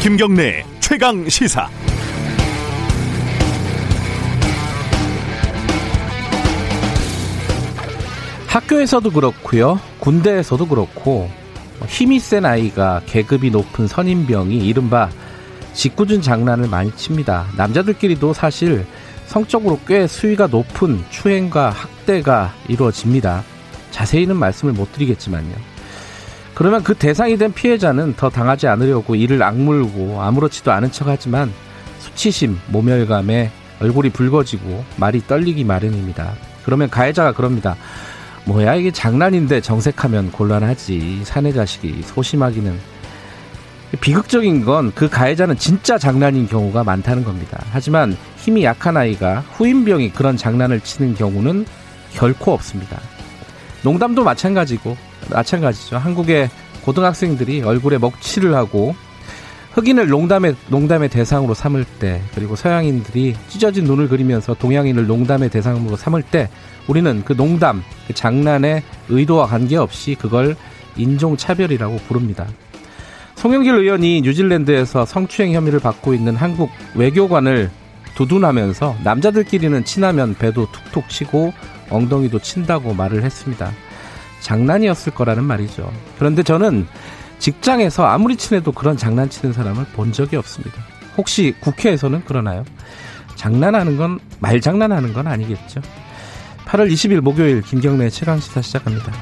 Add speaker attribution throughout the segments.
Speaker 1: 김경래 최강 시사.
Speaker 2: 학교에서도 그렇고요. 군대에서도 그렇고 힘이 센 아이가 계급이 높은 선임병이 이른바 직구준 장난을 많이 칩니다. 남자들끼리도 사실 성적으로 꽤 수위가 높은 추행과 학대가 이루어집니다. 자세히는 말씀을 못 드리겠지만요. 그러면 그 대상이 된 피해자는 더 당하지 않으려고 이를 악물고 아무렇지도 않은 척 하지만 수치심, 모멸감에 얼굴이 붉어지고 말이 떨리기 마련입니다. 그러면 가해자가 그럽니다. 뭐야 이게 장난인데 정색하면 곤란하지 사내 자식이 소심하기는 비극적인 건 그 가해자는 진짜 장난인 경우가 많다는 겁니다. 하지만 힘이 약한 아이가 후임병이 그런 장난을 치는 경우는 결코 없습니다. 농담도 마찬가지고 마찬가지죠. 한국의 고등학생들이 얼굴에 먹칠을 하고 흑인을 농담의 농담의 대상으로 삼을 때 그리고 서양인들이 찢어진 눈을 그리면서 동양인을 농담의 대상으로 삼을 때 우리는 그 농담, 그 장난의 의도와 관계없이 그걸 인종차별이라고 부릅니다. 송영길 의원이 뉴질랜드에서 성추행 혐의를 받고 있는 한국 외교관을 두둔하면서 남자들끼리는 친하면 배도 툭툭 치고 엉덩이도 친다고 말을 했습니다. 장난이었을 거라는 말이죠. 그런데 저는 직장에서 아무리 친해도 그런 장난치는 사람을 본 적이 없습니다. 혹시 국회에서는 그러나요? 장난하는 건 말장난하는 건 아니겠죠. 8월 20일 목요일 김경래 최강시사 시작합니다.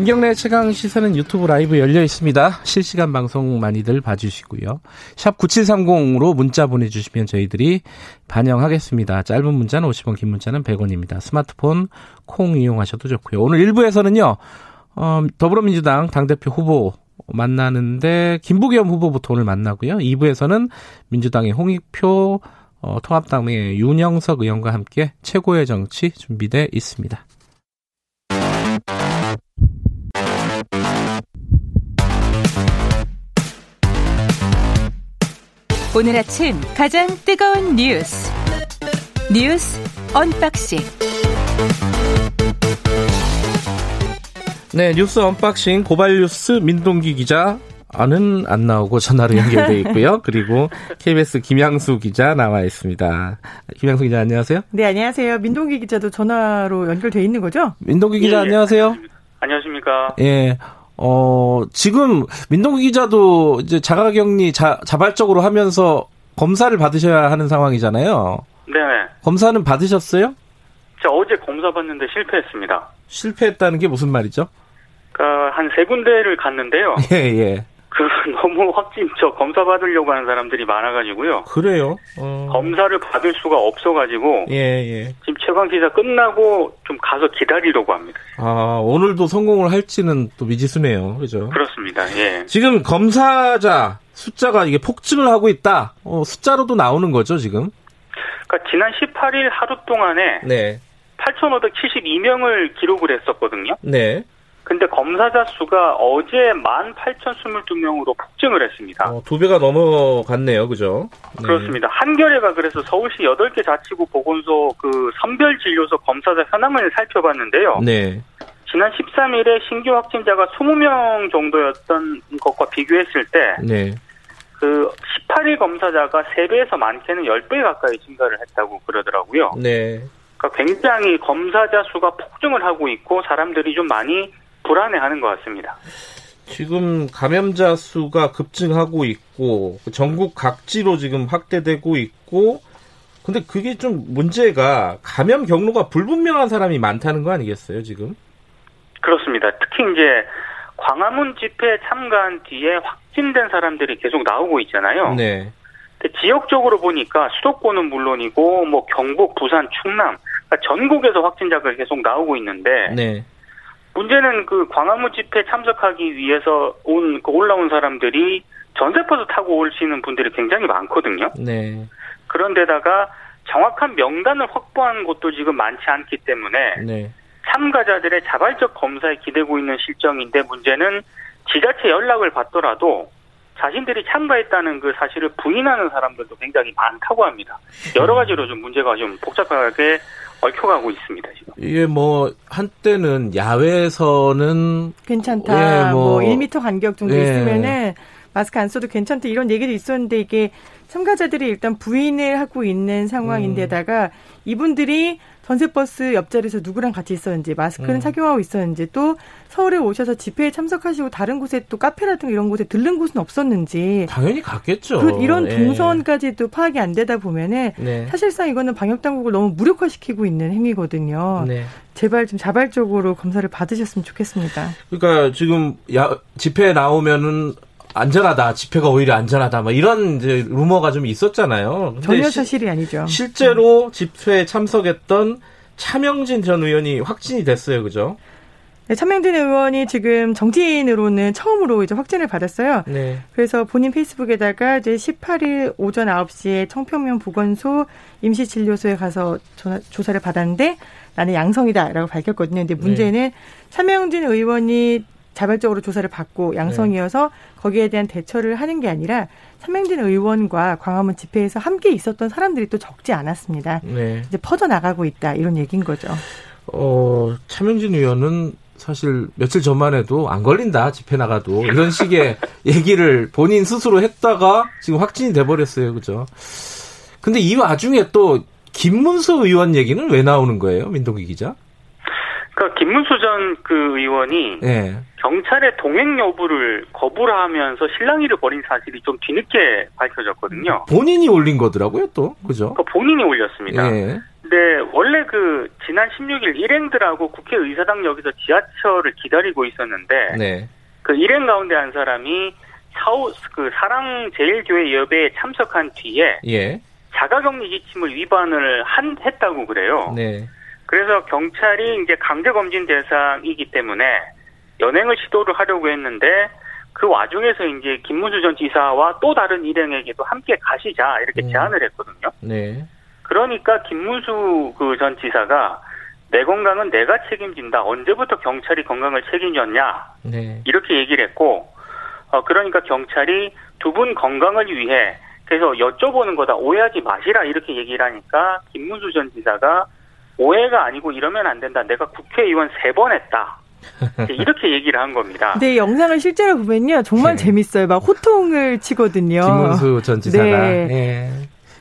Speaker 2: 김경래 최강 시사는 유튜브 라이브 열려 있습니다. 실시간 방송 많이들 봐주시고요. 샵 9730으로 문자 보내주시면 저희들이 반영하겠습니다. 짧은 문자는 50원, 긴 문자는 100원입니다. 스마트폰 콩 이용하셔도 좋고요. 오늘 1부에서는요. 어, 더불어민주당 당대표 후보 만나는데 김부겸 후보부터 오늘 만나고요. 2부에서는 민주당의 홍익표 어, 통합당의 윤영석 의원과 함께 최고의 정치 준비돼 있습니다.
Speaker 3: 오늘 아침 가장 뜨거운 뉴스 뉴스 unboxing
Speaker 2: 네 뉴스 unboxing 고발 뉴스 민동기 기자 아는 안 나오고 전화로 연결돼 있고요. 그리고 KBS 김양수 기자 나와 있습니다. 김양수 기자 안녕하세요.
Speaker 4: 네 안녕하세요. 민동기 기자도 전화로 연결돼 있는 거죠?
Speaker 2: 민동기 기자
Speaker 5: 예, 예.
Speaker 2: 안녕하세요.
Speaker 5: 안녕하십니까.
Speaker 2: 예. 어, 지금 민동기 기자도 이제 자가 격리 자, 자발적으로 하면서 검사를 받으셔야 하는 상황이잖아요.
Speaker 5: 네.
Speaker 2: 검사는 받으셨어요?
Speaker 5: 제가 어제 검사 받는데 실패했습니다.
Speaker 2: 실패했다는 게 무슨 말이죠?
Speaker 5: 그러니까 한 세 군데를 갔는데요.
Speaker 2: 예, 예.
Speaker 5: 그 너무 확진, 저 검사 받으려고 하는 사람들이 많아가지고요.
Speaker 2: 그래요. 어.
Speaker 5: 검사를 받을 수가 없어가지고
Speaker 2: 예, 예.
Speaker 5: 지금 최강 기자 끝나고 좀 가서 기다리려고 합니다.
Speaker 2: 아, 오늘도 성공을 할지는 또 미지수네요. 그죠?
Speaker 5: 그렇습니다. 예.
Speaker 2: 지금 검사자 숫자가 이게 폭증을 하고 있다. 어, 숫자로도 나오는 거죠, 지금?
Speaker 5: 그러니까 지난 18일 하루 동안에
Speaker 2: 네.
Speaker 5: 8,572명을 기록을 했었거든요.
Speaker 2: 네.
Speaker 5: 근데 검사자 수가 어제 18,022명으로 폭증을 했습니다.
Speaker 2: 어, 두 배가 넘어갔네요. 그죠? 네.
Speaker 5: 그렇습니다. 한겨레가 그래서 서울시 8개 자치구 보건소 그 선별진료소 검사자 현황을 살펴봤는데요.
Speaker 2: 네.
Speaker 5: 지난 13일에 신규 확진자가 20명 정도였던 것과 비교했을 때,
Speaker 2: 네.
Speaker 5: 그 18일 검사자가 3배에서 많게는 10배 가까이 증가를 했다고 그러더라고요.
Speaker 2: 네.
Speaker 5: 그러니까 굉장히 검사자 수가 폭증을 하고 있고 사람들이 좀 많이 불안해하는 것 같습니다.
Speaker 2: 지금 감염자 수가 급증하고 있고 전국 각지로 지금 확대되고 있고 근데 그게 좀 문제가 감염 경로가 불분명한 사람이 많다는 거 아니겠어요, 지금?
Speaker 5: 그렇습니다. 특히 이제 광화문 집회에 참가한 뒤에 확진된 사람들이 계속 나오고 있잖아요.
Speaker 2: 네.
Speaker 5: 지역적으로 보니까 수도권은 물론이고 뭐 경북, 부산, 충남 그러니까 전국에서 확진자가 계속 나오고 있는데
Speaker 2: 네.
Speaker 5: 문제는 그 광화문 집회 참석하기 위해서 온, 그 올라온 사람들이 전세버스 타고 오시는 분들이 굉장히 많거든요.
Speaker 2: 네.
Speaker 5: 그런데다가 정확한 명단을 확보한 곳도 지금 많지 않기 때문에
Speaker 2: 네.
Speaker 5: 참가자들의 자발적 검사에 기대고 있는 실정인데 문제는 지자체 연락을 받더라도 자신들이 참가했다는 그 사실을 부인하는 사람들도 굉장히 많다고 합니다. 여러 가지로 좀 문제가 좀 복잡하게 얽혀가고 있습니다 지금.
Speaker 2: 이게 뭐 한때는 야외에서는
Speaker 4: 괜찮다.
Speaker 2: 예,
Speaker 4: 뭐,
Speaker 2: 뭐
Speaker 4: 1m 간격 정도
Speaker 2: 예.
Speaker 4: 있으면은 마스크 안 써도 괜찮다 이런 얘기도 있었는데 이게 참가자들이 일단 부인을 하고 있는 상황인데다가
Speaker 2: 음.
Speaker 4: 이분들이 전세버스 옆자리에서 누구랑 같이 있었는지 마스크는
Speaker 2: 음.
Speaker 4: 착용하고 있었는지 또 서울에 오셔서 집회에 참석하시고 다른 곳에 또 카페라든가 이런 곳에 들른 곳은 없었는지
Speaker 2: 당연히 갔겠죠.
Speaker 4: 그 이런
Speaker 2: 예.
Speaker 4: 동선까지도 파악이 안 되다 보면은
Speaker 2: 네.
Speaker 4: 사실상 이거는 방역 당국을 너무 무력화시키고 있는 행위거든요.
Speaker 2: 네.
Speaker 4: 제발 좀 자발적으로 검사를 받으셨으면 좋겠습니다.
Speaker 2: 그러니까 지금 야, 집회에 나오면은 안전하다, 집회가 오히려 안전하다, 뭐 이런 이제 루머가 좀 있었잖아요.
Speaker 4: 전혀
Speaker 2: 시-
Speaker 4: 사실이 아니죠.
Speaker 2: 실제로 집회에 참석했던 차명진 전 의원이 확진이 됐어요, 그죠?
Speaker 4: 네, 차명진 의원이 지금 정치인으로는 처음으로 이제 확진을 받았어요.
Speaker 2: 네.
Speaker 4: 그래서 본인 페이스북에다가 이제 18일 오전 9시에 청평면 보건소 임시진료소에 가서 조사를 받았는데 나는 양성이다라고 밝혔거든요. 근데 문제는 차명진 의원이 자발적으로 조사를 받고 양성이어서 거기에 대한 대처를 하는 게 아니라 차명진 의원과 광화문 집회에서 함께 있었던 사람들이 또 적지 않았습니다.
Speaker 2: 네.
Speaker 4: 이제 퍼져 나가고 있다 이런 얘기인 거죠.
Speaker 2: 어, 차명진 의원은 사실 며칠 전만 해도 안 걸린다, 집회 나가도. 이런 식의 얘기를 본인 스스로 했다가 지금 확진이 돼버렸어요, 그죠? 근데 이 와중에 또 김문수 의원 얘기는 왜 나오는 거예요, 민동기 기자?
Speaker 5: 그러니까 김문수 전 그 의원이
Speaker 2: 예.
Speaker 5: 경찰의 동행 여부를 거부를 하면서 실랑이를 벌인 사실이 좀 뒤늦게 밝혀졌거든요.
Speaker 2: 본인이 올린 거더라고요, 또. 그죠?
Speaker 5: 그러니까 본인이 올렸습니다.
Speaker 2: 예.
Speaker 5: 근데 원래 그 지난 16일 일행들하고 국회의사당역에서 지하철을 기다리고 있었는데
Speaker 2: 네.
Speaker 5: 그 일행 가운데 한 사람이 사우 그 사랑 제일교회 예배에 참석한 뒤에
Speaker 2: 예.
Speaker 5: 자가격리 지침을 위반을 한 했다고 그래요.
Speaker 2: 네.
Speaker 5: 그래서 경찰이 이제 강제 검진 대상이기 때문에 연행을 시도를 하려고 했는데 그 와중에서 이제 김문수 전 지사와 또 다른 일행에게도 함께 가시자 이렇게
Speaker 2: 음.
Speaker 5: 제안을 했거든요.
Speaker 2: 네.
Speaker 5: 그러니까 김문수 그 전 지사가 내 건강은 내가 책임진다. 언제부터 경찰이 건강을 책임졌냐?
Speaker 2: 네.
Speaker 5: 이렇게 얘기를 했고, 어, 그러니까 경찰이 두 분 건강을 위해 그래서 여쭤보는 거다. 오해하지 마시라. 이렇게 얘기를 하니까 김문수 전 지사가 오해가 아니고 이러면 안 된다. 내가 국회의원 세 번 했다. 이렇게 얘기를 한 겁니다.
Speaker 4: 이 영상을 실제로 보면요 정말
Speaker 2: 네.
Speaker 4: 재밌어요. 막 호통을 치거든요.
Speaker 2: 김문수 전 지사가.
Speaker 4: 네.
Speaker 2: 예.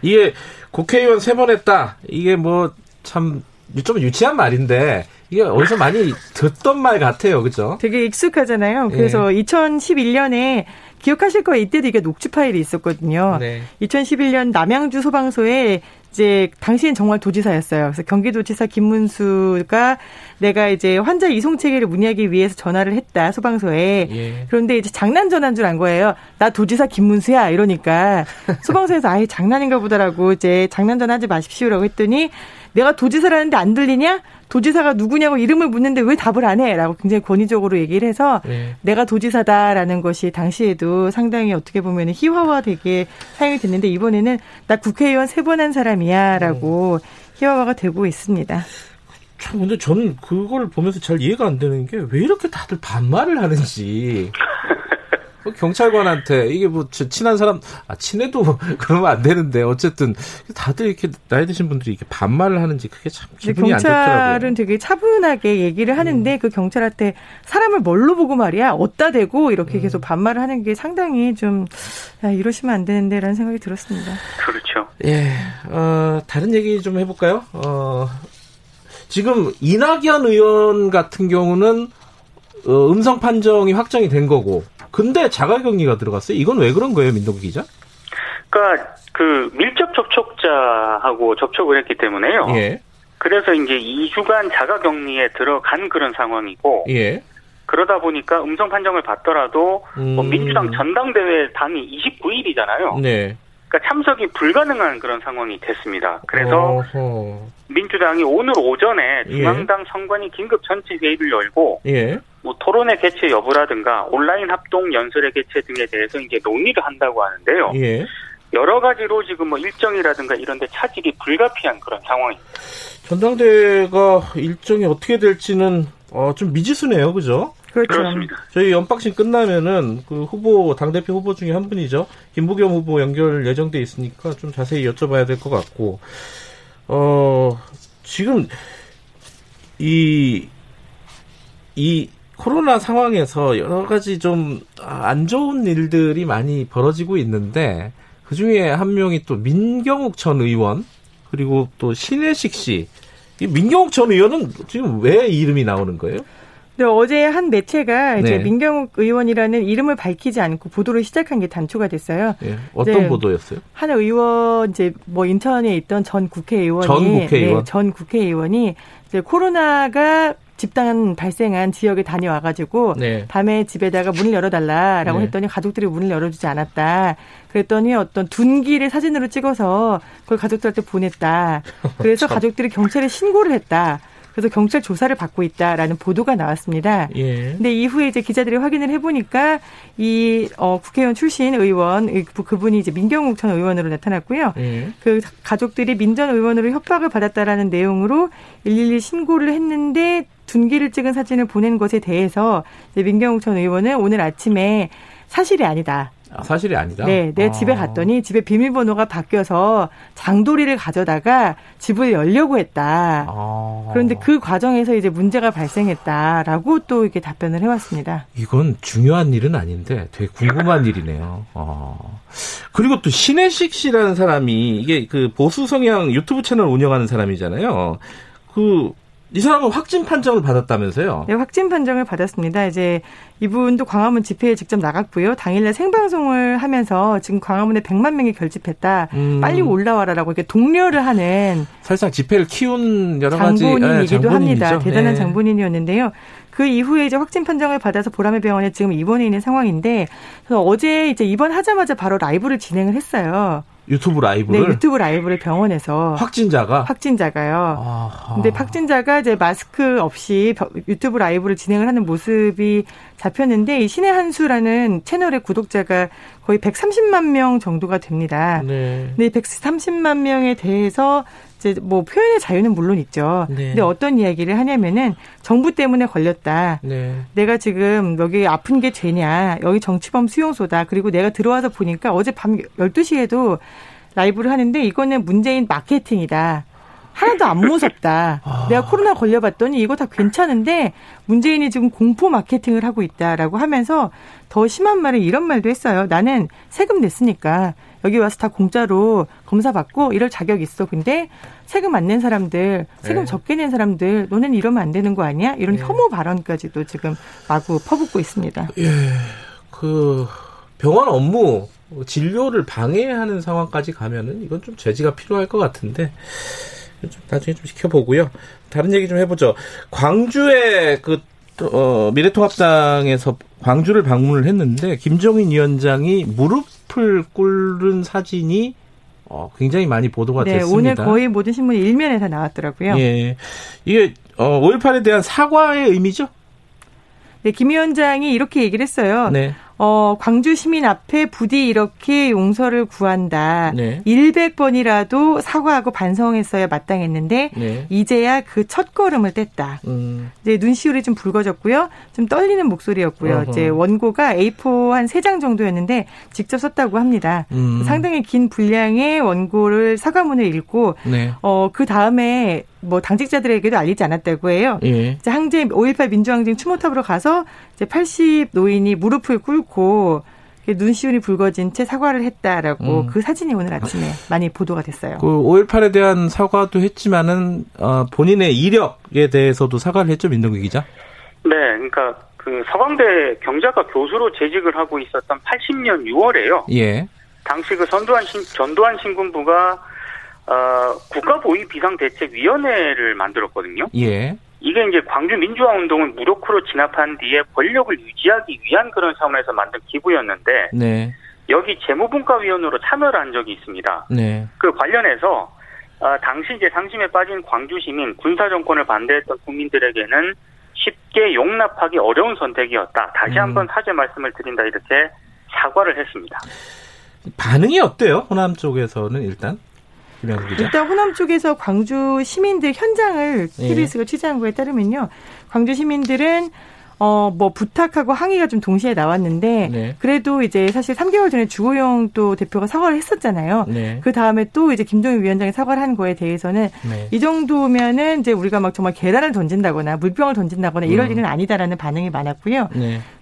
Speaker 2: 이게 국회의원 세 번 했다. 이게 뭐 참 좀 유치한 말인데 이게 어디서 많이 듣던 말 같아요. 그죠?
Speaker 4: 되게 익숙하잖아요. 그래서 2011년에 기억하실 거예요. 이때도 이게 녹취 파일이 있었거든요.
Speaker 2: 네.
Speaker 4: 2011년 남양주 소방서에 이제 당시엔 정말 도지사였어요. 그래서 경기도지사 김문수가 내가 이제 환자 이송 체계를 문의하기 위해서 전화를 했다 소방서에.
Speaker 2: 예.
Speaker 4: 그런데 이제 장난 전화인 줄 안 거예요. 나 도지사 김문수야 이러니까 소방서에서 아예 장난인가 보다라고 이제 장난 전화하지 마십시오라고 했더니 내가 도지사라는데 안 들리냐? 도지사가 누구냐고 이름을 묻는데 왜 답을 안 해? 라고 굉장히 권위적으로 얘기를 해서
Speaker 2: 네.
Speaker 4: 내가 도지사다라는 것이 당시에도 상당히 어떻게 보면 희화화 되게 사용이 됐는데 이번에는 나 국회의원 세 번 한 사람이야 라고 희화화가 되고 있습니다.
Speaker 2: 참 근데 저는 그걸 보면서 잘 이해가 안 되는 게 왜 이렇게 다들 반말을 하는지. 뭐 경찰관한테 이게 뭐저 친한 사람 아 친해도 그러면 안 되는데 어쨌든 다들 이렇게 나이 드신 분들이 이렇게 반말을 하는지 그게 참 기분이 안 좋더라고요. 음.
Speaker 4: 경찰은 되게 차분하게 얘기를 하는데 그 경찰한테 사람을 뭘로 보고 말이야 어디다 대고 이렇게
Speaker 2: 음.
Speaker 4: 계속 반말을 하는 게 상당히 좀 야, 이러시면 안 되는데라는 생각이 들었습니다.
Speaker 5: 그렇죠.
Speaker 2: 예, 어, 다른 얘기 좀 해볼까요? 어, 지금 이낙연 의원 같은 경우는 어, 음성 판정이 확정이 된 거고, 근데 자가격리가 들어갔어요. 이건 왜 그런 거예요, 민동기 기자?
Speaker 5: 그러니까 그 밀접 접촉자하고 접촉을 했기 때문에요.
Speaker 2: 예,
Speaker 5: 그래서 이제 2주간 자가격리에 들어간 그런 상황이고
Speaker 2: 예.
Speaker 5: 그러다 보니까 음성 판정을 받더라도 뭐
Speaker 2: 음.
Speaker 5: 민주당 전당대회 당이 29일이잖아요.
Speaker 2: 네.
Speaker 5: 그러니까 참석이 불가능한 그런 상황이 됐습니다. 그래서
Speaker 2: 어허.
Speaker 5: 민주당이 오늘 오전에
Speaker 2: 예.
Speaker 5: 중앙당 선관위 긴급 전체 회의를 열고
Speaker 2: 예,
Speaker 5: 뭐 토론회 개최 여부라든가 온라인 합동 연설회 개최 등에 대해서 이제 논의를 한다고 하는데요.
Speaker 2: 예.
Speaker 5: 여러 가지로 지금 뭐 일정이라든가 이런 데 차질이 불가피한 그런 상황입니다.
Speaker 2: 전당대회가 일정이 어떻게 될지는 어, 좀 미지수네요, 그죠?
Speaker 4: 그렇죠.
Speaker 5: 그렇습니다.
Speaker 2: 저희 연박신 끝나면은 그 후보 당 대표 후보 중에 한 분이죠 김부겸 후보 연결 예정돼 있으니까 좀 자세히 여쭤봐야 될 것 같고 어 지금 이, 이 코로나 상황에서 여러 가지 좀 안 좋은 일들이 많이 벌어지고 있는데 그 중에 한 명이 또 민경욱 전 의원 그리고 또 신혜식 씨. 이 민경욱 전 의원은 지금 왜 이름이 나오는 거예요?
Speaker 4: 네, 어제 한 매체가 이제
Speaker 2: 네.
Speaker 4: 민경욱 의원이라는 이름을 밝히지 않고 보도를 시작한 게 단초가 됐어요.
Speaker 2: 예, 어떤
Speaker 4: 네.
Speaker 2: 보도였어요?
Speaker 4: 한 의원 이제 뭐 인천에 있던 전 국회의원이
Speaker 2: 전 국회의원?
Speaker 4: 네, 전 국회의원이 이제 코로나가 집단 발생한 지역에 다녀와가지고
Speaker 2: 네.
Speaker 4: 밤에 집에다가 문을 열어달라라고
Speaker 2: 네.
Speaker 4: 했더니 가족들이 문을 열어주지 않았다. 그랬더니 어떤 둔기를 사진으로 찍어서 그걸 가족들한테 보냈다. 그래서 가족들이 경찰에 신고를 했다. 그래서 경찰 조사를 받고 있다라는 보도가 나왔습니다.
Speaker 2: 예.
Speaker 4: 근데 이후에 이제 기자들이 확인을 해보니까 이 어, 국회의원 출신 의원 이- 그분이 이제 민경욱 전 의원으로 나타났고요.
Speaker 2: 예.
Speaker 4: 그 가족들이 민 전 의원으로 협박을 받았다라는 내용으로 112 신고를 했는데 둔기를 찍은 사진을 보낸 것에 대해서 민경욱 전 의원은 오늘 아침에 사실이 아니다.
Speaker 2: 아, 사실이 아니다.
Speaker 4: 네, 내
Speaker 2: 아.
Speaker 4: 집에 갔더니 집에 비밀번호가 바뀌어서 장도리를 가져다가 집을 열려고 했다.
Speaker 2: 아.
Speaker 4: 그런데 그 과정에서 이제 문제가 발생했다라고 또 이렇게 답변을 해왔습니다.
Speaker 2: 이건 중요한 일은 아닌데 되게 궁금한 일이네요. 어. 그리고 또 신혜식 씨라는 사람이 이게 그 보수 성향 유튜브 채널 운영하는 사람이잖아요. 그 이 사람은 확진 판정을 받았다면서요?
Speaker 4: 네, 확진 판정을 받았습니다. 이제 이분도 광화문 집회에 직접 나갔고요. 당일날 생방송을 하면서 지금 광화문에 100만 명이 결집했다.
Speaker 2: 음.
Speaker 4: 빨리 올라와라라고 이렇게 독려를 하는
Speaker 2: 사실상 집회를 키운 여러 가지
Speaker 4: 장본인이기도
Speaker 2: 예,
Speaker 4: 합니다. 대단한
Speaker 2: 네.
Speaker 4: 장본인이었는데요. 그 이후에 이제 확진 판정을 받아서 보라매 병원에 지금 입원해 있는 상황인데 어제 이제 입원하자마자 바로 라이브를 진행을 했어요.
Speaker 2: 유튜브
Speaker 4: 네,
Speaker 2: 라이브를
Speaker 4: 유튜브 라이브를 병원에서
Speaker 2: 확진자가
Speaker 4: 확진자가요.
Speaker 2: 아하.
Speaker 4: 근데 확진자가 이제 마스크 없이 벼- 유튜브 라이브를 진행을 하는 모습이 잡혔는데 이 신의 한수라는 채널의 구독자가 거의 130만 명 정도가 됩니다.
Speaker 2: 네.
Speaker 4: 근데 이 130만 명에 대해서 이제 뭐 표현의 자유는 물론 있죠.
Speaker 2: 네.
Speaker 4: 근데 어떤 이야기를 하냐면은 정부 때문에 걸렸다.
Speaker 2: 네.
Speaker 4: 내가 지금 여기 아픈 게 죄냐. 여기 정치범 수용소다. 그리고 내가 들어와서 보니까 어제 밤 12시에도 라이브를 하는데 이거는 문재인 마케팅이다. 하나도 안 무섭다. 내가 코로나 걸려봤더니 이거 다 괜찮은데 문재인이 지금 공포 마케팅을 하고 있다라고 하면서 더 심한 말은 이런 말도 했어요. 나는 세금 냈으니까 여기 와서 다 공짜로 검사 받고 이럴 자격 있어. 근데 세금 안 낸 사람들, 세금
Speaker 2: 네.
Speaker 4: 적게 낸 사람들, 너는 이러면 안 되는 거 아니야? 이런 혐오 발언까지도 지금 마구 퍼붓고 있습니다.
Speaker 2: 그 병원 업무 진료를 방해하는 상황까지 가면은 이건 좀 제지가 필요할 것 같은데 좀 나중에 좀 지켜보고요. 다른 얘기 좀 해보죠. 광주에 그 어, 미래통합당에서 광주를 방문을 했는데 김종인 위원장이 무릎 을 꿇는 사진이 어, 굉장히 많이 보도가
Speaker 4: 네,
Speaker 2: 됐습니다.
Speaker 4: 오늘 거의 모든 신문 일면에 다 나왔더라고요.
Speaker 2: 예, 이게 어, 5.18에 대한 사과의 의미죠?
Speaker 4: 네, 김 위원장이 이렇게 얘기를 했어요.
Speaker 2: 네.
Speaker 4: 어, 광주 시민 앞에 부디 이렇게 용서를 구한다.
Speaker 2: 네.
Speaker 4: 100번이라도 사과하고 반성했어야 마땅했는데
Speaker 2: 네.
Speaker 4: 이제야 그 첫 걸음을 뗐다.
Speaker 2: 음,
Speaker 4: 이제 눈시울이 좀 붉어졌고요. 좀 떨리는 목소리였고요.
Speaker 2: 어허.
Speaker 4: 이제 원고가 A4 한세장 정도였는데 직접 썼다고 합니다.
Speaker 2: 음.
Speaker 4: 상당히 긴 분량의 원고를 사과문을 읽고
Speaker 2: 네.
Speaker 4: 어, 그 다음에 뭐 당직자들에게도 알리지 않았다고 해요.
Speaker 2: 예.
Speaker 4: 이제 항제 5.18 민주항쟁 추모탑으로 가서 이제 80 노인이 무릎을 꿇고 눈시울이 붉어진 채 사과를 했다라고
Speaker 2: 음.
Speaker 4: 그 사진이 오늘 아침에 많이 보도가 됐어요.
Speaker 2: 그 5.18에 대한 사과도 했지만은 어, 본인의 이력에 대해서도 사과를 했죠 민동기 기자.
Speaker 5: 네, 그러니까 그 서강대 경자과 교수로 재직을 하고 있었던 80년 6월에요.
Speaker 2: 예.
Speaker 5: 당시 그 전두환 신, 전두환 신군부가 어, 국가보위 비상대책위원회를 만들었거든요.
Speaker 2: 예.
Speaker 5: 이게 이제 광주 민주화 운동을 무력으로 진압한 뒤에 권력을 유지하기 위한 그런 차원에서 만든 기구였는데
Speaker 2: 네.
Speaker 5: 여기 재무분과위원으로 참여를 한 적이 있습니다.
Speaker 2: 네.
Speaker 5: 그 관련해서 어, 당시 이제 상심에 빠진 광주 시민 군사 정권을 반대했던 국민들에게는 쉽게 용납하기 어려운 선택이었다. 다시
Speaker 2: 음.
Speaker 5: 한번 사죄 말씀을 드린다 이렇게 사과를 했습니다.
Speaker 2: 반응이 어때요? 호남 쪽에서는 일단.
Speaker 4: 일단 호남 쪽에서 광주 시민들 현장을
Speaker 2: 예.
Speaker 4: KBS가 취재한 거에 따르면요. 광주 시민들은 어, 뭐 부탁하고 항의가 좀 동시에 나왔는데
Speaker 2: 네.
Speaker 4: 그래도 이제 사실 3개월 전에 주호영 또 대표가 사과를 했었잖아요.
Speaker 2: 네.
Speaker 4: 그 다음에 또 이제 김종인 위원장이 사과를 한 거에 대해서는
Speaker 2: 네.
Speaker 4: 이 정도면은 이제 우리가 막 정말 계란을 던진다거나 물병을 던진다거나 이럴
Speaker 2: 음.
Speaker 4: 일은 아니다라는 반응이 많았고요.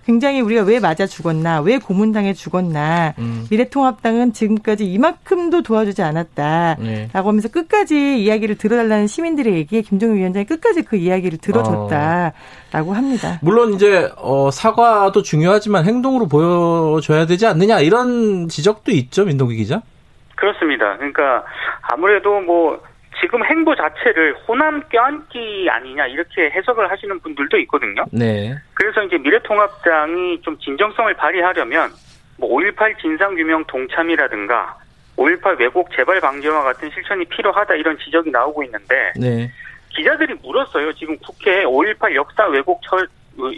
Speaker 2: 네.
Speaker 4: 굉장히 우리가 왜 맞아 죽었나, 왜 고문당해 죽었나,
Speaker 2: 음.
Speaker 4: 미래통합당은 지금까지 이만큼도 도와주지 않았다.
Speaker 2: 네.
Speaker 4: 라고 하면서 끝까지 이야기를 들어달라는 시민들의 얘기에 김종인 위원장이 끝까지 그 이야기를 들어줬다라고 합니다.
Speaker 2: 물론 이제 어, 사과도 중요하지만 행동으로 보여줘야 되지 않느냐 이런 지적도 있죠 민동기 기자.
Speaker 5: 그렇습니다. 그러니까 아무래도 뭐 지금 행보 자체를 호남 껴안기 아니냐 이렇게 해석을 하시는 분들도 있거든요.
Speaker 2: 네.
Speaker 5: 그래서 이제 미래통합당이 좀 진정성을 발휘하려면 뭐 5.18 진상규명 동참이라든가 5.18 왜곡 재발 방지와 같은 실천이 필요하다 이런 지적이 나오고 있는데
Speaker 2: 네.
Speaker 5: 기자들이 물었어요. 지금 국회에 5.18 역사 왜곡 처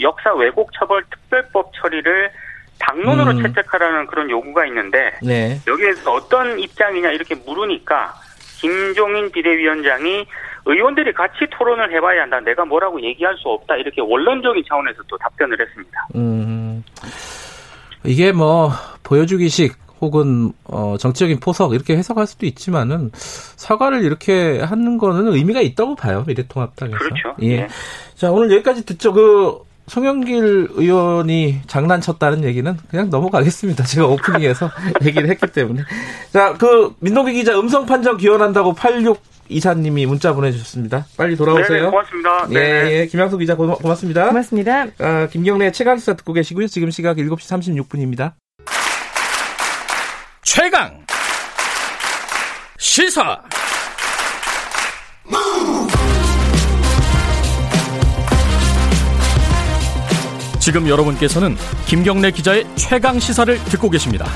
Speaker 5: 역사 왜곡 처벌 특별법 처리를 당론으로
Speaker 2: 음.
Speaker 5: 채택하라는 그런 요구가 있는데
Speaker 2: 네.
Speaker 5: 여기에서 어떤 입장이냐 이렇게 물으니까 김종인 비대위원장이 의원들이 같이 토론을 해봐야 한다. 내가 뭐라고 얘기할 수 없다. 이렇게 원론적인 차원에서 또 답변을 했습니다.
Speaker 2: 음. 이게 뭐 보여주기식 혹은 어, 정치적인 포석 이렇게 해석할 수도 있지만은 사과를 이렇게 하는 거는 의미가 있다고 봐요 미래통합당에서.
Speaker 5: 그렇죠.
Speaker 2: 예.
Speaker 5: 예.
Speaker 2: 자 오늘 여기까지 듣죠. 그 송영길 의원이 장난쳤다는 얘기는 그냥 넘어가겠습니다. 제가 오프닝에서 얘기를 했기 때문에. 자, 그 민동기 기자 음성 판정 기원한다고 86 이사님이 문자 보내주셨습니다. 빨리
Speaker 5: 네,
Speaker 2: 돌아오세요.
Speaker 5: 고맙습니다.
Speaker 2: 예,
Speaker 5: 네.
Speaker 2: 예, 김양수 기자 고, 고맙습니다.
Speaker 4: 고맙습니다.
Speaker 2: 아, 김경래 최강 시사 듣고 계시고요. 지금 시각 7시 36분입니다.
Speaker 6: 최강 시사 지금 여러분께서는 김경래 기자의 최강 시사를 듣고 계십니다.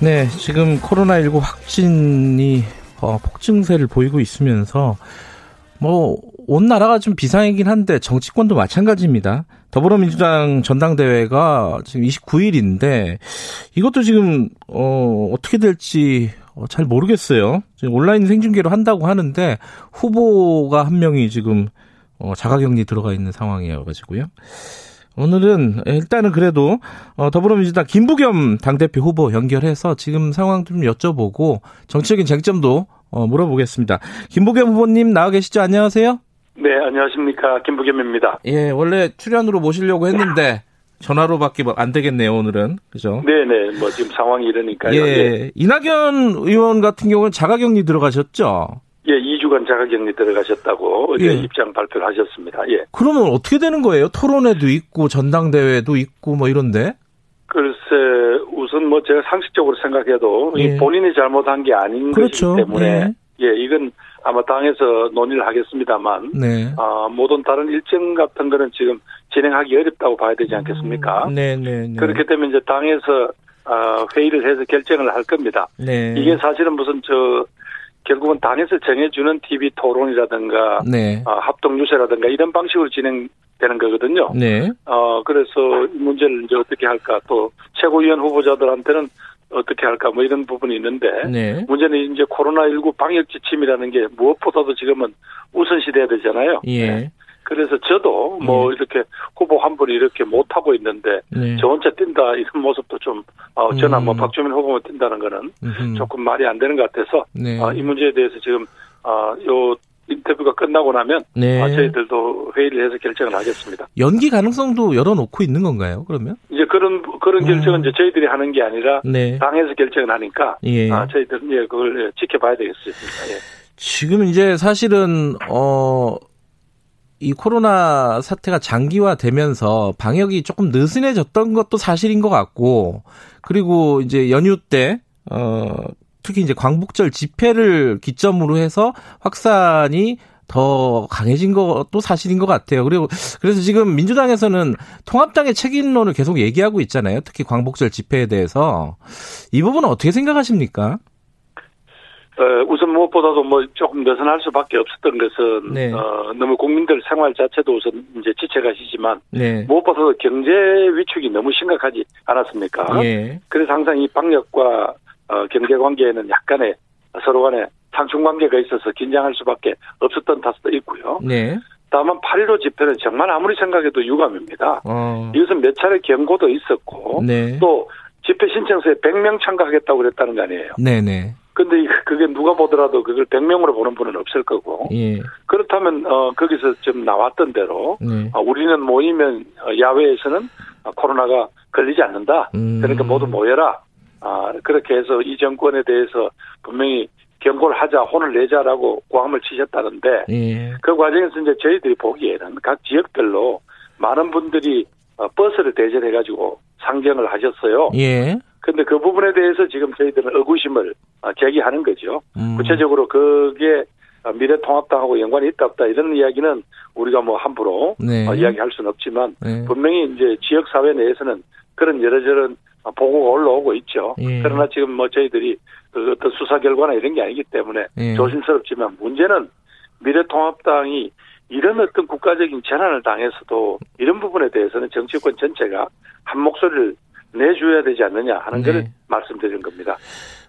Speaker 2: 네, 지금 코로나19 확진이 어, 폭증세를 보이고 있으면서 뭐 온 나라가 좀 비상이긴 한데 정치권도 마찬가지입니다. 더불어민주당 전당대회가 지금 29일인데 이것도 지금 어 어떻게 될지 어, 잘 모르겠어요. 지금 온라인 생중계로 한다고 하는데 후보가 한 명이 지금 어 자가격리 들어가 있는 상황이어 가지고요. 오늘은 일단은 그래도 어, 더불어민주당 김부겸 당대표 후보 연결해서 지금 상황 좀 여쭤보고 정치적인 쟁점도 어, 물어보겠습니다. 김부겸 후보님 나와 계시죠? 안녕하세요.
Speaker 7: 네, 안녕하십니까. 김부겸입니다.
Speaker 2: 예, 원래 출연으로 모시려고 했는데 전화로밖에 뭐안 되겠네요, 오늘은. 그죠?
Speaker 7: 네네, 뭐 지금 상황이 이러니까요. 예,
Speaker 2: 예. 이낙연 의원 같은 경우는 자가격리 들어가셨죠?
Speaker 7: 예 2주간 자가격리 들어가셨다고 어제
Speaker 2: 예.
Speaker 7: 입장 발표를 하셨습니다. 예.
Speaker 2: 그러면 어떻게 되는 거예요? 토론회도 있고 전당대회도 있고 뭐 이런데?
Speaker 7: 글쎄, 우선 뭐 제가 상식적으로 생각해도 이
Speaker 2: 예.
Speaker 7: 본인이 잘못한 게 아닌
Speaker 2: 그렇죠.
Speaker 7: 것이기 때문에
Speaker 2: 예.
Speaker 7: 예, 이건 아마 당에서 논의를 하겠습니다만
Speaker 2: 네.
Speaker 7: 아, 모든 다른 일정 같은 거는 지금 진행하기 어렵다고 봐야 되지 않겠습니까?
Speaker 2: 네, 네, 네.
Speaker 7: 그렇기 때문에 이제 당에서 아, 회의를 해서 결정을 할 겁니다.
Speaker 2: 네.
Speaker 7: 이게 사실은 무슨 저 결국은 당에서 정해주는 TV 토론이라든가
Speaker 2: 네.
Speaker 7: 아, 합동 유세라든가 이런 방식으로 진행되는 거거든요.
Speaker 2: 네.
Speaker 7: 어 그래서 이 문제를 이제 어떻게 할까 또 최고위원 후보자들한테는 어떻게 할까 뭐 이런 부분이 있는데
Speaker 2: 네.
Speaker 7: 문제는 이제 코로나 19 방역 지침이라는 게 무엇보다도 지금은 우선시 돼야 되잖아요.
Speaker 2: 예.
Speaker 7: 그래서 저도 뭐 이렇게 후보 한 분이 이렇게 못 하고 있는데
Speaker 2: 네.
Speaker 7: 저 혼자 뛴다 이런 모습도 좀 어, 저나 뭐
Speaker 2: 음.
Speaker 7: 박주민 후보만 뛴다는 거는
Speaker 2: 음흠.
Speaker 7: 조금 말이 안 되는 것 같아서
Speaker 2: 네.
Speaker 7: 아, 이 문제에 대해서 지금 아, 요 인터뷰가 끝나고 나면
Speaker 2: 네.
Speaker 7: 아, 저희들도 회의를 해서 결정을 하겠습니다.
Speaker 2: 연기 가능성도 열어놓고 있는 건가요? 그러면?
Speaker 7: 이제 그런 그런
Speaker 2: 음.
Speaker 7: 결정은 이제 저희들이 하는 게 아니라
Speaker 2: 네.
Speaker 7: 당에서 결정을 하니까
Speaker 2: 예.
Speaker 7: 아, 저희들은 예, 그걸 예, 지켜봐야 되겠습니다. 예.
Speaker 2: 지금 이제 사실은 어. 이 코로나 사태가 장기화되면서 방역이 조금 느슨해졌던 것도 사실인 것 같고, 그리고 이제 연휴 때, 어, 특히 이제 광복절 집회를 기점으로 해서 확산이 더 강해진 것도 사실인 것 같아요. 그리고 그래서 지금 민주당에서는 통합당의 책임론을 계속 얘기하고 있잖아요. 특히 광복절 집회에 대해서 이 부분은 어떻게 생각하십니까?
Speaker 7: 어, 우선 무엇보다도 뭐 조금 느슨할 수밖에 없었던 것은
Speaker 2: 네.
Speaker 7: 어, 너무 국민들 생활 자체도 우선 이제 지쳐가시지만
Speaker 2: 네.
Speaker 7: 무엇보다도 경제 위축이 너무 심각하지 않았습니까?
Speaker 2: 예.
Speaker 7: 그래서 항상 이 방역과 어, 경제 관계에는 약간의 서로 간에 상충 관계가 있어서 긴장할 수밖에 없었던 탓도 있고요.
Speaker 2: 네.
Speaker 7: 다만 8.15 집회는 정말 아무리 생각해도 유감입니다.
Speaker 2: 어.
Speaker 7: 이것은 몇 차례 경고도 있었고
Speaker 2: 네.
Speaker 7: 또 집회 신청서에 100명 참가하겠다고 그랬다는 거 아니에요.
Speaker 2: 네네.
Speaker 7: 근데 이- 그게 누가 보더라도 그걸 100명으로 보는 분은 없을 거고
Speaker 2: 예.
Speaker 7: 그렇다면 어 거기서 좀 나왔던 대로
Speaker 2: 네.
Speaker 7: 어, 우리는 모이면 어, 야외에서는 어, 코로나가 걸리지 않는다.
Speaker 2: 음.
Speaker 7: 그러니까 모두 모여라. 아, 그렇게 해서 이 정권에 대해서 분명히 경고를 하자, 혼을 내자라고 고함을 치셨다는데
Speaker 2: 예.
Speaker 7: 그 과정에서 이제 저희들이 보기에는 각 지역별로 많은 분들이 어, 버스를 대절해가지고 상경을 하셨어요.
Speaker 2: 예.
Speaker 7: 근데 그 부분에 대해서 지금 저희들은 의구심을 어, 제기하는 거죠.
Speaker 2: 음.
Speaker 7: 구체적으로 그게 어, 미래통합당하고 연관이 있다 없다 이런 이야기는 우리가 뭐 함부로
Speaker 2: 네.
Speaker 7: 어, 이야기할 수는 없지만
Speaker 2: 네.
Speaker 7: 분명히 이제 지역 사회 내에서는 그런 여러저런 보고가 올라오고 있죠.
Speaker 2: 예.
Speaker 7: 그러나 지금 뭐 저희들이 그 어떤 수사 결과나 이런 게 아니기 때문에
Speaker 2: 예.
Speaker 7: 조심스럽지만 문제는 미래통합당이 이런 어떤 국가적인 재난을 당해서도 이런 부분에 대해서는 정치권 전체가 한 목소리를 내줘야 되지 않느냐 하는
Speaker 2: 네.
Speaker 7: 것을 말씀드리는 겁니다.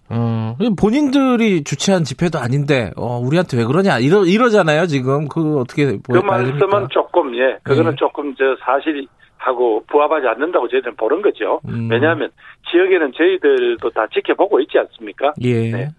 Speaker 2: 어, 본인들이 주최한 집회도 아닌데, 어, 우리한테 왜 그러냐, 이러, 이러잖아요, 지금. 그, 어떻게,
Speaker 7: 그
Speaker 2: 뭐,
Speaker 7: 말씀은 조금 예, 그거는
Speaker 2: 네.
Speaker 7: 조금 저 사실하고 부합하지 않는다고 저희들은 보는 거죠.
Speaker 2: 음.
Speaker 7: 왜냐하면 지역에는 저희들도 다 지켜보고 있지 않습니까?
Speaker 2: 예.
Speaker 7: 네.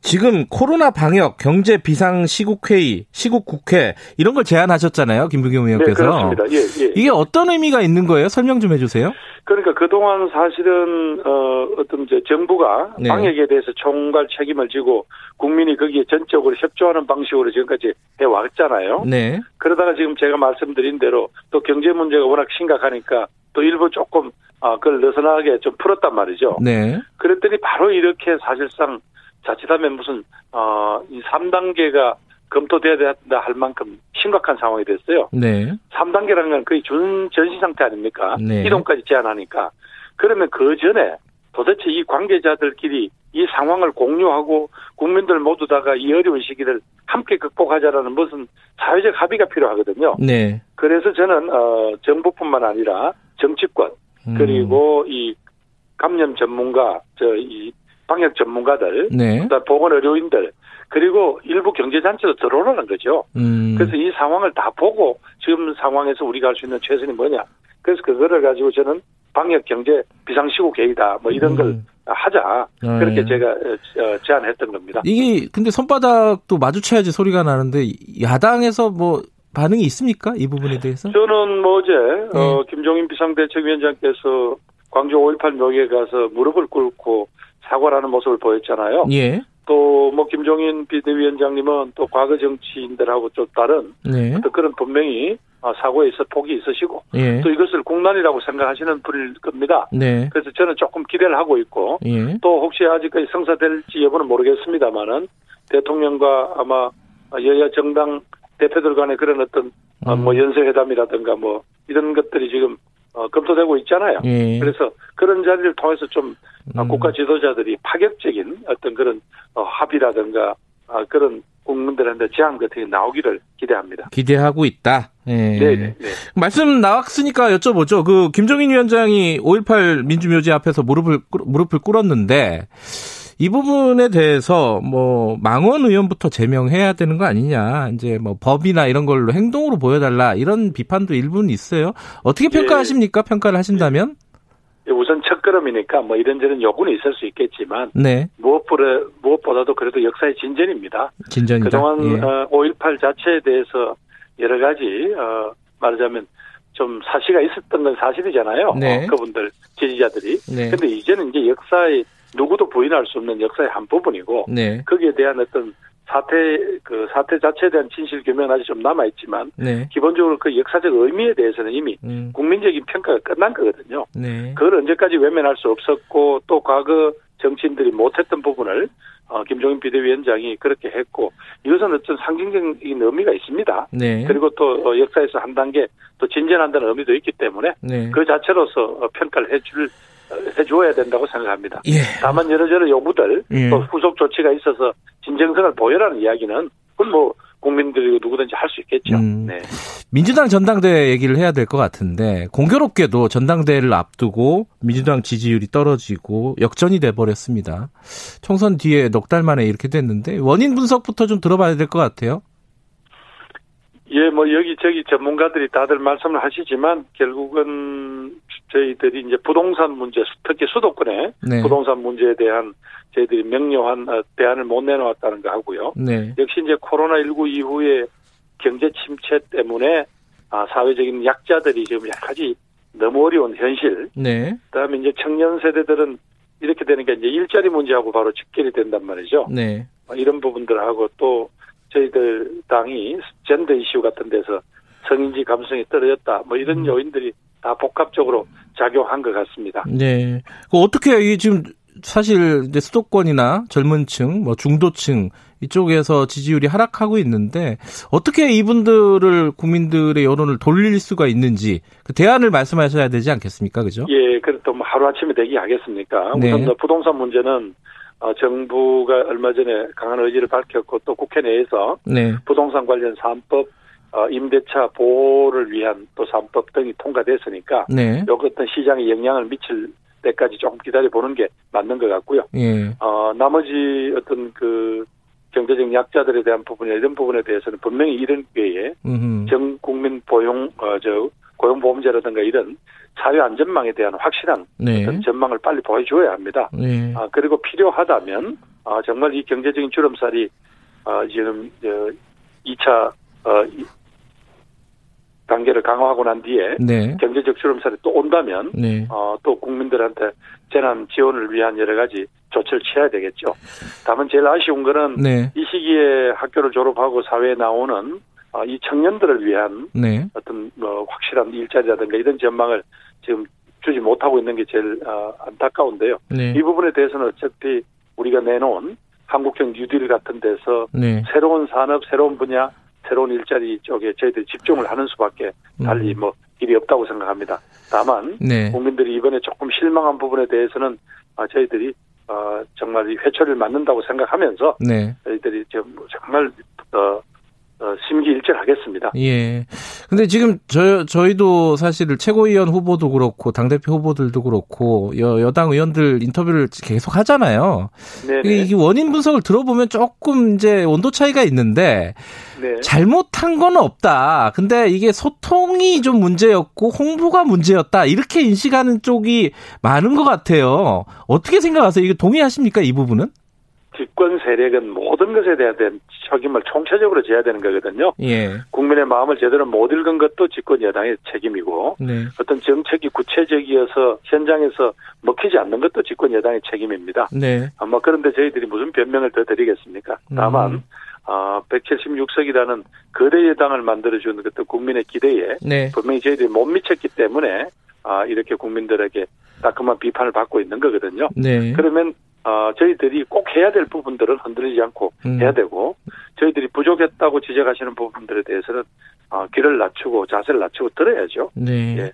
Speaker 2: 지금 코로나 방역, 경제 비상 시국회의, 시국국회, 이런 걸 제안하셨잖아요, 김부겸
Speaker 7: 네,
Speaker 2: 의원께서.
Speaker 7: 그렇습니다. 예, 예.
Speaker 2: 이게 어떤 의미가 있는 거예요? 설명 좀 해주세요.
Speaker 7: 그러니까 그동안 사실은 어 어떤 이제 정부가
Speaker 2: 네.
Speaker 7: 방역에 대해서 총괄 책임을 지고 국민이 거기에 전적으로 협조하는 방식으로 지금까지 해 왔잖아요.
Speaker 2: 네.
Speaker 7: 그러다가 지금 제가 말씀드린 대로 또 경제 문제가 워낙 심각하니까 또 일부 조금 아 그걸 느슨하게 좀 풀었단 말이죠.
Speaker 2: 네.
Speaker 7: 그랬더니 바로 이렇게 사실상 자칫하면 무슨 어 이 3단계가 검토돼야 된다 할 만큼 심각한 상황이 됐어요.
Speaker 2: 네.
Speaker 7: 3단계라는 건 거의 준 전시 상태 아닙니까?
Speaker 2: 네.
Speaker 7: 이동까지 제한하니까. 그러면 그 전에 도대체 이 관계자들끼리 이 상황을 공유하고 국민들 모두 다가 이 어려운 시기를 함께 극복하자라는 무슨 사회적 합의가 필요하거든요.
Speaker 2: 네.
Speaker 7: 그래서 저는 어 정부뿐만 아니라 정치권
Speaker 2: 음.
Speaker 7: 그리고 이 감염 전문가 저 이 방역 전문가들
Speaker 2: 네.
Speaker 7: 보건 의료인들 그리고 일부 경제단체도 들어오라는 거죠.
Speaker 2: 음.
Speaker 7: 그래서 이 상황을 다 보고 지금 상황에서 우리가 할 수 있는 최선이 뭐냐. 그래서 그거를 가지고 저는 방역 경제 비상시국 회의다 뭐 이런 걸
Speaker 2: 음.
Speaker 7: 하자
Speaker 2: 네.
Speaker 7: 그렇게 제가 어, 어, 제안했던 겁니다.
Speaker 2: 이게, 근데 손바닥도 마주쳐야지 소리가 나는데, 야당에서 뭐, 반응이 있습니까? 이 부분에 대해서?
Speaker 7: 저는 뭐 어제
Speaker 2: 네.
Speaker 7: 어, 김종인 비상대책위원장께서 광주 5.18 묘기에 가서 무릎을 꿇고 사과를 하는 모습을 보였잖아요.
Speaker 2: 예.
Speaker 7: 또뭐 김종인 비대위원장님은 또 과거 정치인들하고 좀 다른
Speaker 2: 네.
Speaker 7: 또 그런 분명히 어, 사고에 있어 폭이 있으시고
Speaker 2: 예.
Speaker 7: 또 이것을 국난이라고 생각하시는 분일 겁니다.
Speaker 2: 네.
Speaker 7: 그래서 저는 조금 기대를 하고 있고
Speaker 2: 예.
Speaker 7: 또 혹시 아직까지 성사될지 여부는 모르겠습니다만은 대통령과 아마 여야 정당 대표들 간의 그런 어떤 어, 뭐
Speaker 2: 음.
Speaker 7: 연쇄회담이라든가 뭐 이런 것들이 지금 어, 검토되고 있잖아요.
Speaker 2: 예.
Speaker 7: 그래서 그런 자리를 통해서 좀 어,
Speaker 2: 음.
Speaker 7: 국가 지도자들이 파격적인 어떤 그런 어, 합의라든가 아, 그런 국민들한테 제안 같은 게 나오기를 기대합니다.
Speaker 2: 기대하고 있다. 예.
Speaker 7: 네, 네, 네.
Speaker 2: 말씀 나왔으니까 여쭤보죠. 그 김종인 위원장이 5.18 민주묘지 앞에서 무릎을 꿇- 무릎을 꿇었는데 이 부분에 대해서 뭐 망원 의원부터 제명해야 되는 거 아니냐. 이제 뭐 법이나 이런 걸로 행동으로 보여달라 이런 비판도 일부는 있어요. 어떻게
Speaker 7: 예.
Speaker 2: 평가하십니까? 평가를 하신다면?
Speaker 7: 우선 첫걸음이니까 뭐 이런저런 요구는 있을 수 있겠지만
Speaker 2: 네,
Speaker 7: 무엇보다, 무엇보다도 그래도 역사의 진전입니다.
Speaker 2: 진전이다.
Speaker 7: 그동안
Speaker 2: 예.
Speaker 7: 어, 5.18 자체에 대해서 여러 가지 어, 말하자면 좀 사시가 있었던 건 사실이잖아요.
Speaker 2: 네.
Speaker 7: 어, 그분들 지지자들이.
Speaker 2: 네.
Speaker 7: 근데 이제는 이제 역사의 누구도 부인할 수 없는 역사의 한 부분이고
Speaker 2: 네,
Speaker 7: 거기에 대한 어떤 사태 그 사태 자체에 대한 진실 규명은 아직 좀 남아 있지만
Speaker 2: 네,
Speaker 7: 기본적으로 그 역사적 의미에 대해서는 이미
Speaker 2: 음,
Speaker 7: 국민적인 평가가 끝난 거거든요.
Speaker 2: 네,
Speaker 7: 그걸 언제까지 외면할 수 없었고 또 과거 정치인들이 못했던 부분을 어, 김종인 비대위원장이 그렇게 했고 이것은 어떤 상징적인 의미가 있습니다.
Speaker 2: 네,
Speaker 7: 그리고 또 어, 역사에서 한 단계 또 진전한다는 의미도 있기 때문에
Speaker 2: 네.
Speaker 7: 그 자체로서 어, 평가를 해줄 어, 해주어야 된다고 생각합니다.
Speaker 2: 예.
Speaker 7: 다만 여러저러 요구들
Speaker 2: 예.
Speaker 7: 또 후속 조치가 있어서 진정성을 보여라는 이야기는 그건 뭐 국민들이 누구든지 할 수 있겠죠.
Speaker 2: 음.
Speaker 7: 네.
Speaker 2: 민주당 전당대회 얘기를 해야 될 것 같은데 공교롭게도 전당대회를 앞두고 민주당 지지율이 떨어지고 역전이 돼 버렸습니다. 총선 뒤에 넉 달 만에 이렇게 됐는데 원인 분석부터 좀 들어봐야 될 것 같아요.
Speaker 7: 예, 뭐 여기저기 전문가들이 다들 말씀을 하시지만 결국은 저희들이 이제 부동산 문제, 특히 수도권의
Speaker 2: 네.
Speaker 7: 부동산 문제에 대한 저희들이 명료한 어, 대안을 못 내놓았다는 거 하고요.
Speaker 2: 네.
Speaker 7: 역시 이제 코로나19 이후에 경제 침체 때문에 아, 사회적인 약자들이 지금 여러 가지 너무 어려운 현실.
Speaker 2: 네.
Speaker 7: 그다음에 이제 청년 세대들은 이렇게 되니까 이제 일자리 문제하고 바로 직결이 된단 말이죠.
Speaker 2: 네.
Speaker 7: 어, 이런 부분들하고 또 저희들 당이 젠더 이슈 같은 데서 성인지 감성이 떨어졌다. 뭐 이런 요인들이 다 복합적으로 작용한 것 같습니다.
Speaker 2: 네. 그 어떻게 이 지금 사실 이제 수도권이나 젊은층, 뭐 중도층 이쪽에서 지지율이 하락하고 있는데 어떻게 이분들을 국민들의 여론을 돌릴 수가 있는지 그 대안을 말씀하셔야 되지 않겠습니까, 그죠?
Speaker 7: 예, 그래도 뭐 하루 아침에 되기 하겠습니까?
Speaker 2: 네.
Speaker 7: 우선 뭐 부동산 문제는 어, 정부가 얼마 전에 강한 의지를 밝혔고 또 국회 내에서
Speaker 2: 네.
Speaker 7: 부동산 관련 3법 어, 임대차 보호를 위한 또 3법 등이 통과됐으니까
Speaker 2: 네.
Speaker 7: 요 어떤 시장에 영향을 미칠 때까지 조금 기다려 보는 게 맞는 것 같고요.
Speaker 2: 예.
Speaker 7: 어, 나머지 어떤 그 경제적 약자들에 대한 부분이나 이런 부분에 대해서는 분명히 이런 기회에
Speaker 2: 음.
Speaker 7: 전 국민 보용 어, 저 고용보험제라든가 이런 사회 안전망에 대한 확실한
Speaker 2: 네.
Speaker 7: 어떤 전망을 빨리 보여줘야 합니다.
Speaker 2: 네.
Speaker 7: 아, 그리고 필요하다면 아, 정말 이 경제적인 주름살이 아, 지금 어, 2차 어, 이- 단계를 강화하고 난 뒤에
Speaker 2: 네.
Speaker 7: 경제적 주름살이 또 온다면
Speaker 2: 네.
Speaker 7: 어, 또 국민들한테 재난 지원을 위한 여러 가지 조치를 취해야 되겠죠. 다만 제일 아쉬운 거는
Speaker 2: 네.
Speaker 7: 이 시기에 학교를 졸업하고 사회에 나오는 어, 이 청년들을 위한
Speaker 2: 네.
Speaker 7: 어떤 뭐 확실한 일자리라든가 이런 전망을 지금 주지 못하고 있는 게 제일 어, 안타까운데요.
Speaker 2: 네.
Speaker 7: 이 부분에 대해서는 어차피 우리가 내놓은 한국형 뉴딜 같은 데서
Speaker 2: 네.
Speaker 7: 새로운 산업, 새로운 분야, 새로운 일자리 쪽에 저희들이 집중을 하는 수밖에 달리 뭐 길이 없다고 생각합니다. 다만
Speaker 2: 음. 네.
Speaker 7: 국민들이 이번에 조금 실망한 부분에 대해서는 아, 저희들이 어, 정말 이 회초리를 맞는다고 생각하면서
Speaker 2: 네.
Speaker 7: 저희들이 지금 정말 어, 어, 심기일전하겠습니다.
Speaker 2: 예. 근데 지금 저 저희도 사실 최고위원 후보도 그렇고 당 대표 후보들도 그렇고 여, 여당 의원들 인터뷰를 계속 하잖아요.
Speaker 7: 네,
Speaker 2: 이게 이게 원인 분석을 들어보면 조금 이제 온도 차이가 있는데
Speaker 7: 네.
Speaker 2: 잘못한 건 없다. 근데 이게 소통이 좀 문제였고 홍보가 문제였다. 이렇게 인식하는 쪽이 많은 것 같아요. 어떻게 생각하세요? 이게 동의하십니까? 이 부분은?
Speaker 7: 집권 세력은 모든 것에 대한 책임을 총체적으로 져야 되는 거거든요.
Speaker 2: 예.
Speaker 7: 국민의 마음을 제대로 못 읽은 것도 집권 여당의 책임이고
Speaker 2: 네.
Speaker 7: 어떤 정책이 구체적이어서 현장에서 먹히지 않는 것도 집권 여당의 책임입니다.
Speaker 2: 네.
Speaker 7: 아마 그런데 저희들이 무슨 변명을 더 드리겠습니까? 다만
Speaker 2: 음.
Speaker 7: 어, 176석이라는 거대 여당을 만들어주는 어떤 국민의 기대에
Speaker 2: 네.
Speaker 7: 분명히 저희들이 못 미쳤기 때문에 아, 이렇게 국민들에게 따끔한 비판을 받고 있는 거거든요.
Speaker 2: 네.
Speaker 7: 그러면 어, 저희들이 꼭 해야 될 부분들은 흔들리지 않고
Speaker 2: 음.
Speaker 7: 해야 되고 저희들이 부족했다고 지적하시는 부분들에 대해서는 어, 귀를 낮추고 자세를 낮추고 들어야죠.
Speaker 2: 네.
Speaker 7: 예.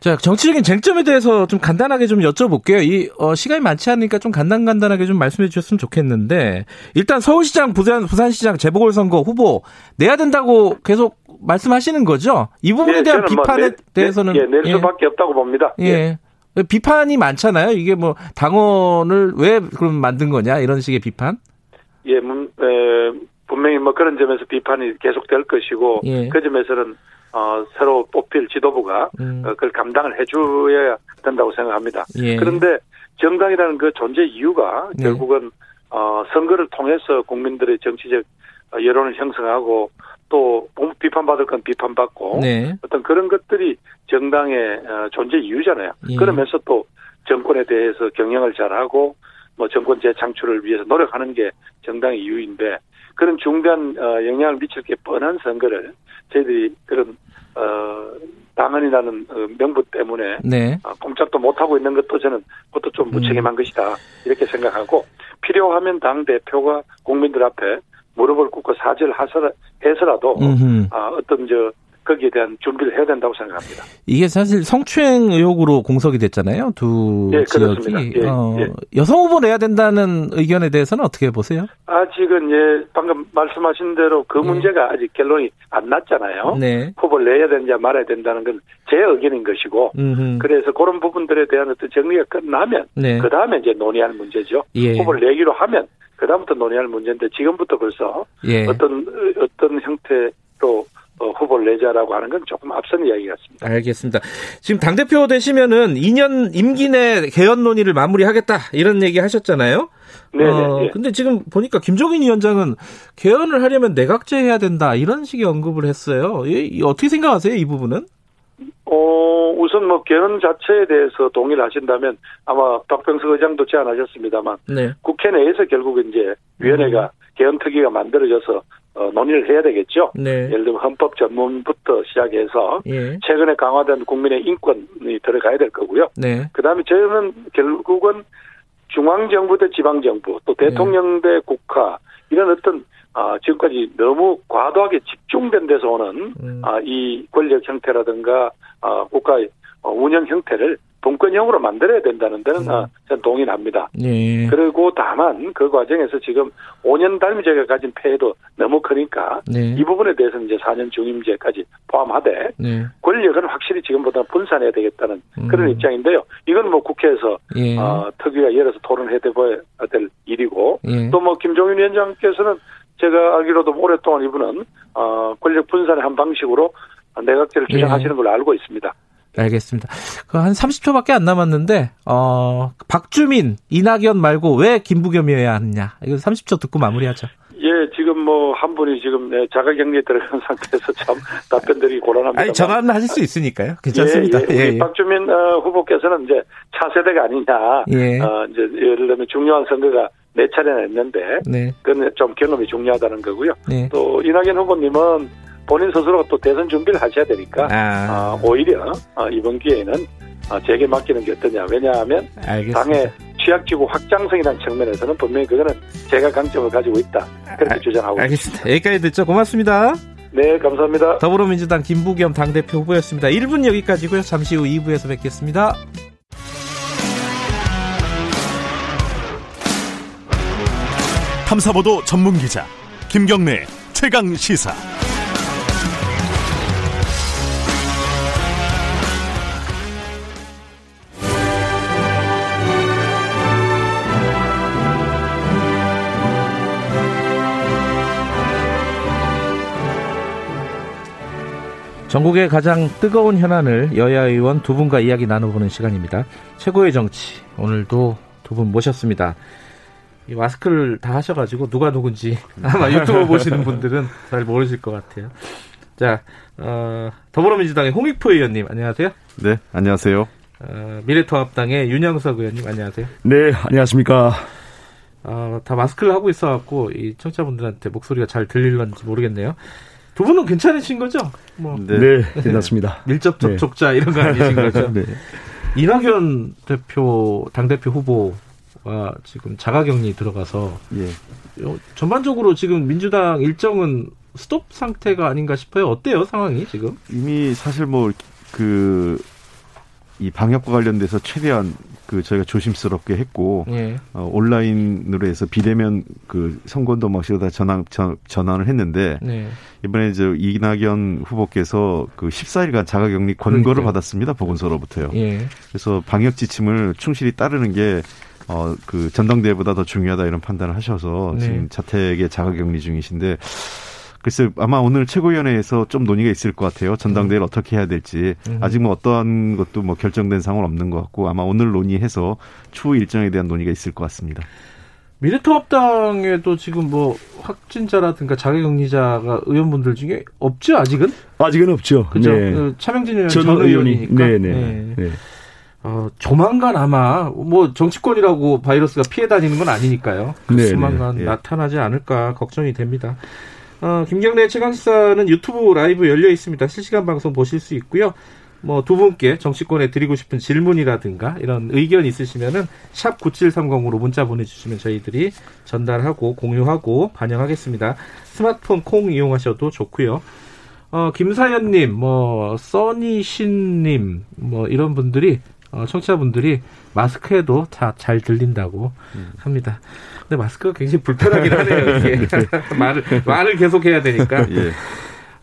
Speaker 2: 자, 정치적인 쟁점에 대해서 좀 간단하게 좀 여쭤볼게요. 이, 어, 시간이 많지 않으니까 좀 간단 간단하게 좀 말씀해 주셨으면 좋겠는데, 일단 서울시장, 부산, 부산시장 재보궐선거 후보 내야 된다고 계속 말씀하시는 거죠? 이 부분에
Speaker 7: 예,
Speaker 2: 대한
Speaker 7: 뭐
Speaker 2: 비판에
Speaker 7: 내-
Speaker 2: 대해서는.
Speaker 7: 예, 낼
Speaker 2: 예.
Speaker 7: 수밖에 없다고 봅니다.
Speaker 2: 예. 비판이 많잖아요. 이게 뭐, 당원을 왜 그럼 만든 거냐? 이런 식의 비판?
Speaker 7: 예, 문, 에, 분명히 뭐 그런 점에서 비판이 계속될 것이고
Speaker 2: 예.
Speaker 7: 그 점에서는 어, 새로 뽑힐 지도부가
Speaker 2: 음.
Speaker 7: 어, 그걸 감당을 해줘야 된다고 생각합니다.
Speaker 2: 예.
Speaker 7: 그런데 정당이라는 그 존재 이유가
Speaker 2: 네.
Speaker 7: 결국은 어, 선거를 통해서 국민들의 정치적 어, 여론을 형성하고 또 비판받을 건 비판받고
Speaker 2: 네.
Speaker 7: 어떤 그런 것들이 정당의 어, 존재 이유잖아요.
Speaker 2: 예.
Speaker 7: 그러면서 또 정권에 대해서 경영을 잘하고 뭐 정권 재창출을 위해서 노력하는 게 정당의 이유인데 그런 중대한 어, 영향을 미칠 게 뻔한 선거를 저희들이 그런 어, 당헌이라는 어, 명분 때문에
Speaker 2: 네.
Speaker 7: 어, 꼼짝도 못 하고 있는 것도 저는 그것도 좀 무책임한
Speaker 2: 음.
Speaker 7: 것이다 이렇게 생각하고 필요하면 당 대표가 국민들 앞에 무릎을 꿇고 사죄를 하서라, 해서라도
Speaker 2: 음흠.
Speaker 7: 아, 어떤 저 거기에 대한 준비를 해야 된다고 생각합니다.
Speaker 2: 이게 사실 성추행 의혹으로 공석이 됐잖아요. 두
Speaker 7: 예,
Speaker 2: 지역이.
Speaker 7: 예,
Speaker 2: 어,
Speaker 7: 예.
Speaker 2: 여성 후보 내야 된다는 의견에 대해서는 어떻게 보세요?
Speaker 7: 아직은 예 방금 말씀하신 대로 그
Speaker 2: 네.
Speaker 7: 문제가 아직 결론이 안 났잖아요.
Speaker 2: 네.
Speaker 7: 후보를 내야 되느냐 말아야 된다는 건 제 의견인 것이고
Speaker 2: 음흠.
Speaker 7: 그래서 그런 부분들에 대한 어떤 정리가 끝나면
Speaker 2: 네.
Speaker 7: 그 다음에 이제 논의할 문제죠.
Speaker 2: 예.
Speaker 7: 후보를 내기로 하면 그 다음부터 논의할 문제인데 지금부터 벌써
Speaker 2: 예.
Speaker 7: 어떤 어떤 형태로 어, 후보를 내자라고 하는 건 조금 앞선 이야기 같습니다.
Speaker 2: 알겠습니다. 지금 당 대표 되시면은 2년 임기 내 개헌 논의를 마무리하겠다 이런 얘기 하셨잖아요.
Speaker 7: 네,
Speaker 2: 어,
Speaker 7: 네.
Speaker 2: 근데 지금 보니까 김종인 위원장은 개헌을 하려면 내각제 해야 된다 이런 식의 언급을 했어요. 이, 어떻게 생각하세요 이 부분은?
Speaker 7: 어, 우선 뭐 개헌 자체에 대해서 동의를 하신다면 아마 박병석 의장도 제안하셨습니다만
Speaker 2: 네.
Speaker 7: 국회 내에서 결국 이제 위원회가 개헌 특위가 만들어져서 어, 논의를 해야 되겠죠.
Speaker 2: 네.
Speaker 7: 예를 들면 헌법 전문부터 시작해서
Speaker 2: 예.
Speaker 7: 최근에 강화된 국민의 인권이 들어가야 될 거고요.
Speaker 2: 네.
Speaker 7: 그 다음에 저는 결국은 중앙정부 대 지방정부 또 대통령 대 국가 이런 어떤 아, 지금까지 너무 과도하게 집중된 데서 오는
Speaker 2: 음.
Speaker 7: 아, 이 권력 형태라든가 아, 국가의 어, 운영 형태를 분권형으로 만들어야 된다는 데는
Speaker 2: 음.
Speaker 7: 아, 저는 동의는 합니다.
Speaker 2: 예.
Speaker 7: 그리고 다만 그 과정에서 지금 5년 단위제가 가진 폐해도 너무 크니까
Speaker 2: 네.
Speaker 7: 이 부분에 대해서는 이제 4년 중임제까지 포함하되
Speaker 2: 네.
Speaker 7: 권력은 확실히 지금보다 분산해야 되겠다는
Speaker 2: 음.
Speaker 7: 그런 입장인데요. 이건 뭐 국회에서
Speaker 2: 예.
Speaker 7: 어, 특위가 열어서 토론해 보야 될 일이고
Speaker 2: 예.
Speaker 7: 또뭐 김종인 위원장께서는 제가 알기로도 오랫동안 이분은 어, 권력 분산의 한 방식으로 내각제를
Speaker 2: 예.
Speaker 7: 주장하시는 걸로 알고 있습니다.
Speaker 2: 알겠습니다. 그한 30초밖에 안 남았는데 어 박주민, 이낙연 말고 왜 김부겸이어야 하느냐? 이거 30초 듣고 마무리하죠.
Speaker 7: 예, 지금 뭐 한 분이 지금 네, 자가격리에 들어간 상태에서 참 답변들이 곤란합니다.
Speaker 2: 아니 전화는 하실 수 있으니까요. 괜찮습니다.
Speaker 7: 예, 예, 우리 박주민 어, 후보께서는 이제 차세대가 아니냐.
Speaker 2: 예.
Speaker 7: 어, 이제 예를 들면 중요한 선거가 네 차례나 했는데
Speaker 2: 네.
Speaker 7: 그건 좀 경험이 중요하다는 거고요.
Speaker 2: 네.
Speaker 7: 또 이낙연 후보님은 본인 스스로 또 대선 준비를 하셔야 되니까
Speaker 2: 아,
Speaker 7: 어, 오히려 어, 이번 기회에는 어, 제게 맡기는 게 어떠냐. 왜냐하면
Speaker 2: 알겠습니다.
Speaker 7: 당의 취약지구 확장성이라는 측면에서는 분명히 그거는 제가 강점을 가지고 있다. 그렇게
Speaker 2: 아,
Speaker 7: 주장하고 있습니다.
Speaker 2: 알겠습니다. 여기까지 듣죠. 고맙습니다.
Speaker 7: 네, 감사합니다.
Speaker 2: 더불어민주당 김부겸 당대표 후보였습니다. 1분 여기까지고요. 잠시 후 2부에서 뵙겠습니다.
Speaker 1: 탐사보도 전문 기자 김경래 최강 시사.
Speaker 2: 전국의 가장 뜨거운 현안을 여야 의원 두 분과 이야기 나눠보는 시간입니다. 최고의 정치 오늘도 두 분 모셨습니다. 이 마스크를 다 하셔가지고 누가 누군지 아마 유튜브 보시는 분들은 잘 모르실 것 같아요. 자, 어, 더불어민주당의 홍익표 의원님 안녕하세요.
Speaker 8: 네, 안녕하세요.
Speaker 2: 어, 미래통합당의 윤영석 의원님 안녕하세요.
Speaker 8: 네, 안녕하십니까.
Speaker 2: 어, 다 마스크를 하고 있어갖고 이 청취자분들한테 목소리가 잘 들릴런지 모르겠네요. 두 분은 괜찮으신 거죠? 뭐
Speaker 8: 네, 괜찮습니다.
Speaker 2: 밀접 접촉자 이런 거 아니신 거죠?
Speaker 8: 네.
Speaker 2: 이낙연 대표 당 대표 후보 가 지금 자가격리 들어가서
Speaker 8: 예.
Speaker 2: 어, 전반적으로 지금 민주당 일정은 스톱 상태가 아닌가 싶어요. 어때요 상황이 지금?
Speaker 8: 이미 사실 뭐 그 이 방역과 관련돼서 최대한 그 저희가 조심스럽게 했고
Speaker 2: 예.
Speaker 8: 어, 온라인으로 해서 비대면 그 선거운동 방식으로 다 전환 전, 전환을 했는데
Speaker 2: 네.
Speaker 8: 이번에 저 이낙연 후보께서 그 14일간 자가격리 권고를
Speaker 2: 그러니까요.
Speaker 8: 받았습니다 보건소로부터요.
Speaker 2: 예.
Speaker 8: 그래서 방역 지침을 충실히 따르는 게 어, 그 전당대회보다 더 중요하다 이런 판단을 하셔서
Speaker 2: 네.
Speaker 8: 지금 자택에 자가격리 중이신데 글쎄 아마 오늘 최고위원회에서 좀 논의가 있을 것 같아요. 전당대회를 어떻게 해야 될지
Speaker 2: 음.
Speaker 8: 아직 뭐 어떠한 것도 뭐 결정된 상황은 없는 것 같고 아마 오늘 논의해서 추후 일정에 대한 논의가 있을 것 같습니다.
Speaker 2: 미래통합당에도 지금 뭐 확진자라든가 자가격리자가 의원분들 중에 없죠 아직은?
Speaker 9: 아직은 없죠.
Speaker 2: 그죠?
Speaker 9: 네.
Speaker 2: 그 차명진 의원
Speaker 9: 전
Speaker 2: 전
Speaker 9: 의원이
Speaker 2: 의원이니까.
Speaker 9: 네네.
Speaker 2: 네.
Speaker 9: 네.
Speaker 2: 어, 조만간 아마 뭐 정치권이라고 바이러스가 피해 다니는 건 아니니까요.
Speaker 9: 네네.
Speaker 2: 조만간
Speaker 8: 예.
Speaker 2: 나타나지 않을까 걱정이 됩니다. 어, 김경래 최강시사는 유튜브 라이브 열려 있습니다. 실시간 방송 보실 수 있고요. 뭐 두 분께 정치권에 드리고 싶은 질문이라든가 이런 의견 있으시면은 샵 9730으로 문자 보내주시면 저희들이 전달하고 공유하고 반영하겠습니다. 스마트폰 콩 이용하셔도 좋고요. 어, 김사연님, 뭐, 써니신님, 뭐, 이런 분들이, 어, 청취자분들이 마스크에도 다 잘 들린다고 합니다. 근데 마스크가 굉장히 불편하긴 하네요, 이게. 말을, 말을 계속 해야 되니까.
Speaker 8: 예.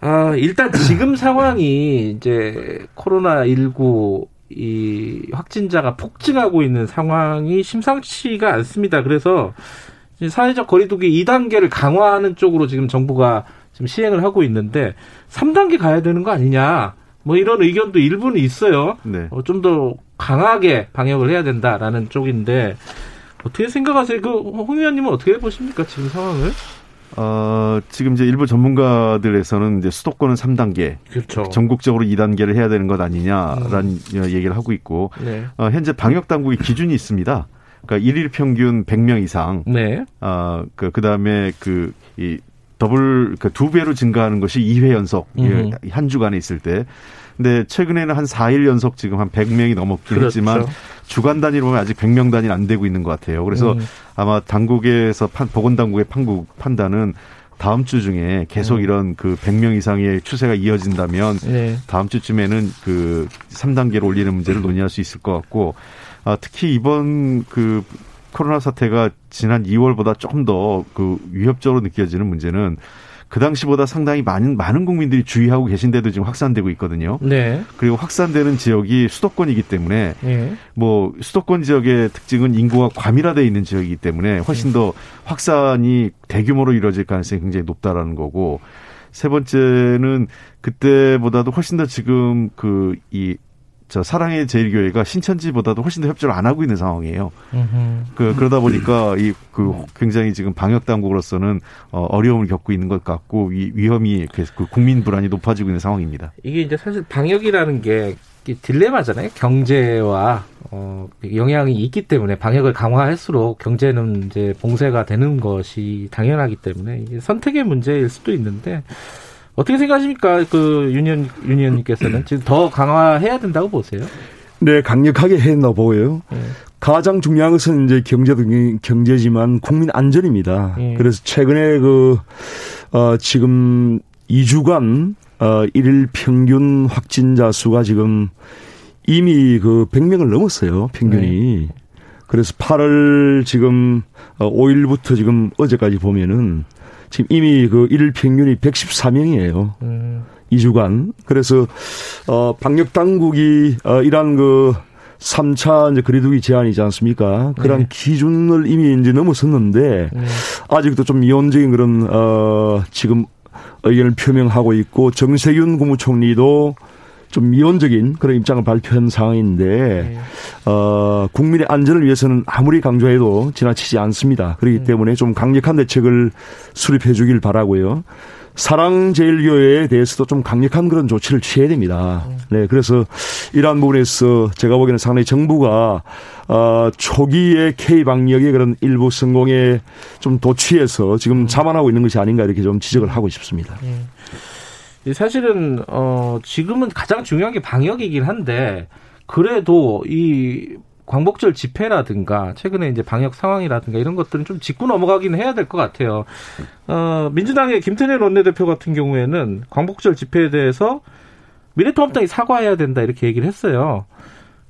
Speaker 2: 아, 일단 지금 상황이 이제 코로나 19 이 확진자가 폭증하고 있는 상황이 심상치가 않습니다. 그래서 사회적 거리두기 2단계를 강화하는 쪽으로 지금 정부가 지금 시행을 하고 있는데 3단계 가야 되는 거 아니냐. 뭐 이런 의견도 일부는 있어요.
Speaker 8: 네.
Speaker 2: 어, 좀 더 강하게 방역을 해야 된다라는 쪽인데 어떻게 생각하세요? 그 홍 의원님은 어떻게 보십니까 지금 상황을?
Speaker 8: 어, 지금 이제 일부 전문가들에서는 이제 수도권은 3단계,
Speaker 2: 그렇죠.
Speaker 8: 전국적으로 2단계를 해야 되는 것 아니냐라는
Speaker 2: 음.
Speaker 8: 얘기를 하고 있고,
Speaker 2: 네.
Speaker 8: 어, 현재 방역 당국의 기준이 있습니다. 그러니까 일일 평균 100명 이상,
Speaker 2: 네.
Speaker 8: 어, 그, 그 다음에 그, 이, 더블, 그두 배로 증가하는 것이 2회 연속,
Speaker 2: 음.
Speaker 8: 한 주간에 있을 때. 근데 최근에는 한 4일 연속 지금 한 100명이 넘었긴
Speaker 2: 그렇죠.
Speaker 8: 했지만 주간 단위로 보면 아직 100명 단위는 안 되고 있는 것 같아요. 그래서
Speaker 2: 음.
Speaker 8: 아마 당국에서 판, 보건당국의 판국, 판단은 다음 주 중에 계속
Speaker 2: 음.
Speaker 8: 이런 그 100명 이상의 추세가 이어진다면
Speaker 2: 네.
Speaker 8: 다음 주쯤에는 그 3단계로 올리는 문제를 논의할 수 있을 것 같고 아, 특히 이번 그 코로나 사태가 지난 2월보다 조금 더 그 위협적으로 느껴지는 문제는 그 당시보다 상당히 많은 많은 국민들이 주의하고 계신데도 지금 확산되고 있거든요.
Speaker 2: 네.
Speaker 8: 그리고 확산되는 지역이 수도권이기 때문에
Speaker 2: 네.
Speaker 8: 뭐 수도권 지역의 특징은 인구가 과밀화되어 있는 지역이기 때문에 훨씬 더 확산이 대규모로 이루어질 가능성이 굉장히 높다라는 거고 세 번째는 그때보다도 훨씬 더 지금 그 이 저 사랑의 제일교회가 신천지보다도 훨씬 더 협조를 안 하고 있는 상황이에요. 그 그러다 보니까 이 그 굉장히 지금 방역 당국으로서는 어, 어려움을 겪고 있는 것 같고 위, 위험이 계속 그 국민 불안이 높아지고 있는 상황입니다.
Speaker 2: 이게 이제 사실 방역이라는 게 딜레마잖아요. 경제와 어, 영향이 있기 때문에 방역을 강화할수록 경제는 이제 봉쇄가 되는 것이 당연하기 때문에 선택의 문제일 수도 있는데 어떻게 생각하십니까? 그 유니언 유니언님께서는 지금 더 강화해야 된다고 보세요?
Speaker 9: 네, 강력하게 된다고 보고요.
Speaker 2: 네.
Speaker 9: 가장 중요한 것은 이제 경제도 경제지만 국민 안전입니다.
Speaker 2: 예.
Speaker 9: 그래서 최근에 그, 어, 지금 2주간, 어, 일일 평균 확진자 수가 지금 이미 그 100명을 넘었어요. 평균이. 그래서 8월 지금, 어, 5일부터 지금 어제까지 보면은 지금 이미 그 일일 평균이 114명이에요.
Speaker 2: 음,
Speaker 9: 2주간. 그래서 어 방역 당국이 어 이러한 그 3차 이제 거리두기 제한이지 않습니까? 그런
Speaker 2: 네.
Speaker 9: 기준을 이미 이제 넘어섰는데
Speaker 2: 네.
Speaker 9: 아직도 좀 미온적인 그런 어 지금 의견을 표명하고 있고 정세균 국무총리도 좀 미온적인 그런 입장을 발표한 상황인데
Speaker 2: 네.
Speaker 9: 어 국민의 안전을 위해서는 아무리 강조해도 지나치지 않습니다. 그렇기
Speaker 2: 음.
Speaker 9: 때문에 좀 강력한 대책을 수립해 주길 바라고요. 사랑제일교회에 대해서도 좀 강력한 그런 조치를 취해야 됩니다. 네, 그래서 이러한 부분에서 제가 보기에는 상당히 정부가 어, 초기에 K 방역의 그런 일부 성공에 좀 도취해서 지금 자만하고 있는 것이 아닌가 이렇게 좀 지적을 하고 싶습니다.
Speaker 2: 이 사실은 어 지금은 가장 중요한 게 방역이긴 한데 그래도 이 광복절 집회라든가 최근에 이제 방역 상황이라든가 이런 것들은 좀 짚고 넘어가긴 해야 될 것 같아요. 어 민주당의 김태년 원내대표 같은 경우에는 광복절 집회에 대해서 미래통합당이 사과해야 된다 이렇게 얘기를 했어요.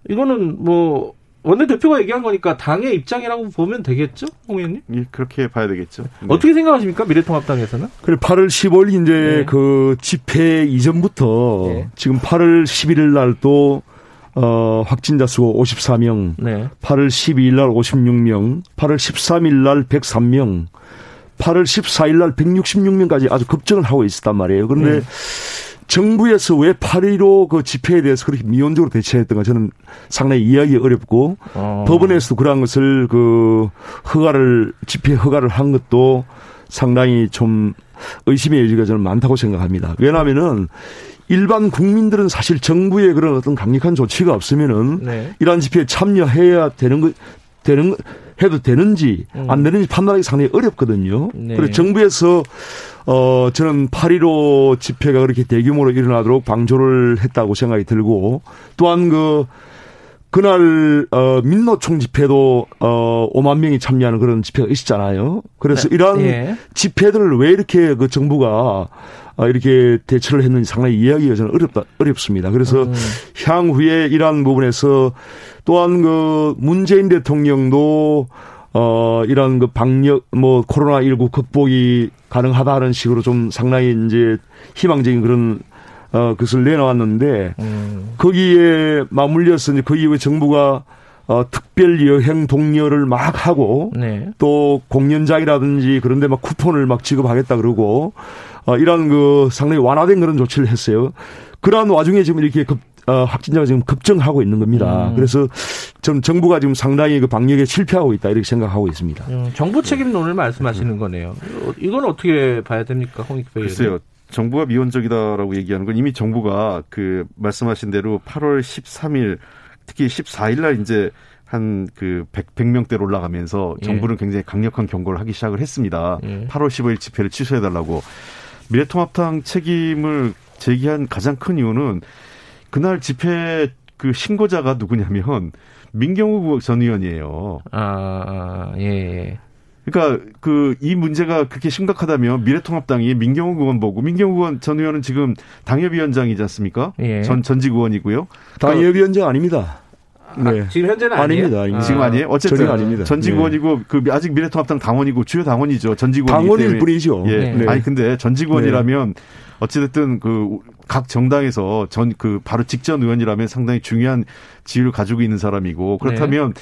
Speaker 2: 이거는 뭐 원내대표가 얘기한 거니까 당의 입장이라고 보면 되겠죠, 홍 의원님?
Speaker 8: 예, 그렇게 봐야 되겠죠. 네.
Speaker 2: 어떻게 생각하십니까, 미래통합당에서는?
Speaker 9: 그리고 8월 15일 이제
Speaker 2: 네.
Speaker 9: 그 집회 이전부터
Speaker 2: 네.
Speaker 9: 지금 8월 11일 날또 어, 확진자 수가 54명,
Speaker 2: 네.
Speaker 9: 8월 12일 날 56명, 8월 13일 날 103명, 8월 14일 날 166명까지 아주 급증을 하고 있었단 말이에요. 그런데
Speaker 2: 네.
Speaker 9: 정부에서 왜 8.15 그 집회에 대해서 그렇게 미온적으로 대처했던가 저는 상당히 이해하기 어렵고
Speaker 2: 어.
Speaker 9: 법원에서도 그러한 것을 그 허가를 집회 허가를 한 것도 상당히 좀 의심의 여지가 저는 많다고 생각합니다. 왜냐하면은 일반 국민들은 사실 정부의 그런 어떤 강력한 조치가 없으면은
Speaker 2: 네.
Speaker 9: 이러한 집회에 참여해야 되는 거 되는 거- 해도 되는지
Speaker 2: 음.
Speaker 9: 안 되는지 판단하기 상당히 어렵거든요.
Speaker 2: 네.
Speaker 9: 그래서 정부에서 어 저는 8.15 집회가 그렇게 대규모로 일어나도록 방조를 했다고 생각이 들고 또한 그 그날 어 민노총 집회도 어 5만 명이 참여하는 그런 집회가 있었잖아요. 그래서 이러한
Speaker 2: 예.
Speaker 9: 집회들을 왜 이렇게 그 정부가 아, 이렇게 대처를 했는지 상당히 이해하기가 저는 어렵다, 어렵습니다. 그래서
Speaker 2: 음.
Speaker 9: 향후에 이러한 부분에서 또한 그 문재인 대통령도 어, 이런 그 방역, 뭐, 코로나19 극복이 가능하다는 식으로 좀 상당히 이제 희망적인 그런, 어, 것을 내놓았는데,
Speaker 2: 음.
Speaker 9: 거기에 맞물려서 이제 그 이후에 정부가 어, 특별 여행 동료를 막 하고
Speaker 2: 네.
Speaker 9: 또 공연장이라든지 그런데 막 쿠폰을 막 지급하겠다 그러고 어, 이런 그 상당히 완화된 그런 조치를 했어요. 그러한 와중에 지금 이렇게 급, 어, 확진자가 지금 급증하고 있는 겁니다.
Speaker 2: 음.
Speaker 9: 그래서 좀 정부가 지금 상당히 그 방역에 실패하고 있다 이렇게 생각하고 있습니다.
Speaker 2: 음, 정부 책임론을 말씀하시는 거네요. 어, 이건 어떻게 봐야 됩니까, 홍익표 의원?
Speaker 8: 글쎄요. 정부가 미온적이다라고 얘기하는 건 이미 정부가 그 말씀하신 대로 8월 13일 특히 14일 날 이제 한그 100, 100명대로 올라가면서
Speaker 2: 예.
Speaker 8: 정부는 굉장히 강력한 경고를 하기 시작을 했습니다.
Speaker 2: 예.
Speaker 8: 8월 15일 집회를 취소해달라고. 미래통합당 책임을 제기한 가장 큰 이유는 그날 집회 그 신고자가 누구냐면 민경우 전 의원이에요.
Speaker 2: 아, 아, 예, 예.
Speaker 8: 그러니까 그 이 문제가 그렇게 심각하다면 미래통합당이 민경욱 의원 보고 민경욱 의원 전 의원은 지금 당협위원장이지 않습니까?
Speaker 2: 예.
Speaker 8: 전 전직 의원이고요.
Speaker 9: 당협위원장 아닙니다. 네.
Speaker 2: 아, 지금 현재는 아니에요?
Speaker 9: 아닙니다. 아닙니다.
Speaker 8: 지금 아니에요? 어쨌든
Speaker 9: 아닙니다.
Speaker 8: 전직
Speaker 9: 네.
Speaker 8: 의원이고 그 아직 미래통합당 당원이고 주요 당원이죠. 전직 의원이기
Speaker 9: 당원일
Speaker 8: 때문에.
Speaker 9: 뿐이죠.
Speaker 8: 예.
Speaker 2: 네.
Speaker 8: 아니 근데 전직 의원이라면 어찌됐든 그 각 정당에서 전 그 바로 직전 의원이라면 상당히 중요한 지위를 가지고 있는 사람이고 그렇다면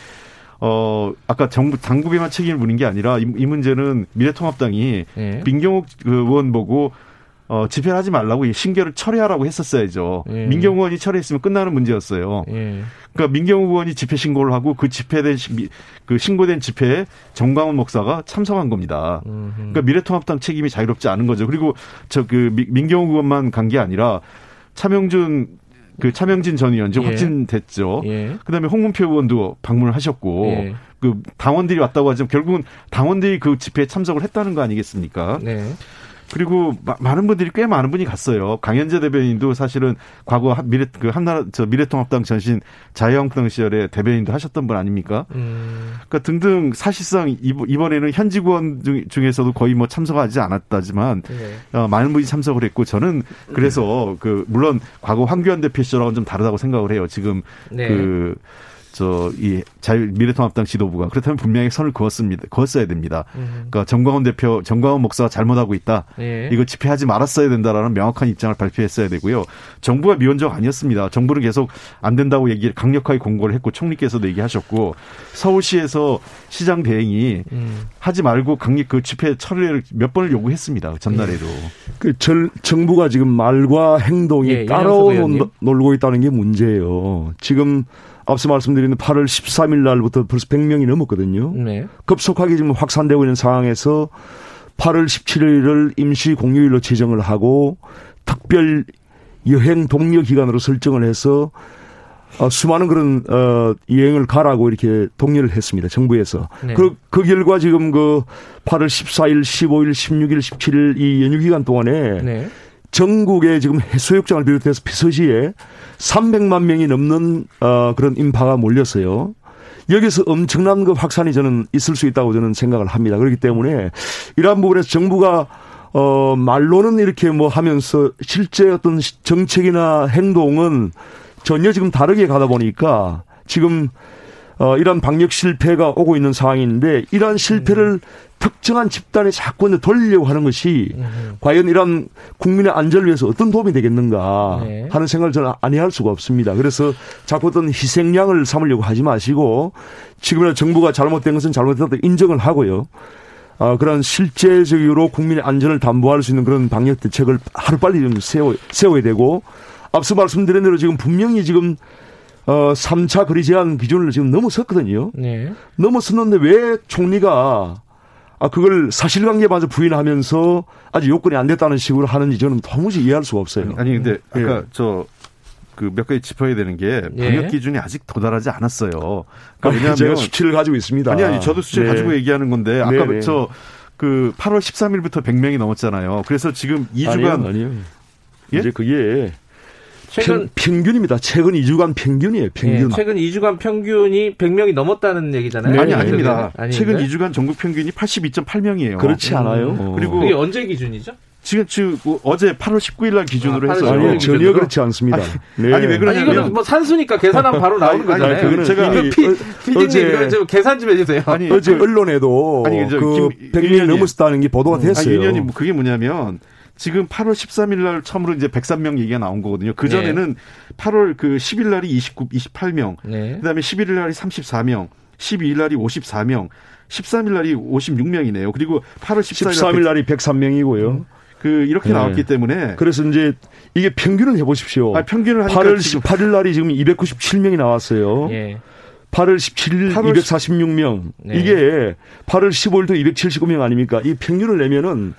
Speaker 8: 어 아까 정부 당국에만 책임을 묻는 게 아니라 이, 이 문제는 미래통합당이
Speaker 2: 예.
Speaker 8: 민경욱 그 의원 보고 어 집회를 하지 말라고 이 신결을 철회하라고 했었어야죠.
Speaker 2: 예.
Speaker 8: 민경욱 의원이 철회했으면 끝나는 문제였어요.
Speaker 2: 예.
Speaker 8: 그러니까 민경욱 의원이 집회 신고를 하고 그 집회된 그 신고된 집회에 정광훈 목사가 참석한 겁니다.
Speaker 2: 음흠.
Speaker 8: 그러니까 미래통합당 책임이 자유롭지 않은 거죠. 그리고 저 그 민경욱 의원만 간 게 아니라 차명준 그 차명진 전 의원 지금
Speaker 2: 예.
Speaker 8: 확진됐죠.
Speaker 2: 예.
Speaker 8: 그다음에 홍문표 의원도 방문을 하셨고
Speaker 2: 예.
Speaker 8: 그 당원들이 왔다고 하지만 결국은 당원들이 그 집회에 참석을 했다는 거 아니겠습니까?
Speaker 2: 네.
Speaker 8: 그리고 마- 많은 분들이 꽤 많은 분이 갔어요. 강현재 대변인도 사실은 과거 한- 미래 그 한나라 저 미래통합당 전신 자유한국당 시절에 대변인도 하셨던 분 아닙니까?
Speaker 2: 음,
Speaker 8: 그러니까 등등 사실상 이번- 이번에는 현직 의원 중- 중에서도 거의 뭐 참석하지 않았다지만
Speaker 2: 네.
Speaker 8: 어, 많은 분이 참석을 했고 저는 그래서 그 물론 과거 황교안 대표 시절하고는 좀 다르다고 생각을 해요. 지금
Speaker 2: 네.
Speaker 8: 그 저 이 자유 미래통합당 지도부가 그렇다면 분명히 선을 그었습니다. 그었어야 됩니다.
Speaker 2: 음,
Speaker 8: 그러니까 정광훈 대표, 정광훈 목사가 잘못하고 있다.
Speaker 2: 예.
Speaker 8: 이거 집회하지 말았어야 된다라는 명확한 입장을 발표했어야 되고요. 정부가 미온적 아니었습니다. 정부는 계속 안 된다고 얘기를 강력하게 공고를 했고 총리께서도 얘기하셨고 서울시에서 시장 대행이
Speaker 2: 음.
Speaker 8: 하지 말고 강력 그 집회 철회를 몇 번을 요구했습니다. 전날에도.
Speaker 9: 그 절, 정부가 지금 말과 행동이
Speaker 2: 예,
Speaker 9: 따로
Speaker 2: 윤영석 의원님.
Speaker 9: 놀고 있다는 게 문제예요. 지금 앞서 말씀드린 8월 13일 날부터 벌써 100명이 넘었거든요.
Speaker 2: 네.
Speaker 9: 급속하게 지금 확산되고 있는 상황에서 8월 17일을 임시 공휴일로 지정을 하고 특별 여행 동료 기간으로 설정을 해서 어, 수많은 그런 어 여행을 가라고 이렇게 독려를 했습니다. 정부에서.
Speaker 2: 네.
Speaker 9: 그, 그 결과 지금 그 8월 14일, 15일, 16일, 17일 이 연휴 기간 동안에
Speaker 2: 네.
Speaker 9: 전국에 지금 해수욕장을 비롯해서 피서시에 300만 명이 넘는 어, 그런 인파가 몰렸어요. 여기서 엄청난 그 확산이 저는 있을 수 있다고 저는 생각을 합니다. 그렇기 때문에 이러한 부분에서 정부가 어 말로는 이렇게 뭐 하면서 실제 어떤 시- 정책이나 행동은 전혀 지금 다르게 가다 보니까 지금 어 이런 방역 실패가 오고 있는 상황인데 이러한 실패를 특정한 집단에 자꾸 돌리려고 하는 것이 과연 이런 국민의 안전을 위해서 어떤 도움이 되겠는가
Speaker 2: 네.
Speaker 9: 하는 생각을 저는 아니할 수가 없습니다. 그래서 자꾸 어떤 희생양을 삼으려고 하지 마시고 지금이나 정부가 잘못된 것은 잘못됐다 인정을 하고요. 아, 그런 실제적으로 국민의 안전을 담보할 수 있는 그런 방역 대책을 하루빨리 좀 세워, 세워야 되고 앞서 말씀드린 대로 지금 분명히 지금 어, 3차 거리 제한 기준을 지금 넘어섰거든요.
Speaker 2: 네.
Speaker 9: 넘어섰는데 왜 총리가 아 그걸 사실관계마저 부인하면서 아직 요건이 안 됐다는 식으로 하는지 저는 도무지 이해할 수가 없어요.
Speaker 8: 아니 근데
Speaker 9: 예.
Speaker 8: 아까 저그 몇 가지 짚어야 되는 게
Speaker 2: 예.
Speaker 8: 방역 기준이 아직 도달하지 않았어요.
Speaker 9: 아,
Speaker 8: 그러니까 왜냐하면
Speaker 9: 제가 수치를 가지고 있습니다.
Speaker 8: 아니 아니 저도 수치
Speaker 9: 네.
Speaker 8: 가지고 얘기하는 건데 아까
Speaker 9: 네, 네.
Speaker 8: 저 그 8월 13일부터 100명이 넘었잖아요. 그래서 지금 2주간
Speaker 9: 아니요, 아니요.
Speaker 8: 예?
Speaker 9: 이제 그게
Speaker 2: 최근
Speaker 9: 평, 평균입니다. 최근 2주간 평균이에요. 평균.
Speaker 2: 예, 최근 2주간 평균이 100명이 넘었다는 얘기잖아요.
Speaker 9: 네,
Speaker 8: 아니
Speaker 9: 네,
Speaker 8: 아닙니다.
Speaker 2: 아닌가요?
Speaker 8: 최근 2주간 전국 평균이 82.8명이에요.
Speaker 9: 그렇지 않아요.
Speaker 8: 음. 그리고
Speaker 2: 그게 언제 기준이죠?
Speaker 8: 지금 지금 어제 8월 19일 날 기준으로
Speaker 2: 아,
Speaker 8: 해서
Speaker 2: 8월
Speaker 9: 아니요,
Speaker 2: 19일
Speaker 9: 전혀? 그렇지 않습니다. 네.
Speaker 8: 아니, 왜 그러냐면-
Speaker 2: 아니 이거는 뭐 산수니까 계산하면 바로 나오는
Speaker 8: 아니, 아니,
Speaker 2: 거잖아요.
Speaker 8: 그거는 제가-
Speaker 2: 피,
Speaker 9: 어-
Speaker 2: 피디님 좀 계산 좀 해주세요.
Speaker 8: 아니
Speaker 9: 어제 언론에도
Speaker 8: 아니,
Speaker 9: 저그
Speaker 8: 김-
Speaker 9: 100명이
Speaker 8: 의원님.
Speaker 9: 넘었다는 게 보도가
Speaker 8: 아니,
Speaker 9: 됐어요.
Speaker 8: 윤현이 그게 뭐냐면 지금 8월 13일 날 처음으로 이제 103명 얘기가 나온 거거든요. 그 전에는 8월 그 10일 날이 29, 28명,
Speaker 2: 네.
Speaker 8: 그다음에 11일 날이 34명, 12일 날이 54명, 13일 날이 56명이네요. 그리고 8월 14일,
Speaker 9: 13일 날이 103명이고요.
Speaker 8: 그 이렇게
Speaker 9: 네.
Speaker 8: 나왔기 때문에
Speaker 9: 그래서 이제 이게 평균을 해보십시오.
Speaker 8: 아, 평균을 하니까
Speaker 9: 8월
Speaker 8: 지금
Speaker 9: 18일 날이 지금 297명이 나왔어요.
Speaker 2: 예.
Speaker 9: 8월 17일
Speaker 8: 8월
Speaker 9: 246명.
Speaker 2: 네.
Speaker 9: 이게 8월 15일도 279명 아닙니까? 이 평균을 내면은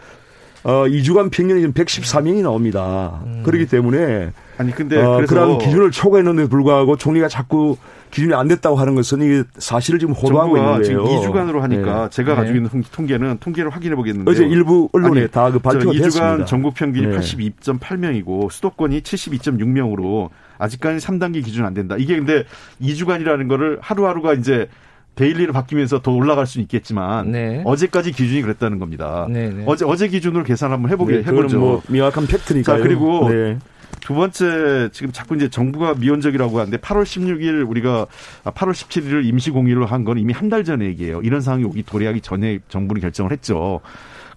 Speaker 9: 어 2주간 평균이 지금 114명이 나옵니다.
Speaker 2: 음.
Speaker 9: 그렇기 때문에
Speaker 8: 아니 근데
Speaker 9: 어,
Speaker 8: 그래서
Speaker 9: 그런 기준을 초과했는데 불구하고 총리가 자꾸 기준이 안 됐다고 하는 것은 이게 사실을 지금 호도하고
Speaker 8: 정부가
Speaker 9: 있는
Speaker 8: 지금
Speaker 9: 거예요.
Speaker 8: 2주간으로 하니까
Speaker 9: 네.
Speaker 8: 제가
Speaker 2: 네.
Speaker 8: 가지고 있는 통- 통계는 통계를 확인해 보겠는데
Speaker 9: 어제 일부 언론에 다 그 발표가
Speaker 8: 2주간
Speaker 9: 됐습니다.
Speaker 8: 전국 평균이
Speaker 9: 네.
Speaker 8: 82.8명이고 수도권이 72.6명으로 아직까지 3단계 기준 안 된다. 이게 근데 2주간이라는 거를 하루하루가 이제 daily로 바뀌면서 더 올라갈 수는 있겠지만
Speaker 2: 네.
Speaker 8: 어제까지 기준이 그랬다는 겁니다.
Speaker 2: 네, 네.
Speaker 8: 어제 어제 기준으로 계산 한번 해보게
Speaker 9: 네,
Speaker 8: 해보죠.
Speaker 9: 뭐 명확한 팩트니까요.
Speaker 8: 자, 그리고
Speaker 9: 네.
Speaker 8: 두 번째 지금 자꾸 이제 정부가 미온적이라고 하는데 8월 16일 우리가 8월 17일을 임시 공휴일로 한 건 이미 한 달 전 얘기예요. 이런 상황이 오기 도래하기 전에 정부는 결정을 했죠.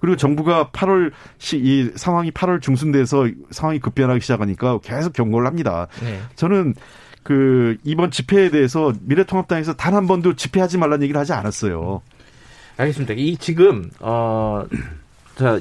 Speaker 8: 그리고 정부가 8월 시, 이 상황이 8월 중순 돼서 상황이 급변하기 시작하니까 계속 경고를 합니다.
Speaker 2: 네.
Speaker 8: 저는 그 이번 집회에 대해서 미래통합당에서 단 한 번도 집회하지 말라는 얘기를 하지 않았어요.
Speaker 2: 알겠습니다. 이 지금 어자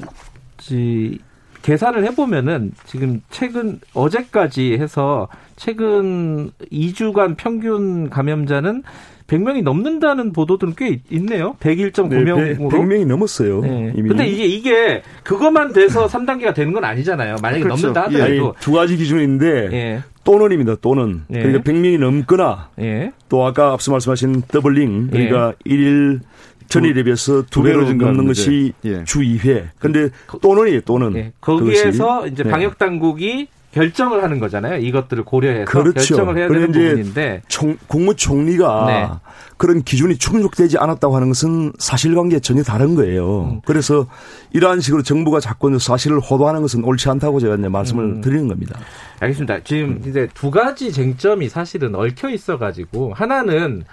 Speaker 2: 계산을 해보면은 지금 최근 어제까지 해서 최근 2주간 평균 감염자는 100명이 넘는다는 보도들은 꽤 있- 있네요. 101.9명으로.
Speaker 9: 100명이 넘었어요.
Speaker 2: 네.
Speaker 9: 이미.
Speaker 2: 근데 이게 이게 그것만 돼서 3단계가 되는 건 아니잖아요. 만약에
Speaker 8: 그렇죠.
Speaker 2: 넘는다
Speaker 8: 예.
Speaker 2: 하더라도
Speaker 9: 두 가지 기준인데
Speaker 2: 예.
Speaker 9: 또는입니다. 또는
Speaker 2: 예.
Speaker 9: 그러니까 100명이 넘거나
Speaker 2: 예.
Speaker 9: 또 아까 앞서 말씀하신 더블링 그러니까 일일 전일에 비해서 두
Speaker 8: 두 배로
Speaker 9: 넘는. 것이
Speaker 8: 예.
Speaker 9: 주 2회. 근데 또는이에요. 또는
Speaker 2: 예. 거기에서. 이제
Speaker 9: 네.
Speaker 2: 방역 당국이 결정을 하는 거잖아요. 이것들을 고려해서
Speaker 9: 그렇죠.
Speaker 2: 결정을 해야 되는 부분인데
Speaker 9: 총, 국무총리가
Speaker 2: 네.
Speaker 9: 그런 기준이 충족되지 않았다고 하는 것은 사실관계 전혀 다른 거예요.
Speaker 2: 음.
Speaker 9: 그래서 이러한 식으로 정부가 자꾸 사실을 호도하는 것은 옳지 않다고 제가 이제 말씀을
Speaker 2: 음.
Speaker 9: 드리는 겁니다.
Speaker 2: 알겠습니다. 지금 이제 두 가지 쟁점이 사실은 얽혀 있어 가지고 하나는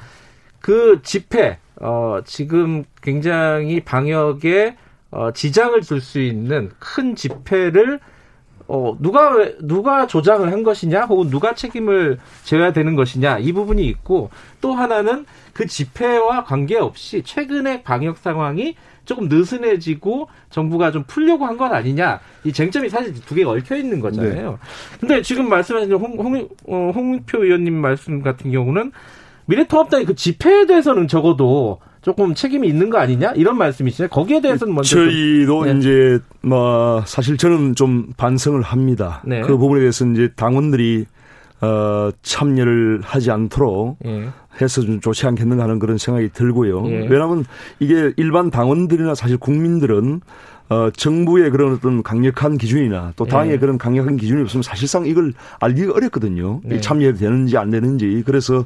Speaker 2: 그 집회 어 지금 굉장히 방역에 어 지장을 줄 수 있는 큰 집회를 어 누가 왜- 누가 조장을 한 것이냐? 혹은 누가 책임을 져야 되는 것이냐? 이 부분이 있고 또 하나는 그 집회와 관계없이 최근의 방역 상황이 조금 느슨해지고 정부가 좀 풀려고 한 건 아니냐? 이 쟁점이 사실 두 개가 얽혀 있는 거잖아요. 근데 지금 말씀하신 홍, 홍, 어, 홍표 의원님 말씀 같은 경우는 미래통합당이 그 집회에 대해서는 적어도 조금 책임이 있는 거 아니냐 이런 말씀이시죠. 거기에 대해서는 먼저 좀-
Speaker 9: 저희도
Speaker 2: 네.
Speaker 9: 이제 뭐 사실 저는 좀 반성을 합니다.
Speaker 2: 네.
Speaker 9: 그 부분에 대해서 이제 당원들이 어 참여를 하지 않도록
Speaker 2: 예.
Speaker 9: 해서 좀 좋지 않겠는가 하는 그런 생각이 들고요.
Speaker 2: 예.
Speaker 9: 왜냐하면 이게 일반 당원들이나 사실 국민들은 어, 정부의 그런 어떤 강력한 기준이나 또 당의
Speaker 2: 예.
Speaker 9: 그런 강력한 기준이 없으면 사실상 이걸 알기가 어렵거든요.
Speaker 2: 네.
Speaker 9: 참여해도 되는지 안 되는지. 그래서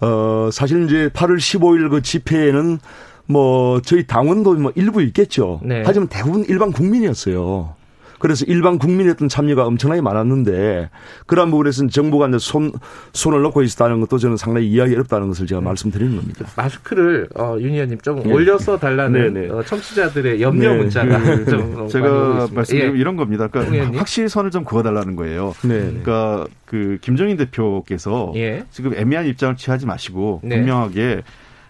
Speaker 9: 어, 사실 이제 8월 15일 그 집회에는 뭐 저희 당원도 뭐 일부 있겠죠.
Speaker 2: 네.
Speaker 9: 하지만 대부분 일반 국민이었어요. 그래서 일반 국민의 어떤 참여가 엄청나게 많았는데 그러한 부분에서는 정부가 이제 손 손을 놓고 있었다는 것도 저는 상당히 이해하기 어렵다는 것을 제가 말씀드리는 겁니다.
Speaker 2: 마스크를 어, 윤 의원님 좀
Speaker 9: 네.
Speaker 2: 올려서 달라는
Speaker 9: 네, 네.
Speaker 2: 어, 청취자들의 염려
Speaker 9: 네.
Speaker 2: 문자가
Speaker 8: 그,
Speaker 2: 좀 오고
Speaker 8: 제가. 말씀드리면
Speaker 2: 예.
Speaker 8: 이런 겁니다.
Speaker 2: 홍
Speaker 8: 그러니까
Speaker 2: 의원님.
Speaker 8: 확실히 선을 좀 그어달라는 거예요.
Speaker 9: 네.
Speaker 8: 그러니까 그 김정인 대표께서
Speaker 2: 예.
Speaker 8: 지금 애매한 입장을 취하지 마시고
Speaker 2: 네.
Speaker 8: 분명하게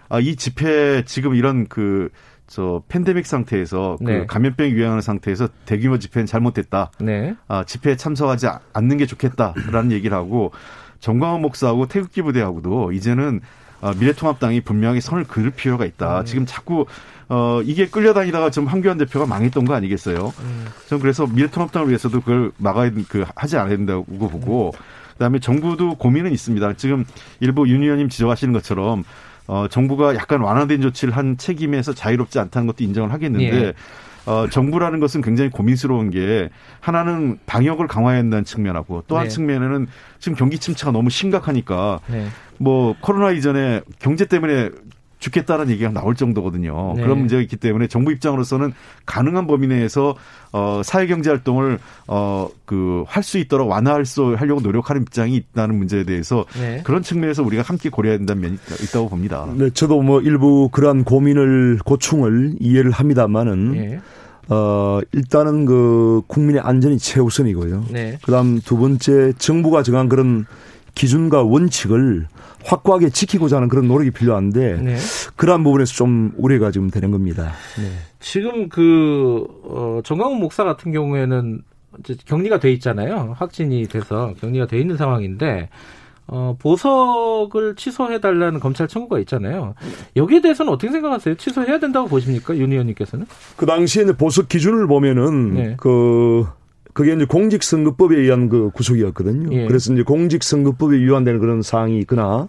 Speaker 8: 아, 이 집회 지금 이런 그 저 팬데믹 상태에서
Speaker 2: 네.
Speaker 8: 그 감염병이 유행하는 상태에서 대규모 집회는 잘못됐다.
Speaker 2: 네.
Speaker 8: 아, 집회에 참석하지 않는 게 좋겠다라는 얘기를 하고 정광훈 목사하고 태극기 부대하고도 이제는 아, 미래통합당이 분명히 선을 그을 필요가 있다.
Speaker 2: 음.
Speaker 8: 지금 자꾸 어 이게 끌려다니다가 좀 황교안 대표가 망했던 거 아니겠어요?
Speaker 2: 음.
Speaker 8: 전 그래서 미래통합당을 위해서도 그걸 막아야 그 하지 않아야 된다고 보고 그다음에 정부도 고민은 있습니다. 지금 일부 윤 의원님 지적하시는 것처럼 어 정부가 약간 완화된 조치를 한 책임에서 자유롭지 않다는 것도 인정을 하겠는데
Speaker 2: 예.
Speaker 8: 어, 정부라는 것은 굉장히 고민스러운 게 하나는 방역을 강화해야 한다는 측면하고 또한
Speaker 2: 네.
Speaker 8: 측면에는 지금 경기 침체가 너무 심각하니까
Speaker 2: 네.
Speaker 8: 뭐 코로나 이전에 경제 때문에 죽겠다는 얘기가 나올 정도거든요.
Speaker 2: 네.
Speaker 8: 그런 문제가 있기 때문에 정부 입장으로서는 가능한 범위 내에서 어 사회 경제 활동을 어 그 할 수 있도록 완화할 수 하려고 노력하는 입장이 있다는 문제에 대해서
Speaker 2: 네.
Speaker 8: 그런 측면에서 우리가 함께 고려해야 된다는 면이 있- 있다고 봅니다.
Speaker 9: 네, 저도 뭐 일부 그러한 고민을 고충을 이해를 합니다만은
Speaker 2: 예.
Speaker 9: 어, 일단은 그 국민의 안전이 최우선이고요.
Speaker 2: 네.
Speaker 9: 그다음 두 번째 정부가 정한 그런 기준과 원칙을 확고하게 지키고자 하는 그런 노력이 필요한데
Speaker 2: 네.
Speaker 9: 그러한 부분에서 좀 우려가 지금 되는 겁니다. 네.
Speaker 2: 지금 그 어, 정강훈 목사 같은 경우에는 이제 격리가 돼 있잖아요. 확진이 돼서 격리가 돼 있는 상황인데 어, 보석을 취소해 달라는 검찰 청구가 있잖아요. 여기에 대해서는 어떻게 생각하세요? 취소해야 된다고 보십니까, 윤 의원님께서는?
Speaker 9: 그 당시에 이제 보석 기준을 보면은
Speaker 2: 네.
Speaker 9: 그 그게 이제 공직선거법에 의한 그 구속이었거든요.
Speaker 2: 예.
Speaker 9: 그래서 이제 공직선거법에 위반되는 그런 사항이 있거나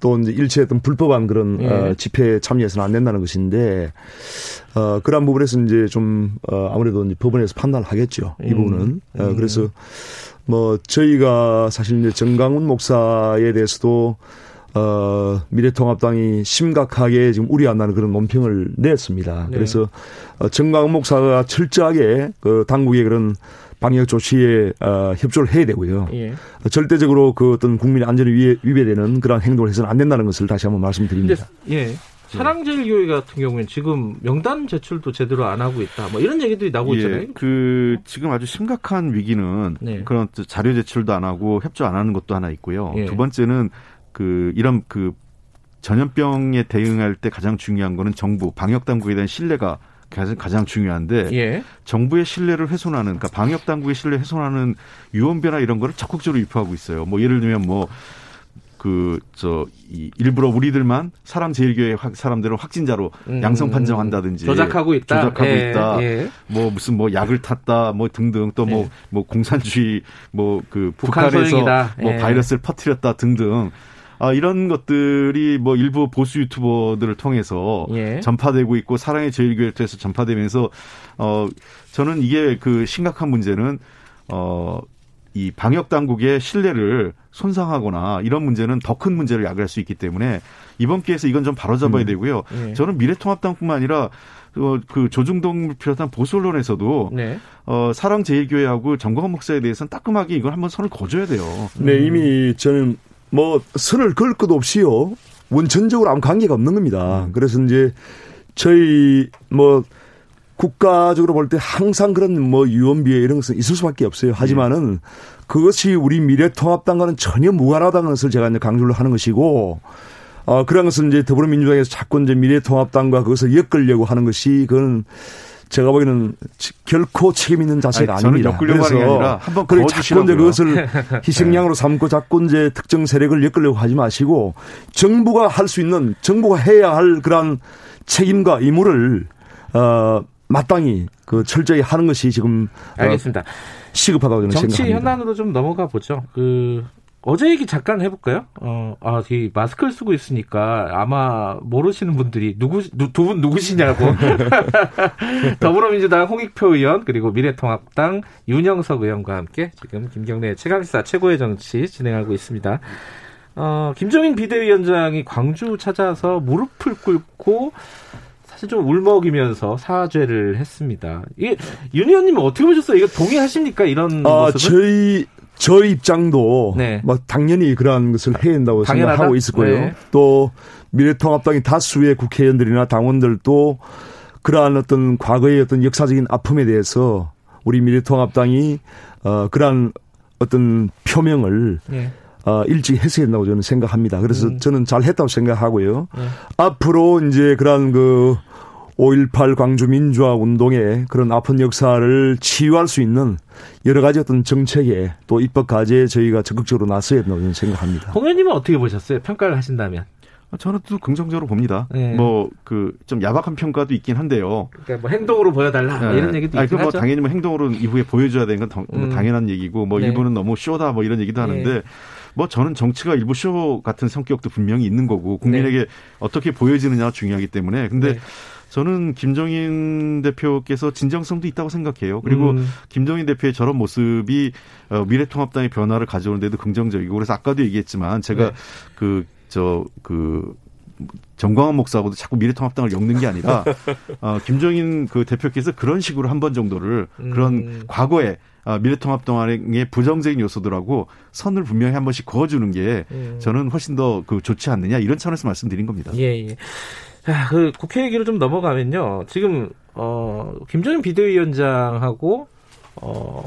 Speaker 9: 또 이제 일체 어떤 불법한 그런
Speaker 2: 예.
Speaker 9: 어, 집회에 참여해서는 안 된다는 것인데 어 그러한 부분에서 이제 좀 어, 아무래도 이제 법원에서 판단을 하겠죠. 이
Speaker 2: 음.
Speaker 9: 부분은 어,
Speaker 2: 음.
Speaker 9: 그래서 뭐 저희가 사실 이제 정강훈 목사에 대해서도 어, 미래통합당이 심각하게 지금 우려한다는 그런 논평을 냈습니다.
Speaker 2: 네.
Speaker 9: 그래서 어, 정강훈 목사가 철저하게 그 당국의 그런 방역 조치에 어, 협조를 해야 되고요.
Speaker 2: 예.
Speaker 9: 어, 절대적으로 그 어떤 국민의 안전에 위해, 위배되는 그런 행동을 해서는 안 된다는 것을 다시 한번
Speaker 2: 근데
Speaker 9: 말씀드립니다.
Speaker 2: 예. 사랑제일교회 같은 경우에는 지금 명단 제출도 제대로 안 하고 있다. 뭐 이런 얘기들이 나오고 있잖아요.
Speaker 8: 예, 그 지금 아주 심각한 위기는
Speaker 2: 네.
Speaker 8: 그런 또 자료 제출도 안 하고 협조 안 하는 것도 하나 있고요.
Speaker 2: 예.
Speaker 8: 두 번째는 그 이런 그 전염병에 대응할 때 가장 중요한 거는 정부 방역 당국에 대한 신뢰가 가장, 가장 중요한데
Speaker 2: 예.
Speaker 8: 정부의 신뢰를 훼손하는 그러니까 방역 당국의 신뢰 훼손하는 유언비나 이런 거를 적극적으로 유포하고 있어요. 뭐 예를 들면 뭐 그 저 이 일부러 우리들만 사랑제일교회 확- 사람들은 확진자로
Speaker 2: 음,
Speaker 8: 양성 판정한다든지
Speaker 2: 조작하고 있다.
Speaker 8: 조작하고
Speaker 2: 예,
Speaker 8: 있다.
Speaker 2: 예.
Speaker 8: 뭐 무슨 뭐 약을 탔다 뭐 등등 또뭐
Speaker 2: 예.
Speaker 8: 뭐 공산주의 뭐 그
Speaker 2: 북한
Speaker 8: 북한에서
Speaker 2: 소행이다.
Speaker 8: 뭐
Speaker 2: 예.
Speaker 8: 바이러스를 퍼뜨렸다 등등 아 이런 것들이 뭐 일부 보수 유튜버들을 통해서
Speaker 2: 예.
Speaker 8: 전파되고 있고 사랑의 제일교회를 통해서 전파되면서 어 저는 이게 그 심각한 문제는 어 이 방역 당국의 신뢰를 손상하거나 이런 문제는 더 큰 문제를 야기할 수 있기 때문에 이번 기회에서 이건 좀 바로잡아야 되고요.
Speaker 2: 예.
Speaker 8: 저는 미래통합당뿐만 아니라 어, 그 조중동을 비롯한 보수 언론에서도
Speaker 2: 네.
Speaker 8: 어, 사랑제일교회하고 정광훈 목사에 대해서는 따끔하게 이걸 한번 선을 거줘야 돼요.
Speaker 9: 네, 이미 저는 뭐 선을 그을 것도 없이요. 원천적으로 아무 관계가 없는 겁니다. 그래서 이제 저희 뭐 국가적으로 볼 때 항상 그런 뭐 유언비어 이런 것은 있을 수밖에 없어요. 하지만은 그것이 우리 미래통합당과는 전혀 무관하다는 것을 제가 이제 강조를 하는 것이고 어, 그런 것은 이제 더불어민주당에서 자꾸 이제 미래통합당과 그것을 엮으려고 하는 것이 그건 제가 보기에는 치- 결코 책임 있는 자세가
Speaker 8: 아니,
Speaker 9: 아닙니다.
Speaker 8: 아니라 한번
Speaker 9: 자꾸
Speaker 8: 그어주시라고요.
Speaker 9: 그것을 희생양으로 삼고 자꾸 이제 특정 세력을 엮으려고 하지 마시고 정부가 할 수 있는 정부가 해야 할 그러한 책임과 의무를 어 마땅히 그 철저히 하는 것이 지금 어,
Speaker 2: 알겠습니다.
Speaker 9: 시급하다고 저는
Speaker 2: 정치
Speaker 9: 생각합니다.
Speaker 2: 현안으로 좀 넘어가 보죠. 그 어제 얘기 잠깐 해볼까요? 어, 아, 이 마스크를 쓰고 있으니까 아마 모르시는 분들이 누구 두 분 누구시냐고. 더불어민주당 홍익표 의원 그리고 미래통합당 윤영석 의원과 함께 지금 김경래 최강시사 최고의 정치 진행하고 있습니다. 어, 김종인 비대위원장이 광주 찾아서 무릎을 꿇고 사실 좀 울먹이면서 사죄를 했습니다. 이게 윤 의원님은 어떻게 보셨어요? 이거 동의하십니까? 이런
Speaker 9: 아,
Speaker 2: 모습을?
Speaker 9: 저희 저 입장도
Speaker 2: 네.
Speaker 9: 뭐 당연히 그러한 것을 해야 된다고
Speaker 2: 당연하다?
Speaker 9: 생각하고 있을 거예요.
Speaker 2: 네.
Speaker 9: 또 미래통합당의 다수의 국회의원들이나 당원들도 그러한 어떤 과거의 어떤 역사적인 아픔에 대해서 우리 미래통합당이 어 그러한 어떤 표명을
Speaker 2: 예.
Speaker 9: 어, 일찍 했어야 된다고 저는 생각합니다. 그래서
Speaker 2: 음.
Speaker 9: 저는 잘 했다고 생각하고요.
Speaker 2: 네.
Speaker 9: 앞으로 이제 그런 그 5.18 광주 민주화 운동의 그런 아픈 역사를 치유할 수 있는 여러 가지 어떤 정책에 또 입법 과제에 저희가 적극적으로 나서야 된다고 저는 생각합니다.
Speaker 2: 홍 의원님은 어떻게 보셨어요? 평가를 하신다면.
Speaker 8: 저는 또 긍정적으로 봅니다.
Speaker 2: 네.
Speaker 8: 뭐그 좀 야박한 평가도 있긴 한데요.
Speaker 2: 그러니까 뭐 행동으로 보여달라 뭐 이런 얘기도
Speaker 8: 아니,
Speaker 2: 있긴
Speaker 8: 그뭐
Speaker 2: 하죠.
Speaker 8: 당연히 뭐 행동으로 이후에 보여줘야 되는 건 당, 뭐
Speaker 2: 음.
Speaker 8: 당연한 얘기고 뭐
Speaker 2: 네.
Speaker 8: 일부는 너무 쇼다 뭐 이런 얘기도 하는데
Speaker 2: 네.
Speaker 8: 뭐 저는 정치가 일부 쇼 같은 성격도 분명히 있는 거고 국민에게 어떻게 보여지느냐가 중요하기 때문에 근데
Speaker 2: 네.
Speaker 8: 저는 김정인 대표께서 진정성도 있다고 생각해요. 그리고
Speaker 2: 음.
Speaker 8: 김정인 대표의 저런 모습이 어, 미래통합당의 변화를 가져오는데도 긍정적이고 그래서 아까도 얘기했지만 제가
Speaker 2: 네.
Speaker 8: 그저그 정광훈 목사하고도 자꾸 미래통합당을 엮는 게 아니라 어, 김정인 그 대표께서 그런 식으로 한 번 정도를
Speaker 2: 음.
Speaker 8: 그런 과거에 아, 미래통합당의 부정적인 요소들하고 선을 분명히 한 번씩 그어주는 게
Speaker 2: 음.
Speaker 8: 저는 훨씬 더 그 좋지 않느냐 이런 차원에서 말씀드린 겁니다.
Speaker 2: 예, 예. 자, 그 국회 얘기로 좀 넘어가면요. 지금 어, 김정인 비대위원장하고 어,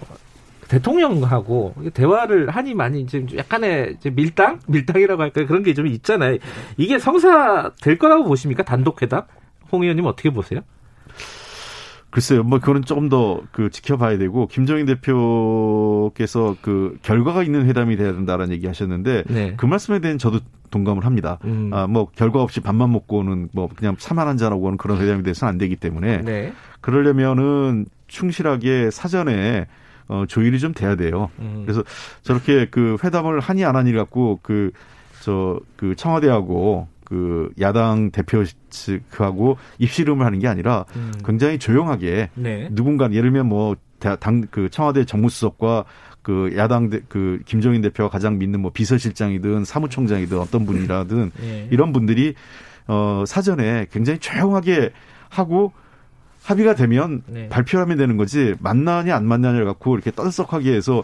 Speaker 2: 대통령하고 대화를 하니 많이 이제 약간의 이제 밀당, 밀당이라고 할까요? 그런 게 좀 있잖아요. 이게 성사 될 거라고 보십니까? 단독 회담? 홍 의원님 어떻게 보세요?
Speaker 8: 글쎄요, 뭐 그거는 조금 더 그 지켜봐야 되고 김정인 대표께서 그 결과가 있는 회담이 돼야 된다라는 얘기 하셨는데
Speaker 2: 네.
Speaker 8: 그 말씀에 대한 저도 동감을 합니다.
Speaker 2: 음.
Speaker 8: 아, 뭐 결과 없이 밥만 먹고는 뭐 그냥 차만 한잔 하고 오는 그런 회담이 돼서는 안 되기 때문에
Speaker 2: 네.
Speaker 8: 그러려면은 충실하게 사전에 어, 조율이 좀 돼야 돼요.
Speaker 2: 음.
Speaker 8: 그래서 저렇게 그 회담을 하니 안 하니 갖고 그 저그 청와대하고 그 야당 대표 측하고 입씨름을 하는 게 아니라
Speaker 2: 음.
Speaker 8: 굉장히 조용하게
Speaker 2: 네.
Speaker 8: 누군가 예를 들면 뭐 당 그 청와대 정무수석과 그 야당 대, 그 김종인 대표가 가장 믿는 뭐 비서실장이든 사무총장이든 어떤 분이라든
Speaker 2: 네.
Speaker 8: 이런 분들이 어 사전에 굉장히 조용하게 하고 합의가 되면
Speaker 2: 네.
Speaker 8: 발표하면 되는 거지 만나냐 안 만나냐를 갖고 이렇게 떠들썩하게 해서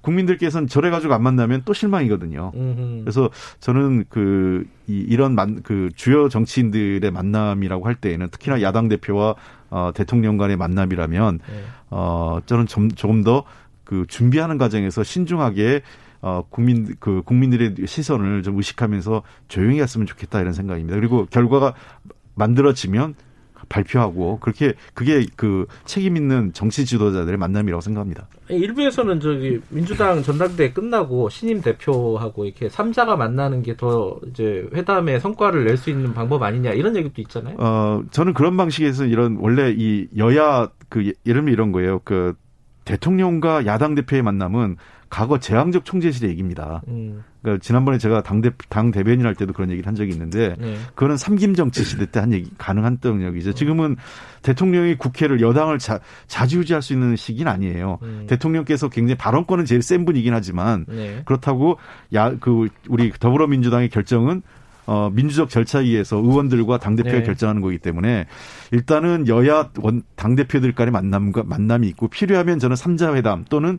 Speaker 8: 국민들께서는 저래 가지고 안 만나면 또 실망이거든요.
Speaker 2: 음흠.
Speaker 8: 그래서 저는 그 이, 이런 만, 그 주요 정치인들의 만남이라고 할 때에는 특히나 야당 대표와 어, 대통령 간의 만남이라면
Speaker 2: 네.
Speaker 8: 어 저는 좀 조금 더 그 준비하는 과정에서 신중하게 어 국민 그 국민들의 시선을 좀 의식하면서 조용히 했으면 좋겠다 이런 생각입니다. 그리고 결과가 만들어지면 발표하고 그렇게 그게 그 책임 있는 정치 지도자들의 만남이라고 생각합니다.
Speaker 2: 일부에서는 저기 민주당 전당대회 끝나고 신임 대표하고 이렇게 삼자가 만나는 게 더 이제 회담의 성과를 낼 수 있는 방법 아니냐 이런 얘기도 있잖아요.
Speaker 8: 어, 저는 그런 방식에서 이런 원래 이 여야 그 예- 예를 들면 이런 거예요. 그 대통령과 야당 대표의 만남은 과거 제왕적 총재실의 얘기입니다.
Speaker 2: 음,
Speaker 8: 그러니까 지난번에 제가 당, 대, 당 대변인 할 때도 그런 얘기를 한 적이 있는데
Speaker 2: 네.
Speaker 8: 그거는 삼김 정치 시대 때 한 얘기 가능한 영역이죠. 지금은 대통령이 국회를 여당을 자, 자주유지할 수 있는 시기는 아니에요.
Speaker 2: 음.
Speaker 8: 대통령께서 굉장히 발언권은 제일 센 분이긴 하지만
Speaker 2: 네.
Speaker 8: 그렇다고 야 그 우리 더불어민주당의 결정은 어 민주적 절차에 의해서 의원들과 당 대표가
Speaker 2: 네.
Speaker 8: 결정하는 거기 때문에 일단은 여야 원 당 대표들 간의 만남과 만남이 있고 필요하면 저는 삼자 회담 또는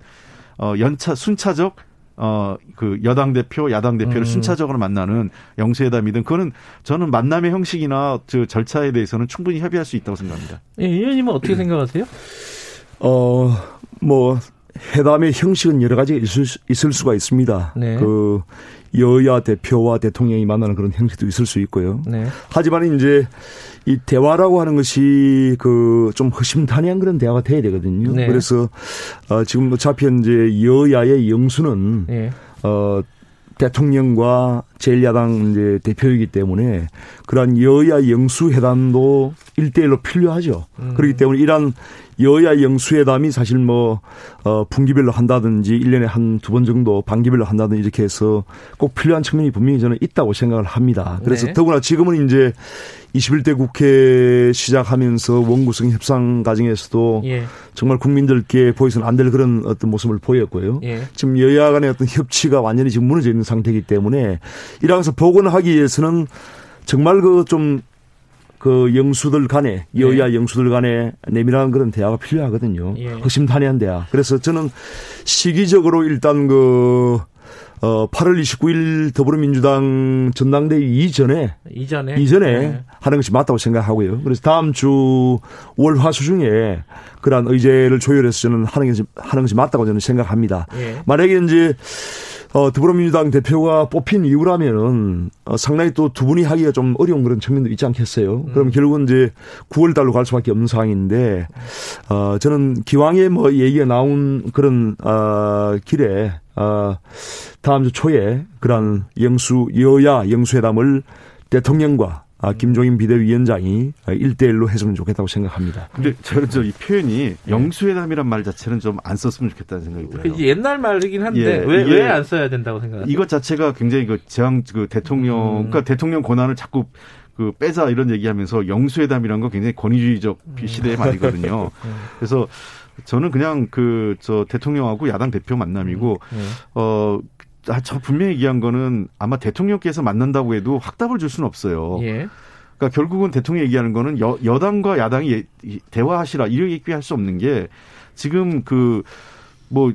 Speaker 8: 어 연차 순차적 어 그 여당 대표 야당 대표를
Speaker 2: 음.
Speaker 8: 순차적으로 만나는 영수회담이든 그거는 저는 만남의 형식이나 저 절차에 대해서는 충분히 협의할 수 있다고 생각합니다.
Speaker 2: 예, 이 의원님은 어떻게 생각하세요?
Speaker 9: 어, 뭐, 회담의 형식은 여러 가지가 있을, 수- 있을 수가 있습니다.
Speaker 2: 네.
Speaker 9: 그, 여야 대표와 대통령이 만나는 그런 형식도 있을 수 있고요.
Speaker 2: 네.
Speaker 9: 하지만 이제 이 대화라고 하는 것이 그 좀 허심탄회한 그런 대화가 돼야 되거든요.
Speaker 2: 네.
Speaker 9: 그래서 어 지금 어차피 현재 여야의 영수는
Speaker 2: 예.
Speaker 9: 어 대통령과 제1야당 이제 대표이기 때문에 그러한 여야 영수 회담도 일대일로 필요하죠.
Speaker 2: 음.
Speaker 9: 그렇기 때문에 이러한 여야 영수 회담이 사실 뭐 어, 분기별로 한다든지 1년에 한 두 번 정도 반기별로 한다든지 이렇게 해서 꼭 필요한 측면이 분명히 저는 있다고 생각을 합니다. 그래서
Speaker 2: 네.
Speaker 9: 더구나 지금은 이제 21대 국회 시작하면서 원구성 협상 과정에서도
Speaker 2: 예.
Speaker 9: 정말 국민들께 보여서는 안 될 그런 어떤 모습을 보였고요.
Speaker 2: 예.
Speaker 9: 지금 여야 간의 어떤 협치가 완전히 지금 무너져 있는 상태이기 때문에 이러면서 복원하기 위해서는 정말 그 좀 그 영수들 간에 여야 영수들 간에 내밀한 그런 대화가 필요하거든요.
Speaker 2: 예.
Speaker 9: 허심탄회한 대화. 그래서 저는 시기적으로 일단 그 어, 8월 29일 더불어민주당 전당대회 이전에
Speaker 2: 이전에
Speaker 9: 이전에
Speaker 2: 네.
Speaker 9: 하는 것이 맞다고 생각하고요. 그래서 다음 주 월화수 중에 그러한 의제를 조율해서 저는 하는 것이, 하는 것이 맞다고 저는 생각합니다.
Speaker 2: 예.
Speaker 9: 만약에 이제 어, 더불어민주당 대표가 뽑힌 이후라면은 어, 상당히 또 두 분이 하기가 좀 어려운 그런 측면도 있지 않겠어요. 그럼 결국은 이제 9월 달로 갈 수밖에 없는 상황인데 어, 저는 기왕에 뭐 얘기가 나온 그런 어, 길에 어, 다음 주 초에 그런 영수 여야 영수회담을 대통령과 아, 김종인 비대위원장이 1대1로 했으면 좋겠다고 생각합니다.
Speaker 8: 근데 저는 저 이 표현이 영수회담이란 말 자체는 좀 안 썼으면 좋겠다는 생각이 들어요.
Speaker 2: 그 옛날 말이긴 한데
Speaker 8: 예,
Speaker 2: 왜
Speaker 8: 이게
Speaker 2: 왜안 써야 된다고 생각하세요?
Speaker 8: 이것 자체가 굉장히 그 제왕 그 대통령
Speaker 2: 음.
Speaker 8: 그러니까 대통령 권한을 자꾸 그 빼자 이런 얘기하면서 영수회담이란 거 굉장히 권위주의적
Speaker 2: 음.
Speaker 8: 시대의 말이거든요. 그래서 저는 그냥 그 저 대통령하고 야당 대표 만남이고
Speaker 2: 예.
Speaker 8: 어. 아, 저 분명히 얘기한 거는 아마 대통령께서 만난다고 해도 확답을 줄 수는 없어요.
Speaker 2: 예.
Speaker 8: 그러니까 결국은 대통령이 얘기하는 거는 여, 여당과 야당이 예- 이- 대화하시라 이렇게 얘기할 수 없는 게 지금 그 뭐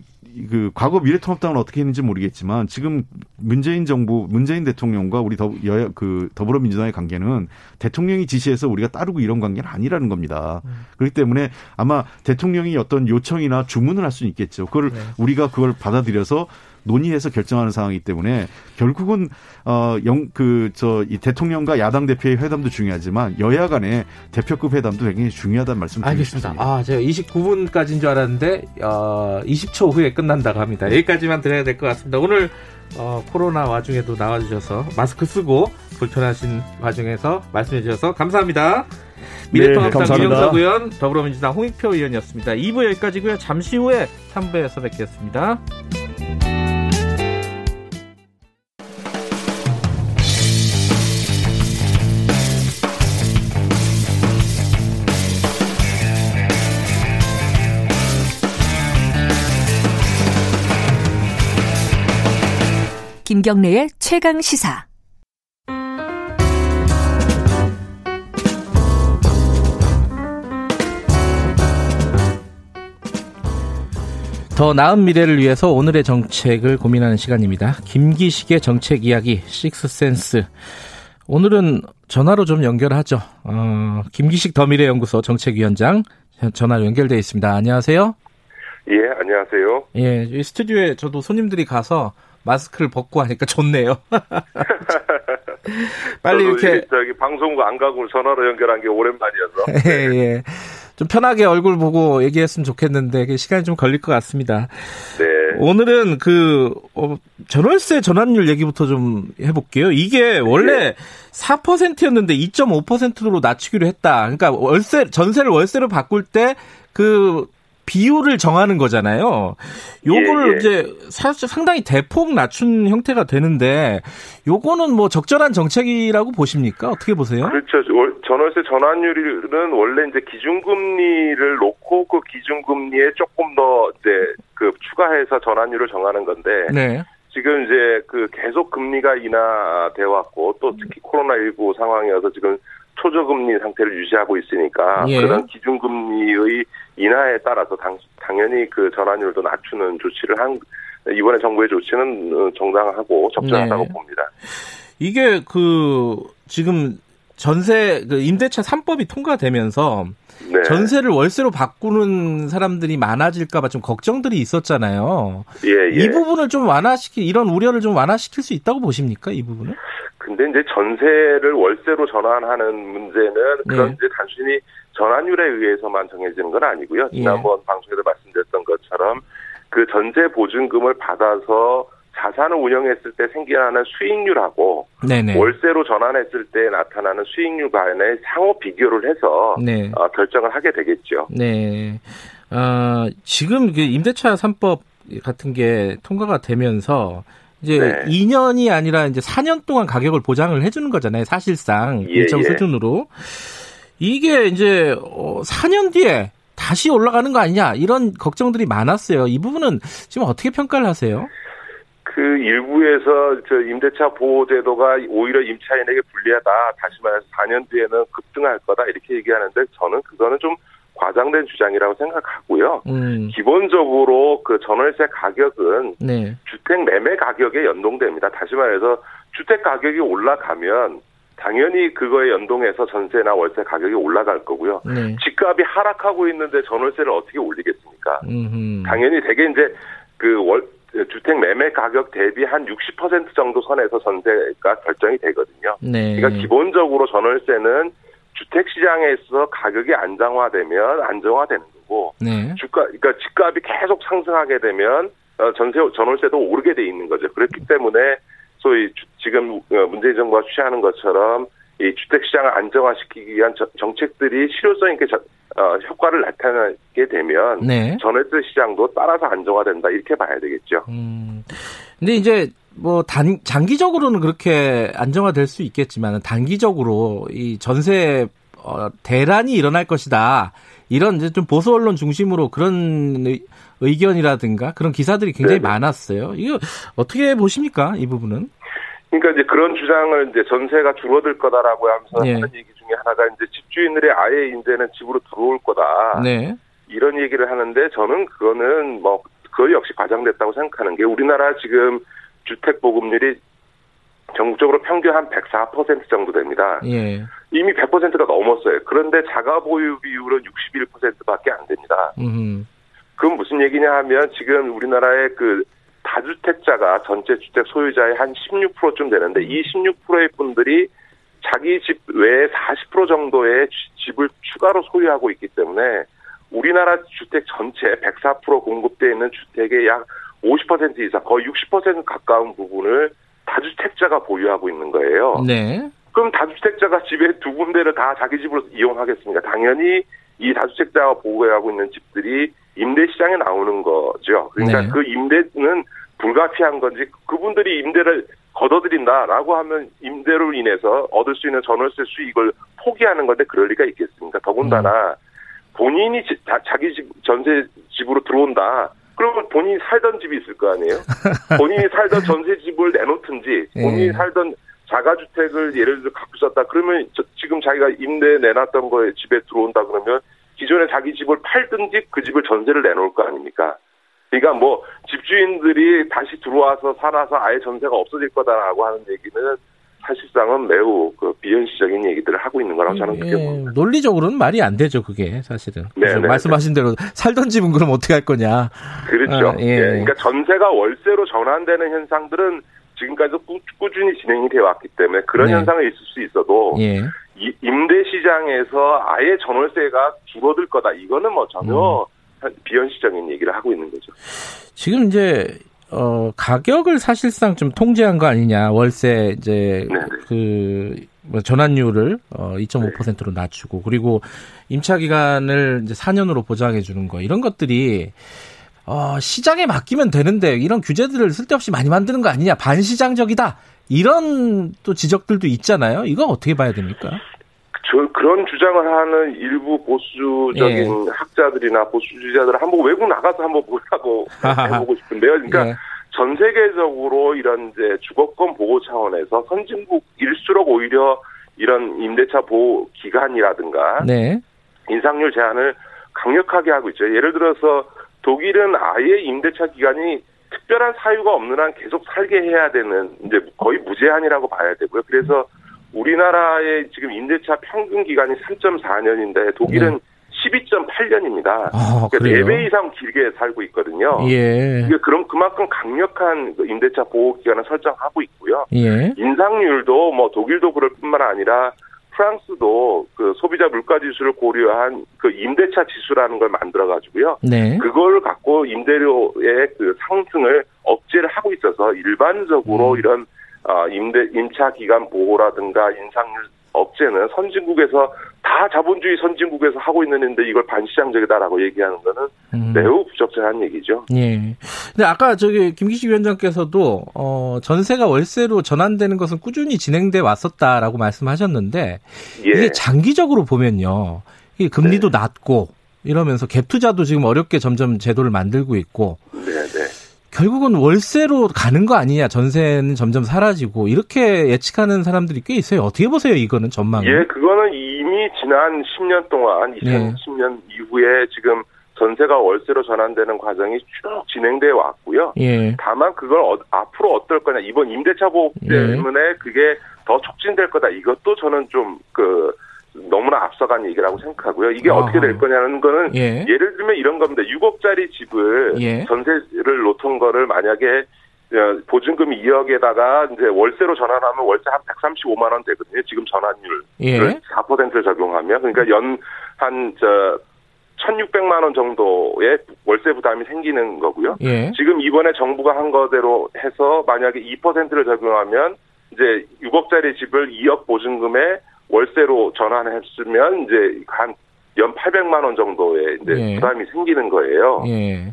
Speaker 8: 그 과거 미래통합당은 어떻게 했는지 모르겠지만 지금 문재인 정부 문재인 대통령과 우리 더 여야 그 더불어민주당의 관계는 대통령이 지시해서 우리가 따르고 이런 관계는 아니라는 겁니다. 그렇기 때문에 아마 대통령이 어떤 요청이나 주문을 할 수는 있겠죠. 그걸
Speaker 2: 네.
Speaker 8: 우리가 그걸 받아들여서 논의해서 결정하는 상황이기 때문에 결국은 어영그저 이 대통령과 야당 대표의 회담도 중요하지만 여야 간의 대표급 회담도 굉장히 중요하다는 말씀 드리고
Speaker 2: 알겠습니다. 아, 제가 29분까지인 줄 알았는데, 어, 20초 후에 끝난다고 합니다. 여기까지만 드려야 될 것 같습니다. 오늘, 어, 코로나 와중에도 나와주셔서, 마스크 쓰고, 불편하신 와중에서 말씀해 주셔서 감사합니다. 미래통합당
Speaker 9: 네.
Speaker 2: 이영석 의원, 더불어민주당 홍익표 의원이었습니다. 2부 여기까지고요. 잠시 후에 3부에서 뵙겠습니다.
Speaker 3: 김경래의 최강 시사.
Speaker 2: 더 나은 미래를 위해서 오늘의 정책을 고민하는 시간입니다. 김기식의 정책 이야기 식스센스. 오늘은 전화로 좀 연결하죠. 어, 김기식 더미래연구소 정책위원장 전화로 연결돼 있습니다. 안녕하세요.
Speaker 10: 예, 안녕하세요.
Speaker 2: 예, 이 스튜디오에 저도 손님들이 가서 마스크를 벗고 하니까 좋네요. 빨리 이렇게
Speaker 10: 이 저기 방송국 안 가고 전화로 연결한 게 오랜만이어서
Speaker 2: 예, 예. 좀 편하게 얼굴 보고 얘기했으면 좋겠는데 시간이 좀 걸릴 것 같습니다.
Speaker 10: 네.
Speaker 2: 오늘은 그 어, 전월세 전환율 얘기부터 좀 해볼게요. 이게 원래 4%였는데 2.5%로 낮추기로 했다. 그러니까 월세 전세를 월세로 바꿀 때 그 비율을 정하는 거잖아요. 요거를
Speaker 10: 예, 예.
Speaker 2: 이제 사실 상당히 대폭 낮춘 형태가 되는데 요거는 뭐 적절한 정책이라고 보십니까? 어떻게 보세요?
Speaker 10: 그렇죠. 월- 전월세 전환율은 원래 이제 기준금리를 놓고 그 기준금리에 조금 더 이제 그 추가해서 전환율을 정하는 건데
Speaker 2: 네.
Speaker 10: 지금 이제 그 계속 금리가 인하돼 왔고 또 특히 코로나 19 상황이어서 지금 초저금리 상태를 유지하고 있으니까
Speaker 2: 예.
Speaker 10: 그런 기준금리의 인하에 따라서 당, 당연히 그 전환율도 낮추는 조치를 한 이번에 정부의 조치는 어, 정당하고 적절하다고
Speaker 2: 네.
Speaker 10: 봅니다.
Speaker 2: 이게 그 지금 전세 그 임대차 3법이 통과되면서
Speaker 10: 네.
Speaker 2: 전세를 월세로 바꾸는 사람들이 많아질까봐 좀 걱정들이 있었잖아요.
Speaker 10: 예, 예.
Speaker 2: 이 부분을 좀 완화시키 이런 우려를 좀 완화시킬 수 있다고 보십니까 이 부분은?
Speaker 10: 근데 이제 전세를 월세로 전환하는 문제는 그런
Speaker 2: 네.
Speaker 10: 이제 단순히 전환율에 의해서만 정해지는 건 아니고요.
Speaker 2: 예.
Speaker 10: 지난번 방송에서 말씀드렸던 것처럼 그 전세 보증금을 받아서 자산을 운영했을 때 생겨나는 수익률하고
Speaker 2: 네네.
Speaker 10: 월세로 전환했을 때 나타나는 수익률 간의 상호 비교를 해서
Speaker 2: 네.
Speaker 10: 어, 결정을 하게 되겠죠.
Speaker 2: 네. 어, 지금 그 임대차 3법 같은 게 통과가 되면서 이제
Speaker 10: 네.
Speaker 2: 2년이 아니라 이제 4년 동안 가격을 보장을 해주는 거잖아요. 사실상
Speaker 10: 예,
Speaker 2: 일정
Speaker 10: 예.
Speaker 2: 수준으로. 이게 이제 어, 4년 뒤에 다시 올라가는 거 아니냐 이런 걱정들이 많았어요. 이 부분은 지금 어떻게 평가를 하세요?
Speaker 10: 그 일부에서 저 임대차 보호 제도가 오히려 임차인에게 불리하다. 다시 말해서 4년 뒤에는 급등할 거다 이렇게 얘기하는데 저는 그거는 좀 과장된 주장이라고 생각하고요.
Speaker 2: 음,
Speaker 10: 기본적으로 그 전월세 가격은
Speaker 2: 네,
Speaker 10: 주택 매매 가격에 연동됩니다. 다시 말해서 주택 가격이 올라가면 당연히 그거에 연동해서 전세나 월세 가격이 올라갈 거고요.
Speaker 2: 네,
Speaker 10: 집값이 하락하고 있는데 전월세를 어떻게 올리겠습니까?
Speaker 2: 음,
Speaker 10: 당연히 대개 이제 그 월, 주택 매매 가격 대비 한 60% 정도 선에서 전세가 결정이 되거든요.
Speaker 2: 네,
Speaker 10: 그러니까 기본적으로 전월세는 주택 시장에 있어서 가격이 안정화되면 안정화되는 거고
Speaker 2: 네,
Speaker 10: 주가 그러니까 집값이 계속 상승하게 되면 어, 전세 전월세도 오르게 돼 있는 거죠. 그렇기 때문에 소위 주- 지금 어, 문재인 정부가 취하는 것처럼 이 주택 시장을 안정화시키기 위한 저- 정책들이 실효성 있게 저- 어, 효과를 나타나게 되면
Speaker 2: 네.
Speaker 10: 전월세 시장도 따라서 안정화된다 이렇게 봐야 되겠죠.
Speaker 2: 음. 근데 이제 뭐 단, 장기적으로는 그렇게 안정화될 수 있겠지만 단기적으로 이 전세 어, 대란이 일어날 것이다. 이런 이제 좀 보수 언론 중심으로 그런 의- 의견이라든가 그런 기사들이 굉장히
Speaker 10: 네네.
Speaker 2: 많았어요. 이거 어떻게 보십니까? 이 부분은?
Speaker 10: 그러니까 이제 그런 주장을 이제 전세가 줄어들 거다라고 하면서
Speaker 2: 예.
Speaker 10: 하는 얘기 중에 하나가 이제 집주인들의 아예 이제는 집으로 들어올 거다.
Speaker 2: 네.
Speaker 10: 이런 얘기를 하는데 저는 그거는 뭐 그거 역시 과장됐다고 생각하는 게 우리나라 지금 주택 보급률이 전국적으로 평균 한 104% 정도 됩니다.
Speaker 2: 예.
Speaker 10: 이미 100%가 넘었어요. 그런데 자가 보유 비율은 61%밖에 안 됩니다.
Speaker 2: 음.
Speaker 10: 그건 무슨 얘기냐 하면 지금 우리나라의 그 다주택자가 전체 주택 소유자의 한 16%좀 되는데 이 16%의 분들이 자기 집 외에 40% 정도의 집을 추가로 소유하고 있기 때문에 우리나라 주택 전체 104% 공급되어 있는 주택의 약 50% 이상 거의 60% 가까운 부분을 다주택자가 보유하고 있는 거예요.
Speaker 2: 네.
Speaker 10: 그럼 다주택자가 집에 두 군데를 다 자기 집으로 이용하겠습니까? 당연히 이 다주택자가 보유하고 있는 집들이 임대 시장에 나오는 거죠. 그러니까
Speaker 2: 네.
Speaker 10: 그 임대는 불가피한 건지 그분들이 임대를 걷어들인다라고 하면 임대로 인해서 얻을 수 있는 전월세 수익을 포기하는 건데 그럴 리가 있겠습니까? 더군다나 본인이 지- 자, 자기 집 전세 집으로 들어온다. 그러면 본인이 살던 집이 있을 거 아니에요? 본인이 살던 전세 집을 내놓든지 본인이
Speaker 2: 예.
Speaker 10: 살던 자가주택을 예를 들어 갖고 있었다. 그러면 저- 지금 자기가 임대 내놨던 거에 집에 들어온다 그러면 기존에 자기 집을 팔든지 그 집을 전세를 내놓을 거 아닙니까? 그러니까 뭐 집주인들이 다시 들어와서 살아서 아예 전세가 없어질 거다라고 하는 얘기는 사실상은 매우 그 비현실적인 얘기들을 하고 있는 거라고 저는 그렇게
Speaker 2: 예,
Speaker 10: 봅니다.
Speaker 2: 논리적으로는 말이 안 되죠, 그게 사실은.
Speaker 10: 네? 네,
Speaker 2: 말씀하신 대로 살던 집은 그럼 어떻게 할 거냐.
Speaker 10: 그렇죠.
Speaker 2: 아, 예.
Speaker 10: 예, 그러니까 전세가 월세로 전환되는 현상들은 지금까지 꾸, 꾸준히 진행이 되어 왔기 때문에 그런
Speaker 2: 네.
Speaker 10: 현상이 있을 수 있어도
Speaker 2: 예.
Speaker 10: 이- 임대 시장에서 아예 전월세가 줄어들 거다. 이거는 뭐 전혀
Speaker 2: 음.
Speaker 10: 비현실적인 얘기를 하고 있는 거죠.
Speaker 2: 지금 이제 어 가격을 사실상 좀 통제한 거 아니냐 월세 이제
Speaker 10: 네네.
Speaker 2: 그뭐 전환율을 어 2.5%로 낮추고 그리고 임차 기간을 이제 4년으로 보장해 주는 거 이런 것들이 어 시장에 맡기면 되는데 이런 규제들을 쓸데없이 많이 만드는 거 아니냐 반시장적이다 이런 또 지적들도 있잖아요. 이거 어떻게 봐야 됩니까?
Speaker 10: 저 그런 주장을 하는 일부 보수적인
Speaker 2: 예.
Speaker 10: 학자들이나 보수주의자들 한번 외국 나가서 한번 보라고 해보고 싶은데요. 그러니까
Speaker 2: 예.
Speaker 10: 전 세계적으로 이런 이제 주거권 보호 차원에서 선진국일수록 오히려 이런 임대차 보호 기간이라든가
Speaker 2: 네.
Speaker 10: 인상률 제한을 강력하게 하고 있죠. 예를 들어서 독일은 아예 임대차 기간이 특별한 사유가 없는 한 계속 살게 해야 되는 이제 거의 무제한이라고 봐야 되고요. 그래서 우리나라의 지금 임대차 평균 기간이 3.4년인데 독일은 12.8년입니다.
Speaker 2: 네. 아,
Speaker 10: 그러니까
Speaker 2: 그래요?
Speaker 10: 4배 이상 길게 살고 있거든요.
Speaker 2: 예.
Speaker 10: 이게 그럼 그만큼 강력한 그 임대차 보호 기간을 설정하고 있고요.
Speaker 2: 예.
Speaker 10: 인상률도 뭐 독일도 그럴 뿐만 아니라 프랑스도 그 소비자 물가 지수를 고려한 그 임대차 지수라는 걸 만들어 가지고요.
Speaker 2: 네.
Speaker 10: 그걸 갖고 임대료의 그 상승을 억제를 하고 있어서 일반적으로
Speaker 2: 음.
Speaker 10: 이런 아 임대 임차 기간 보호라든가 인상률 억제는 선진국에서 다 자본주의 선진국에서 하고 있는데 이걸 반시장적이다라고 얘기하는 거는
Speaker 2: 음.
Speaker 10: 매우 부적절한 얘기죠.
Speaker 2: 예. 근데 아까 저기 김기식 위원장께서도 어 전세가 월세로 전환되는 것은 꾸준히 진행돼 왔었다라고 말씀하셨는데
Speaker 10: 예.
Speaker 2: 이게 장기적으로 보면요. 이게 금리도 낮고 이러면서 갭 투자도 지금 어렵게 점점 제도를 만들고 있고
Speaker 10: 네, 네.
Speaker 2: 결국은 월세로 가는 거 아니냐. 전세는 점점 사라지고 이렇게 예측하는 사람들이 꽤 있어요. 어떻게 보세요? 이거는 전망을.
Speaker 10: 예, 그거는 이미 지난 10년 동안
Speaker 2: 네.
Speaker 10: 2010년 이후에 지금 전세가 월세로 전환되는 과정이 쭉 진행돼 왔고요.
Speaker 2: 예.
Speaker 10: 다만 그걸 어- 앞으로 어떨 거냐 이번 임대차 보호
Speaker 2: 네.
Speaker 10: 때문에 그게 더 촉진될 거다. 이것도 저는 좀그 너무나 앞서간 얘기라고 생각하고요. 이게
Speaker 2: 아하.
Speaker 10: 어떻게 될 거냐는 거는
Speaker 2: 예.
Speaker 10: 예를 들면 이런 겁니다. 6억짜리 집을
Speaker 2: 예.
Speaker 10: 전세를 놓던 거를 만약에 어, 보증금 2억에다가 이제 월세로 전환하면 월세 한 135만 원 되거든요. 지금 전환율
Speaker 2: 예.
Speaker 10: 4%를 적용하면 그러니까 연 한저 1,600만 원 정도의 월세 부담이 생기는 거고요.
Speaker 2: 예.
Speaker 10: 지금 이번에 정부가 한 거대로 해서 만약에 2%를 적용하면 이제 6억짜리 집을 2억 보증금에 월세로 전환했으면 이제 한 연 800만 원 정도의 이제
Speaker 2: 예.
Speaker 10: 부담이 생기는 거예요.
Speaker 2: 예.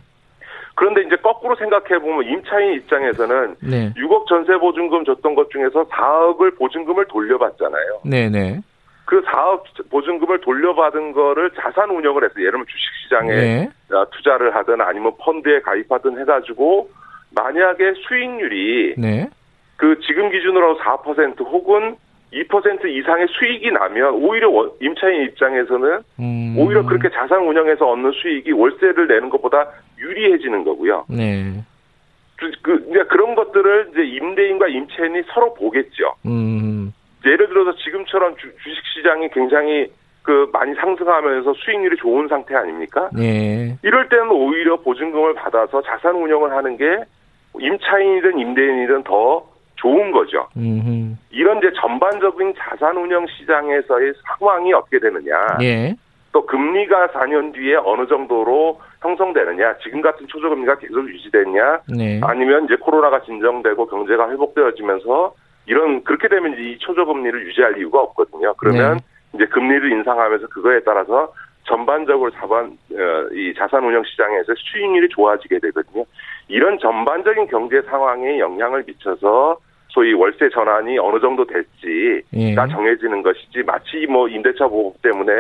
Speaker 10: 그런데 이제 거꾸로 생각해 보면 임차인 입장에서는
Speaker 2: 네.
Speaker 10: 6억 전세 보증금 줬던 것 중에서 4억을 보증금을 돌려받잖아요.
Speaker 2: 네, 네.
Speaker 10: 그 4억 보증금을 돌려받은 거를 자산 운영을 해서 예를 들면 주식시장에
Speaker 2: 네.
Speaker 10: 아, 투자를 하든 아니면 펀드에 가입하든 해가지고 만약에 수익률이
Speaker 2: 네.
Speaker 10: 그 지금 기준으로 4% 혹은 2% 이상의 수익이 나면 오히려 원- 임차인 입장에서는
Speaker 2: 음.
Speaker 10: 오히려 그렇게 자산 운영에서 얻는 수익이 월세를 내는 것보다 유리해지는 거고요.
Speaker 2: 네.
Speaker 10: 그, 그, 이제 그런 것들을 이제 임대인과 임차인이 서로 보겠죠.
Speaker 2: 음.
Speaker 10: 예를 들어서 지금처럼 주, 주식 시장이 굉장히 그 많이 상승하면서 수익률이 좋은 상태 아닙니까?
Speaker 2: 네.
Speaker 10: 이럴 때는 오히려 보증금을 받아서 자산 운영을 하는 게 임차인이든 임대인이든 더 좋은 거죠.
Speaker 2: 음.
Speaker 10: 이런 이제 전반적인 자산 운영 시장에서의 상황이 어떻게 되느냐.
Speaker 2: 예.
Speaker 10: 또 금리가 4년 뒤에 어느 정도로 형성되느냐. 지금 같은 초저금리가 계속 유지되느냐.
Speaker 2: 네.
Speaker 10: 아니면 이제 코로나가 진정되고 경제가 회복되어지면서 이런 그렇게 되면 이 초저금리를 유지할 이유가 없거든요. 그러면
Speaker 2: 네.
Speaker 10: 이제 금리를 인상하면서 그거에 따라서 전반적으로 자반 어, 이 자산 운영 시장에서 수익률이 좋아지게 되거든요. 이런 전반적인 경제 상황에 영향을 미쳐서 소위 월세 전환이 어느 정도 될지가
Speaker 2: 예.
Speaker 10: 정해지는 것이지 마치 뭐 임대차 보복 때문에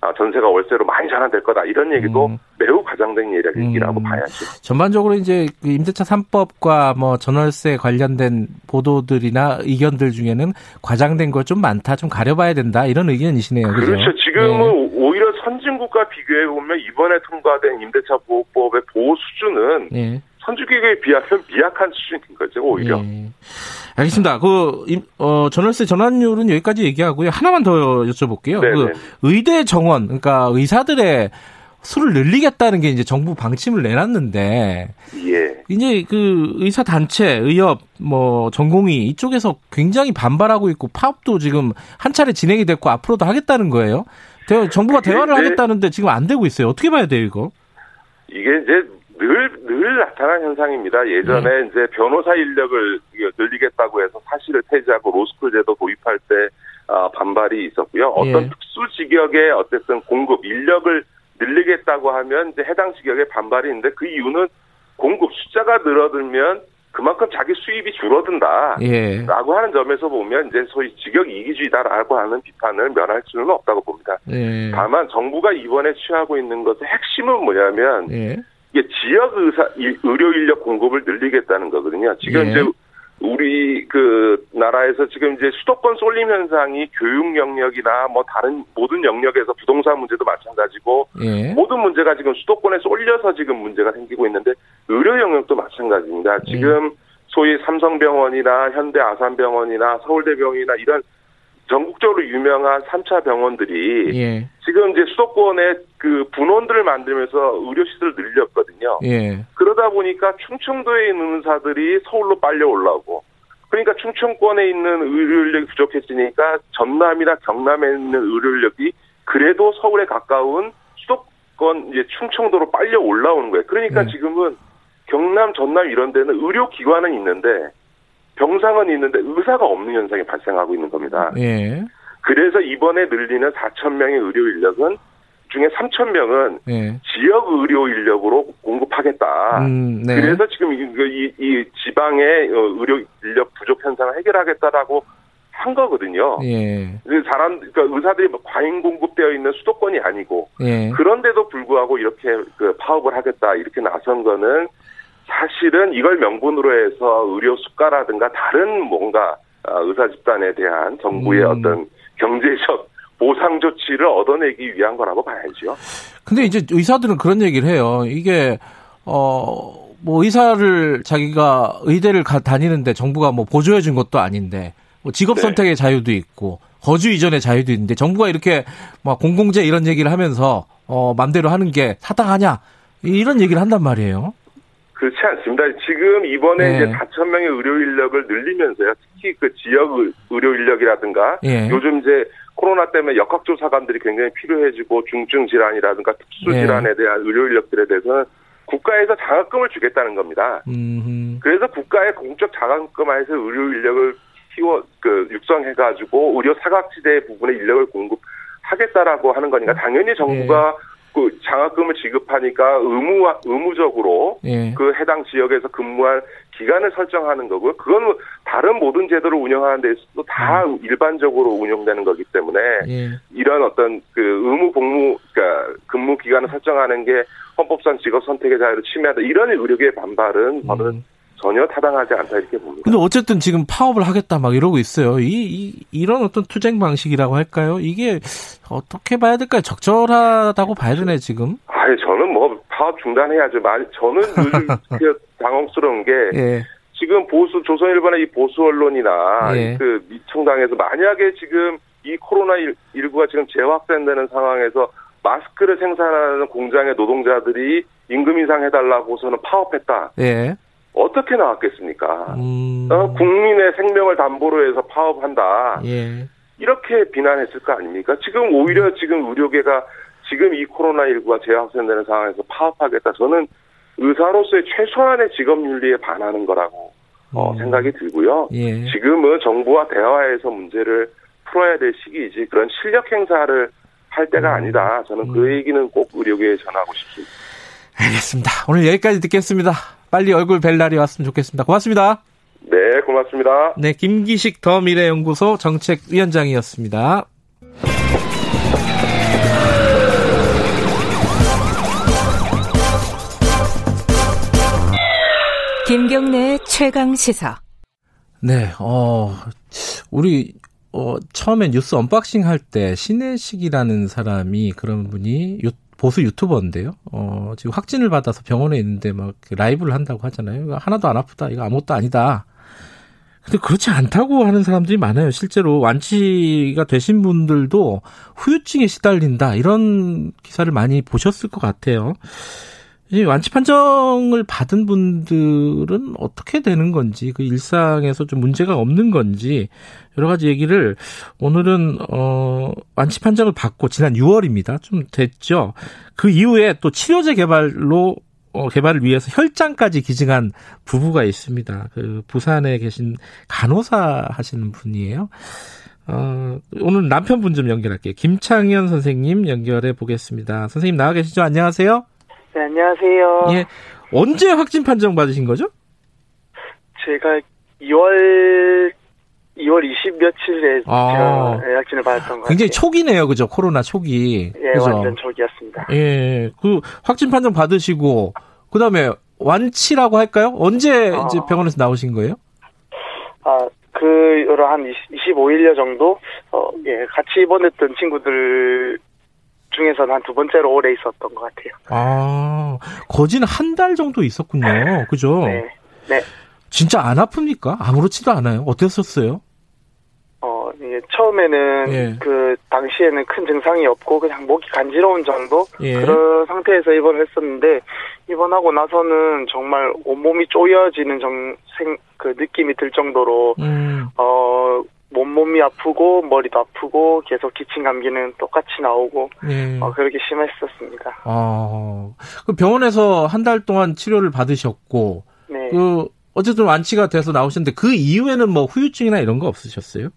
Speaker 10: 아, 전세가 월세로 많이 전환될 거다 이런 얘기도
Speaker 2: 음.
Speaker 10: 매우 과장된 얘기라고
Speaker 2: 음.
Speaker 10: 봐야죠.
Speaker 2: 전반적으로 이제 그 임대차 3법과 뭐 전월세 관련된 보도들이나 의견들 중에는 과장된 거좀 많다, 좀 가려봐야 된다 이런 의견이시네요. 그죠?
Speaker 10: 그렇죠. 지금은
Speaker 2: 네.
Speaker 10: 오히려 선진국과 비교해 보면 이번에 통과된 임대차 보호법의 보호 수준은
Speaker 2: 예.
Speaker 10: 선진국에 비하면 미약한 수준인 거죠. 오히려.
Speaker 2: 예. 알겠습니다. 그, 임- 어, 전월세 전환율은 여기까지 얘기하고요. 하나만 더 여쭤볼게요.
Speaker 10: 네네.
Speaker 2: 그 의대 정원, 그러니까 의사들의 수를 늘리겠다는 게 이제 정부 방침을 내놨는데,
Speaker 10: 예.
Speaker 2: 이제 그 의사 단체, 의협, 뭐 전공의 이쪽에서 굉장히 반발하고 있고 파업도 지금 한 차례 진행이 됐고 앞으로도 하겠다는 거예요. 대- 정부가 대화를 하겠다는데 지금 안 되고 있어요. 어떻게 봐야 돼요, 이거?
Speaker 10: 이게 이제 늘, 늘 나타난 현상입니다. 예전에
Speaker 2: 네.
Speaker 10: 이제 변호사 인력을 늘리겠다고 해서 사실을 폐지하고 로스쿨 제도 도입할 때 아, 반발이 있었고요. 어떤
Speaker 2: 예.
Speaker 10: 특수 직역의 어쨌든 공급 인력을 늘리겠다고 하면 이제 해당 직역에 반발이 있는데 그 이유는 공급 숫자가 늘어들면 그만큼 자기 수입이 줄어든다.
Speaker 2: 예.
Speaker 10: 라고 하는 점에서 보면 이제 소위 직역 이기주의다라고 하는 비판을 면할 수는 없다고 봅니다.
Speaker 2: 예.
Speaker 10: 다만 정부가 이번에 취하고 있는 것의 핵심은 뭐냐면
Speaker 2: 예.
Speaker 10: 이게 지역 의사 이- 의료 인력 공급을 늘리겠다는 거거든요. 지금
Speaker 2: 예.
Speaker 10: 이제 우리 그 나라에서 지금 이제 수도권 쏠림 현상이 교육 영역이나 뭐 다른 모든 영역에서 부동산 문제도 마찬가지고
Speaker 2: 예.
Speaker 10: 모든 문제가 지금 수도권에 쏠려서 지금 문제가 생기고 있는데 의료 영역도 마찬가지입니다. 지금 소위 삼성병원이나 현대 아산병원이나 서울대병원이나 이런 전국적으로 유명한 3차 병원들이
Speaker 2: 예.
Speaker 10: 지금 이제 수도권에 그 분원들을 만들면서 의료시설을 늘렸거든요.
Speaker 2: 예.
Speaker 10: 그러다 보니까 충청도에 있는 의사들이 서울로 빨려 올라오고 그러니까 충청권에 있는 의료 인력이 부족해지니까 전남이나 경남에 있는 의료 인력이 그래도 서울에 가까운 수도권 이제 충청도로 빨려 올라오는 거예요. 그러니까
Speaker 2: 네.
Speaker 10: 지금은 경남, 전남 이런 데는 의료 기관은 있는데 병상은 있는데 의사가 없는 현상이 발생하고 있는 겁니다.
Speaker 2: 예.
Speaker 10: 그래서 이번에 늘리는 4천 명의 의료 인력은 중에 3천 명은
Speaker 2: 예.
Speaker 10: 지역 의료 인력으로 공급하겠다.
Speaker 2: 음, 네.
Speaker 10: 그래서 지금 이, 이, 이 지방의 어, 의료 인력 부족 현상을 해결하겠다라고 한 거거든요.
Speaker 2: 예.
Speaker 10: 그 사람, 그러니까 의사들이 뭐 과잉 공급되어 있는 수도권이 아니고
Speaker 2: 예.
Speaker 10: 그런데도 불구하고 이렇게 그 파업을 하겠다 이렇게 나선 거는 사실은 이걸 명분으로 해서 의료 수가라든가 다른 뭔가 아, 의사 집단에 대한 정부의
Speaker 2: 음.
Speaker 10: 어떤 경제적 보상 조치를 얻어내기 위한 거라고 봐야죠.
Speaker 2: 근데 이제 의사들은 그런 얘기를 해요. 이게 어 뭐 의사를 자기가 의대를 가, 다니는데 정부가 뭐 보조해 준 것도 아닌데 뭐 직업
Speaker 10: 네.
Speaker 2: 선택의 자유도 있고 거주 이전의 자유도 있는데 정부가 이렇게 막 공공재 이런 얘기를 하면서 어 맘대로 하는 게 타당하냐 이런 얘기를 한단 말이에요.
Speaker 10: 그렇지 않습니다. 지금 이번에
Speaker 2: 네.
Speaker 10: 이제 4천 명의 의료 인력을 늘리면서요. 특히 그 지역 의- 의료 인력이라든가
Speaker 2: 예.
Speaker 10: 요즘 이제 코로나 때문에 역학조사관들이 굉장히 필요해지고 중증 질환이라든가 특수
Speaker 2: 네.
Speaker 10: 질환에 대한 의료 인력들에 대해서는 국가에서 장학금을 주겠다는 겁니다.
Speaker 2: 음.
Speaker 10: 그래서 국가의 공적 장학금에서 의료 인력을 키워 그 육성해 가지고 의료 사각지대 부분의 인력을 공급하겠다라고 하는 거니까 당연히 정부가
Speaker 2: 네.
Speaker 10: 그 장학금을 지급하니까 의무 의무적으로
Speaker 2: 예.
Speaker 10: 그 해당 지역에서 근무할 기간을 설정하는 거고요. 그건 다른 모든 제도를 운영하는 데 있어도 다 일반적으로 운영되는 거기 때문에
Speaker 2: 예.
Speaker 10: 이런 어떤 그 의무 복무 그러니까 근무 기간을 설정하는 게 헌법상 직업 선택의 자유를 침해한다 이런 의료계의 반발은 저는
Speaker 2: 음.
Speaker 10: 전혀 타당하지 않다 이렇게 봅니다.
Speaker 2: 근데 어쨌든 지금 파업을 하겠다 막 이러고 있어요. 이, 이 이런 어떤 투쟁 방식이라고 할까요? 이게 어떻게 봐야 될까요? 적절하다고 봐야 되네 지금.
Speaker 10: 아니 저는 뭐 파업 중단해야죠. 많이 저는 요즘 당혹스러운 게
Speaker 2: 예.
Speaker 10: 지금 보수 조선일보나 이 보수 언론이나
Speaker 2: 예.
Speaker 10: 그 미청당에서 만약에 지금 이 코로나 19가 지금 재확산되는 상황에서 마스크를 생산하는 공장의 노동자들이 임금 인상 해달라고서는 파업했다.
Speaker 2: 예.
Speaker 10: 어떻게 나왔겠습니까?
Speaker 2: 음.
Speaker 10: 어, 국민의 생명을 담보로 해서 파업한다.
Speaker 2: 예.
Speaker 10: 이렇게 비난했을 거 아닙니까? 지금 오히려 지금 의료계가 지금 이 코로나19가 재확산되는 상황에서 파업하겠다. 저는 의사로서의 최소한의 직업 윤리에 반하는 거라고 어,
Speaker 2: 음.
Speaker 10: 생각이 들고요.
Speaker 2: 예.
Speaker 10: 지금은 정부와 대화해서 문제를 풀어야 될 시기이지 그런 실력 행사를 할 때가 아니다. 저는 그 얘기는 꼭 의료계에 전하고 싶습니다.
Speaker 2: 알겠습니다. 오늘 여기까지 듣겠습니다. 빨리 얼굴 뵐 날이 왔으면 좋겠습니다. 고맙습니다.
Speaker 10: 네, 고맙습니다.
Speaker 2: 네, 김기식 더 미래연구소 정책위원장이었습니다.
Speaker 3: 김경래 최강 시사.
Speaker 2: 네, 어, 우리, 어, 처음에 뉴스 unboxing 할 때 신혜식이라는 사람이 그런 분이 유, 보수 유튜버인데요. 어, 지금 확진을 받아서 병원에 있는데 막 라이브를 한다고 하잖아요. 하나도 안 아프다. 이거 아무것도 아니다. 근데 그렇지 않다고 하는 사람들이 많아요. 실제로 완치가 되신 분들도 후유증에 시달린다. 이런 기사를 많이 보셨을 것 같아요. 이 완치 판정을 받은 분들은 어떻게 되는 건지, 그 일상에서 좀 문제가 없는 건지, 여러 가지 얘기를 오늘은, 어, 완치 판정을 받고 지난 6월입니다. 좀 됐죠. 그 이후에 또 치료제 개발로 어, 개발을 위해서 혈장까지 기증한 부부가 있습니다. 그 부산에 계신 간호사 하시는 분이에요. 어, 오늘 남편분 좀 연결할게요. 김창현 선생님 연결해 보겠습니다. 선생님 나와 계시죠? 안녕하세요.
Speaker 11: 네, 안녕하세요.
Speaker 2: 예. 언제 확진 판정 받으신 거죠?
Speaker 11: 제가 2월 2월 20 며칠에
Speaker 2: 아.
Speaker 11: 제가 약진을 받았던 것
Speaker 2: 굉장히. 초기네요. 그죠? 코로나 초기.
Speaker 11: 예,
Speaker 2: 그죠?
Speaker 11: 완전 초기였습니다.
Speaker 2: 예. 그 확진 판정 받으시고 그 다음에 완치라고 할까요? 언제
Speaker 11: 아.
Speaker 2: 이제 병원에서 나오신 거예요?
Speaker 11: 아, 그 여러 한 25일여 정도 어, 예, 같이 입원했던 친구들 중에서는 한 두 번째로 오래 있었던 것 같아요.
Speaker 2: 아, 거진 한 달 정도 있었군요. 그죠?
Speaker 11: 네. 네.
Speaker 2: 진짜 안 아픕니까? 아무렇지도 않아요. 어땠었어요?
Speaker 11: 어, 이게 처음에는
Speaker 2: 예.
Speaker 11: 그 당시에는 큰 증상이 없고 그냥 목이 간지러운 정도
Speaker 2: 예.
Speaker 11: 그런 상태에서 입원을 했었는데 입원하고 나서는 정말 온몸이 쪼여지는 정, 생, 그 느낌이 들 정도로
Speaker 2: 음,
Speaker 11: 어 온몸이 아프고 머리도 아프고 계속 기침 감기는 똑같이 나오고
Speaker 2: 예.
Speaker 11: 어, 그렇게 심했었습니다.
Speaker 2: 아, 그 병원에서 한 달 동안 치료를 받으셨고,
Speaker 11: 네.
Speaker 2: 그, 어쨌든 완치가 돼서 나오셨는데, 그 이후에는 뭐 후유증이나 이런 거 없으셨어요?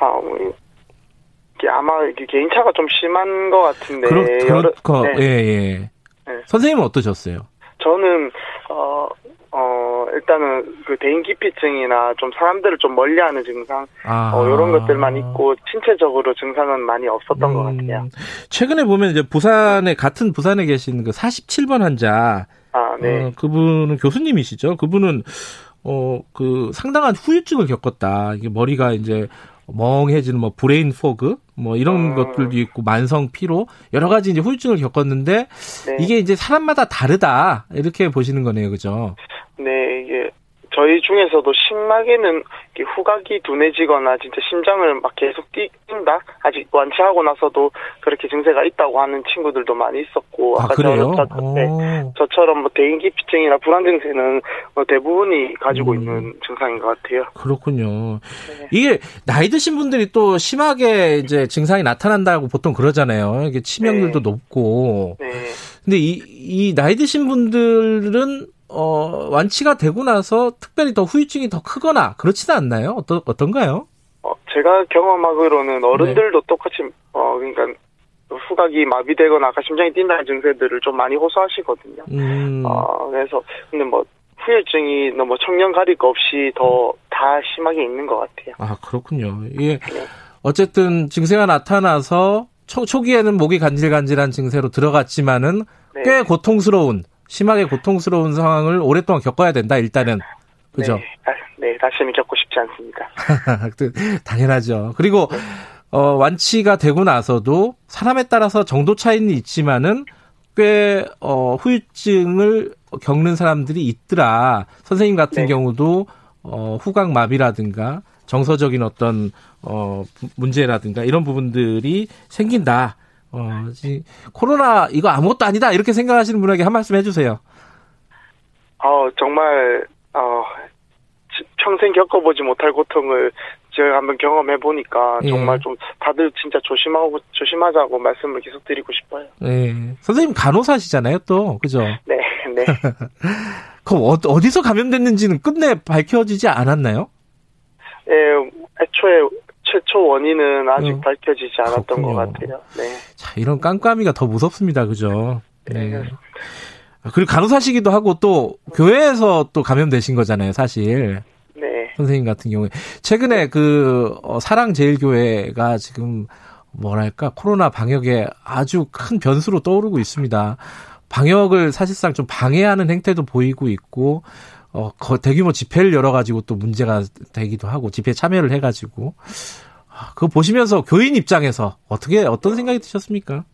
Speaker 11: 아, 뭐, 이게 아마 개인차가 좀 심한 것 같은데.
Speaker 2: 그렇, 그렇고,
Speaker 11: 네.
Speaker 2: 예, 예.
Speaker 11: 네.
Speaker 2: 선생님은 어떠셨어요?
Speaker 11: 저는 어, 어, 일단은 그 대인기피증이나 좀 사람들을 좀 멀리하는 증상,
Speaker 2: 아.
Speaker 11: 어, 이런 것들만 있고 신체적으로 증상은 많이 없었던 것 같아요.
Speaker 2: 음, 최근에 보면 이제 부산에, 같은 부산에 계신 그 47번 환자,
Speaker 11: 아, 네.
Speaker 2: 어, 그분은 교수님이시죠? 그분은, 어, 그 상당한 후유증을 겪었다. 이게 머리가 이제 멍해지는 뭐 brain fog 뭐 이런
Speaker 11: 음.
Speaker 2: 것들도 있고 만성 피로 여러 가지 이제 후유증을 겪었는데
Speaker 11: 네.
Speaker 2: 이게 이제 사람마다 다르다 이렇게 보시는 거네요, 그죠?
Speaker 11: 네, 이게 저희 중에서도 심하게는 후각이 둔해지거나 진짜 심장을 막 계속 뛴다. 아직 완치하고 나서도 그렇게 증세가 있다고 하는 친구들도 많이 있었고
Speaker 2: 아
Speaker 11: 아까
Speaker 2: 그래요?
Speaker 11: 저, 저, 네,
Speaker 2: 오.
Speaker 11: 저처럼 뭐 대인기피증이나 불안 증세는 뭐 대부분이 가지고
Speaker 2: 음.
Speaker 11: 있는 증상인 것 같아요.
Speaker 2: 그렇군요.
Speaker 11: 네.
Speaker 2: 이게 나이 드신 분들이 또 심하게 이제 증상이 나타난다고 보통 그러잖아요. 이게 치명률도
Speaker 11: 네.
Speaker 2: 높고.
Speaker 11: 네.
Speaker 2: 근데 이, 이 나이 드신 분들은 어, 완치가 되고 나서 특별히 더 후유증이 더 크거나 그렇지는 않나요? 어떤 어떤가요?
Speaker 11: 어, 제가 경험하기로는 어른들도
Speaker 2: 네.
Speaker 11: 똑같이 어 그러니까 후각이 마비되거나 아까 심장이 뛴다는 증세들을 좀 많이 호소하시거든요.
Speaker 2: 음.
Speaker 11: 어 그래서 근데 뭐 후유증이 너무 청년 가릴 거 없이 더 다 심하게 있는 것 같아요.
Speaker 2: 아, 그렇군요. 이게 어쨌든 증세가 나타나서 초, 초기에는 목이 간질간질한 증세로 들어갔지만은
Speaker 11: 네.
Speaker 2: 꽤 고통스러운 심하게 고통스러운 상황을 오랫동안 겪어야 된다. 일단은 그죠?
Speaker 11: 네, 아, 네, 다시는 겪고 싶지 않습니다.
Speaker 2: 당연하죠. 그리고 어, 완치가 되고 나서도 사람에 따라서 정도 차이는 있지만은 꽤 어, 후유증을 겪는 사람들이 있더라. 선생님 같은
Speaker 11: 네.
Speaker 2: 경우도 어, 후각 마비라든가 정서적인 어떤 어, 문제라든가 이런 부분들이 생긴다. 어, 지- 코로나 이거 아무것도 아니다 이렇게 생각하시는 분에게 한 말씀 해주세요.
Speaker 11: 어, 정말, 어, 지- 평생 겪어보지 못할 고통을 제가 한번 경험해 보니까
Speaker 2: 예.
Speaker 11: 정말 좀 다들 진짜 조심하고 조심하자고 말씀을 계속 드리고 싶어요.
Speaker 2: 네. 선생님 간호사시잖아요, 또 그죠?
Speaker 11: 네, 네.
Speaker 2: 그럼 어, 어디서 감염됐는지는 끝내 밝혀지지 않았나요?
Speaker 11: 예, 애초에 최초 원인은 아직
Speaker 2: 어,
Speaker 11: 밝혀지지 않았던
Speaker 2: 그렇군요.
Speaker 11: 것 같아요. 네.
Speaker 2: 자, 이런 깜깜이가 더 무섭습니다. 그죠?
Speaker 11: 네.
Speaker 2: 네. 아, 그리고 간호사시기도 하고 또 교회에서 또 감염되신 거잖아요, 사실.
Speaker 11: 네.
Speaker 2: 선생님 같은 경우에. 최근에 그, 어, 사랑제일교회가 지금 뭐랄까, 코로나 방역에 아주 큰 변수로 떠오르고 있습니다. 방역을 사실상 좀 방해하는 행태도 보이고 있고, 어, 거- 대규모 집회를 열어가지고 또 문제가 되기도 하고, 집회에 참여를 해가지고. 아, 그거 보시면서 교인 입장에서 어떻게, 어떤 생각이 드셨습니까?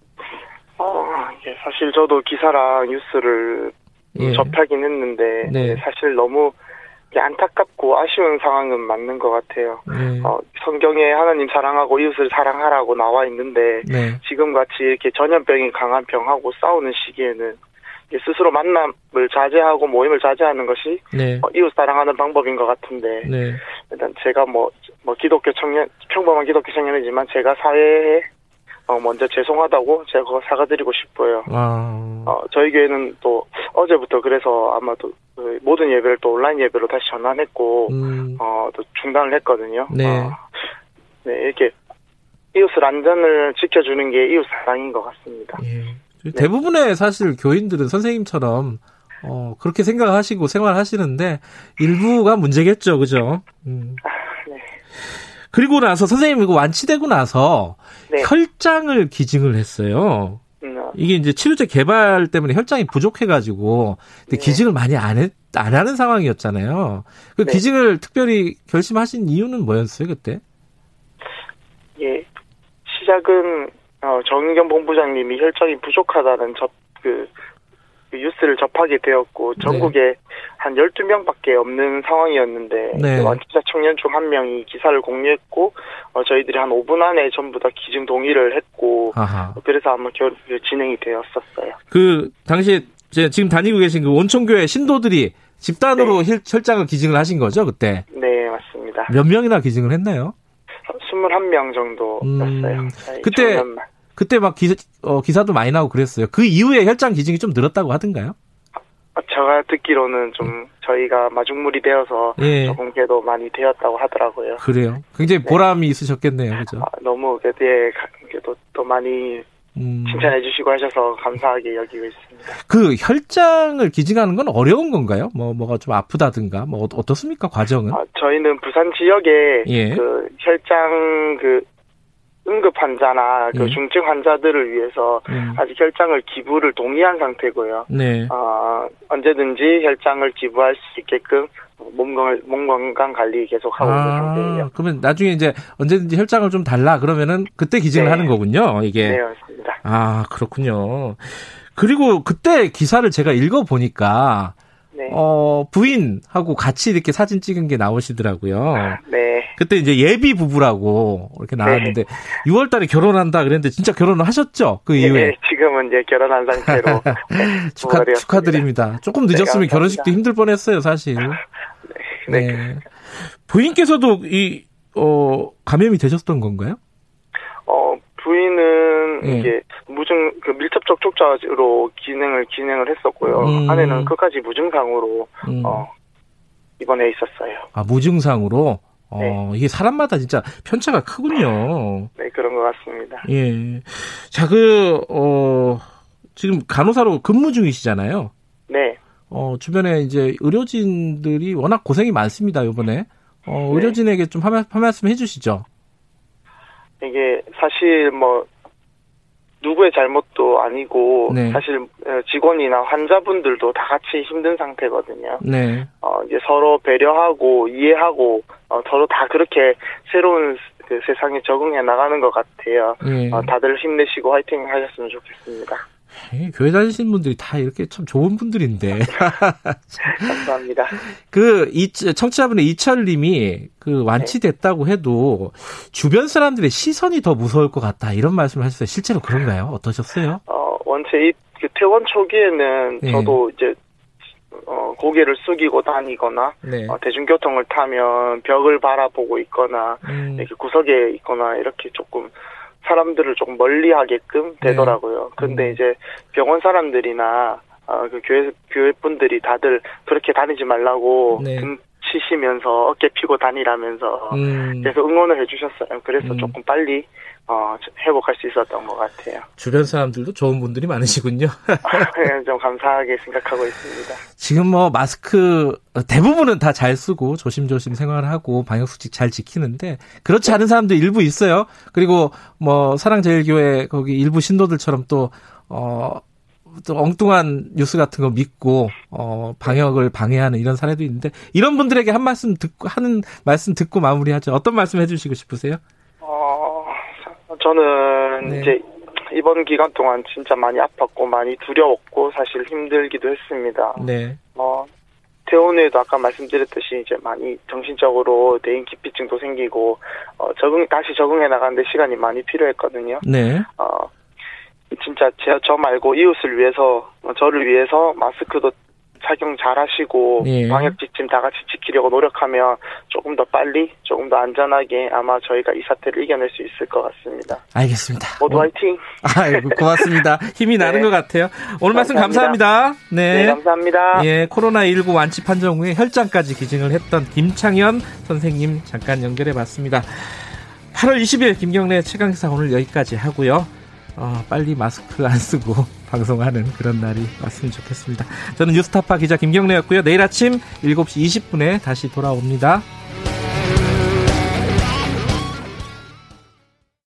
Speaker 11: 어, 예, 사실 저도 기사랑 뉴스를
Speaker 2: 예.
Speaker 11: 접하긴 했는데
Speaker 2: 네.
Speaker 11: 예, 사실 너무 안타깝고 아쉬운 상황은 맞는 것 같아요.
Speaker 2: 네.
Speaker 11: 어, 성경에 하나님 사랑하고 이웃을 사랑하라고 나와 있는데
Speaker 2: 네.
Speaker 11: 지금 같이 이렇게 전염병이 강한 병하고 싸우는 시기에는 스스로 만남을 자제하고 모임을 자제하는 것이
Speaker 2: 네.
Speaker 11: 어, 이웃 사랑하는 방법인 것 같은데
Speaker 2: 네.
Speaker 11: 일단 제가 뭐, 뭐 기독교 청년 평범한 기독교 청년이지만 제가 사회에 어, 먼저 죄송하다고 제가 사과드리고 싶어요.
Speaker 2: 아,
Speaker 11: 어, 저희 교회는 또 어제부터 그래서 아마도 그 모든 예배를 또 온라인 예배로 다시 전환했고
Speaker 2: 음,
Speaker 11: 어, 또 중단을 했거든요.
Speaker 2: 네.
Speaker 11: 어, 네, 이렇게 이웃을 안전을 지켜주는 게 이웃 사랑인 것 같습니다.
Speaker 2: 예. 대부분의 사실 교인들은 선생님처럼 어, 그렇게 생각하시고 생활하시는데 일부가 문제겠죠, 그죠? 음.
Speaker 11: 네.
Speaker 2: 그리고 나서 선생님 이거 완치되고 나서
Speaker 11: 네.
Speaker 2: 혈장을 기증을 했어요.
Speaker 11: 음, 어,
Speaker 2: 이게 이제 치료제 개발 때문에 혈장이 부족해가지고 근데
Speaker 11: 네.
Speaker 2: 기증을 많이 안, 했, 안 하는 상황이었잖아요. 그
Speaker 11: 네.
Speaker 2: 기증을 특별히 결심하신 이유는 뭐였어요 그때?
Speaker 11: 예, 시작은 어, 정인경 본부장님이 혈장이 부족하다는 접, 그, 그 뉴스를 접하게 되었고 전국에 한 12명밖에 없는 상황이었는데
Speaker 2: 네.
Speaker 11: 그 완치자 청년 중 한 명이 기사를 공유했고 어, 저희들이 한 5분 안에 전부 다 기증 동의를 했고
Speaker 2: 아하.
Speaker 11: 그래서 한번 결, 진행이 되었었어요.
Speaker 2: 그 당시에 제 지금 다니고 계신 그 원총교회 신도들이 집단으로 혈- 혈장을 기증을 하신 거죠 그때
Speaker 11: 네, 맞습니다.
Speaker 2: 몇 명이나 기증을 했나요?
Speaker 11: 21명 정도였어요.
Speaker 2: 음,
Speaker 11: 저희
Speaker 2: 그때. 그때 막 기사, 어, 기사도 많이 나오고 그랬어요. 그 이후에 혈장 기증이 좀 늘었다고 하던가요?
Speaker 11: 어, 제가 듣기로는 좀 저희가 마중물이 되어서
Speaker 2: 예.
Speaker 11: 조금 그래도 많이 되었다고 하더라고요.
Speaker 2: 그래요. 굉장히 보람이 있으셨겠네요, 그죠?
Speaker 11: 아, 너무 그래도 예, 가- 그래도 또 많이
Speaker 2: 음,
Speaker 11: 칭찬해 주시고 하셔서 감사하게 여기고 있습니다.
Speaker 2: 그 혈장을 기증하는 건 어려운 건가요? 뭐 뭐가 좀 아프다든가 뭐 어- 어떻습니까 과정은?
Speaker 11: 아, 저희는 부산 지역에
Speaker 2: 예.
Speaker 11: 그 혈장 그 응급 환자나 그
Speaker 2: 예.
Speaker 11: 중증 환자들을 위해서
Speaker 2: 음.
Speaker 11: 아직 혈장을 기부를 동의한 상태고요.
Speaker 2: 네.
Speaker 11: 어, 언제든지 혈장을 기부할 수 있게끔 몸, 건- 몸 건강 관리 계속 하고 있는 상태예요.
Speaker 2: 아, 그러면 나중에 이제 언제든지 혈장을 좀 달라 그러면은 그때 기증을
Speaker 11: 네.
Speaker 2: 하는 거군요. 이게.
Speaker 11: 네, 맞습니다.
Speaker 2: 아 그렇군요. 그리고 그때 기사를 제가 읽어 보니까
Speaker 11: 네.
Speaker 2: 어 부인하고 같이 이렇게 사진 찍은 게 나오시더라고요.
Speaker 11: 네.
Speaker 2: 그때 이제 예비 부부라고 이렇게 나왔는데 6월 달에 결혼한다 그랬는데 진짜 결혼을 하셨죠? 그 이후에
Speaker 11: 네, 지금은 이제 결혼한 상태로 네,
Speaker 2: 축하. 축하드립니다. 조금 늦었으면
Speaker 11: 감사합니다.
Speaker 2: 결혼식도 힘들 뻔했어요, 사실. 네. 부인께서도 이 어, 감염이 되셨던 건가요?
Speaker 11: 어, 부인은
Speaker 2: 예.
Speaker 11: 이게 무증 그 밀접 접촉자로 기능을 진행을 했었고요.
Speaker 2: 음.
Speaker 11: 아내는 끝까지 무증상으로
Speaker 2: 음.
Speaker 11: 어, 입원해 있었어요.
Speaker 2: 아 무증상으로. 어,
Speaker 11: 네.
Speaker 2: 이게 사람마다 진짜 편차가 크군요.
Speaker 11: 네, 그런 것 같습니다.
Speaker 2: 예. 자, 그, 어, 지금 간호사로 근무 중이시잖아요.
Speaker 11: 네.
Speaker 2: 어, 주변에 이제 의료진들이 워낙 고생이 많습니다, 요번에. 어,
Speaker 11: 네.
Speaker 2: 의료진에게 좀 한 말씀 해주시죠.
Speaker 11: 이게 사실 뭐 누구의 잘못도 아니고
Speaker 2: 네.
Speaker 11: 사실 어, 직원이나 환자분들도 다 같이 힘든 상태거든요.
Speaker 2: 네.
Speaker 11: 어, 이제 서로 배려하고 이해하고 어, 서로 다 그렇게 새로운 그 세상에 적응해 나가는 것 같아요.
Speaker 2: 예.
Speaker 11: 어, 다들 힘내시고 화이팅 하셨으면 좋겠습니다.
Speaker 2: 예, 교회 다니시는 분들이 다 이렇게 참 좋은 분들인데.
Speaker 11: 감사합니다.
Speaker 2: 그, 이, 청취자분의 이철님이 그 완치됐다고 해도 주변 사람들의 시선이 더 무서울 것 같다. 이런 말씀을 하셨어요. 실제로 그런가요? 어떠셨어요?
Speaker 11: 어, 원체 이, 그 퇴원 초기에는
Speaker 2: 네.
Speaker 11: 저도 이제 어, 고개를 숙이고 다니거나
Speaker 2: 네.
Speaker 11: 어, 대중교통을 타면 벽을 바라보고 있거나
Speaker 2: 음,
Speaker 11: 이렇게 구석에 있거나 이렇게 조금 사람들을 조금 멀리하게끔
Speaker 2: 네.
Speaker 11: 되더라고요. 근데
Speaker 2: 음.
Speaker 11: 이제 병원 사람들이나 어, 그 교회 교회 분들이 다들 그렇게 다니지 말라고
Speaker 2: 네.
Speaker 11: 등 치시면서 어깨 피고 다니라면서
Speaker 2: 음,
Speaker 11: 그래서 응원을 해주셨어요. 그래서
Speaker 2: 음.
Speaker 11: 조금 빨리 어, 회복할 수 있었던 것 같아요.
Speaker 2: 주변 사람들도 좋은 분들이 많으시군요.
Speaker 11: 네, 좀 감사하게 생각하고 있습니다.
Speaker 2: 지금 뭐 마스크 대부분은 다 잘 쓰고 조심조심 생활하고 방역수칙 잘 지키는데 그렇지 않은 사람도 일부 있어요. 그리고 뭐 사랑제일교회 거기 일부 신도들처럼 또 어. 또 엉뚱한 뉴스 같은 거 믿고 어 방역을 방해하는 이런 사례도 있는데 이런 분들에게 한 말씀 듣고 하는 말씀 듣고 마무리하죠. 어떤 말씀 해주시고 싶으세요?
Speaker 11: 어, 저는
Speaker 2: 네.
Speaker 11: 이제 이번 기간 동안 진짜 많이 아팠고 많이 두려웠고 사실 힘들기도 했습니다.
Speaker 2: 네,
Speaker 11: 어, 퇴원후에도 아까 말씀드렸듯이 이제 많이 정신적으로 대인 기피증도 생기고 어, 적응 다시 적응해 나가는데 시간이 많이 필요했거든요.
Speaker 2: 네,
Speaker 11: 어, 진짜 제, 저 말고 이웃을 위해서 어, 저를 위해서 마스크도 착용 잘 하시고
Speaker 2: 예.
Speaker 11: 방역 지침 다 같이 지키려고 노력하면 조금 더 빨리 조금 더 안전하게 아마 저희가 이 사태를 이겨낼 수 있을 것 같습니다.
Speaker 2: 알겠습니다.
Speaker 11: 모두
Speaker 2: 어,
Speaker 11: 화이팅!
Speaker 2: 아이고, 고맙습니다. 힘이 나는
Speaker 11: 네.
Speaker 2: 것 같아요. 오늘 말씀
Speaker 11: 감사합니다.
Speaker 2: 감사합니다.
Speaker 11: 네, 감사합니다.
Speaker 2: 예, 코로나 19 완치 판정 후에 혈장까지 기증을 했던 김창현 선생님 잠깐 연결해 봤습니다. 8월 20일 김경래 최강사 오늘 여기까지 하고요. 어, 빨리 마스크 안 쓰고 방송하는 그런 날이 왔으면 좋겠습니다. 저는 뉴스타파 기자 김경래였고요. 내일 아침 7시 20분에 다시 돌아옵니다.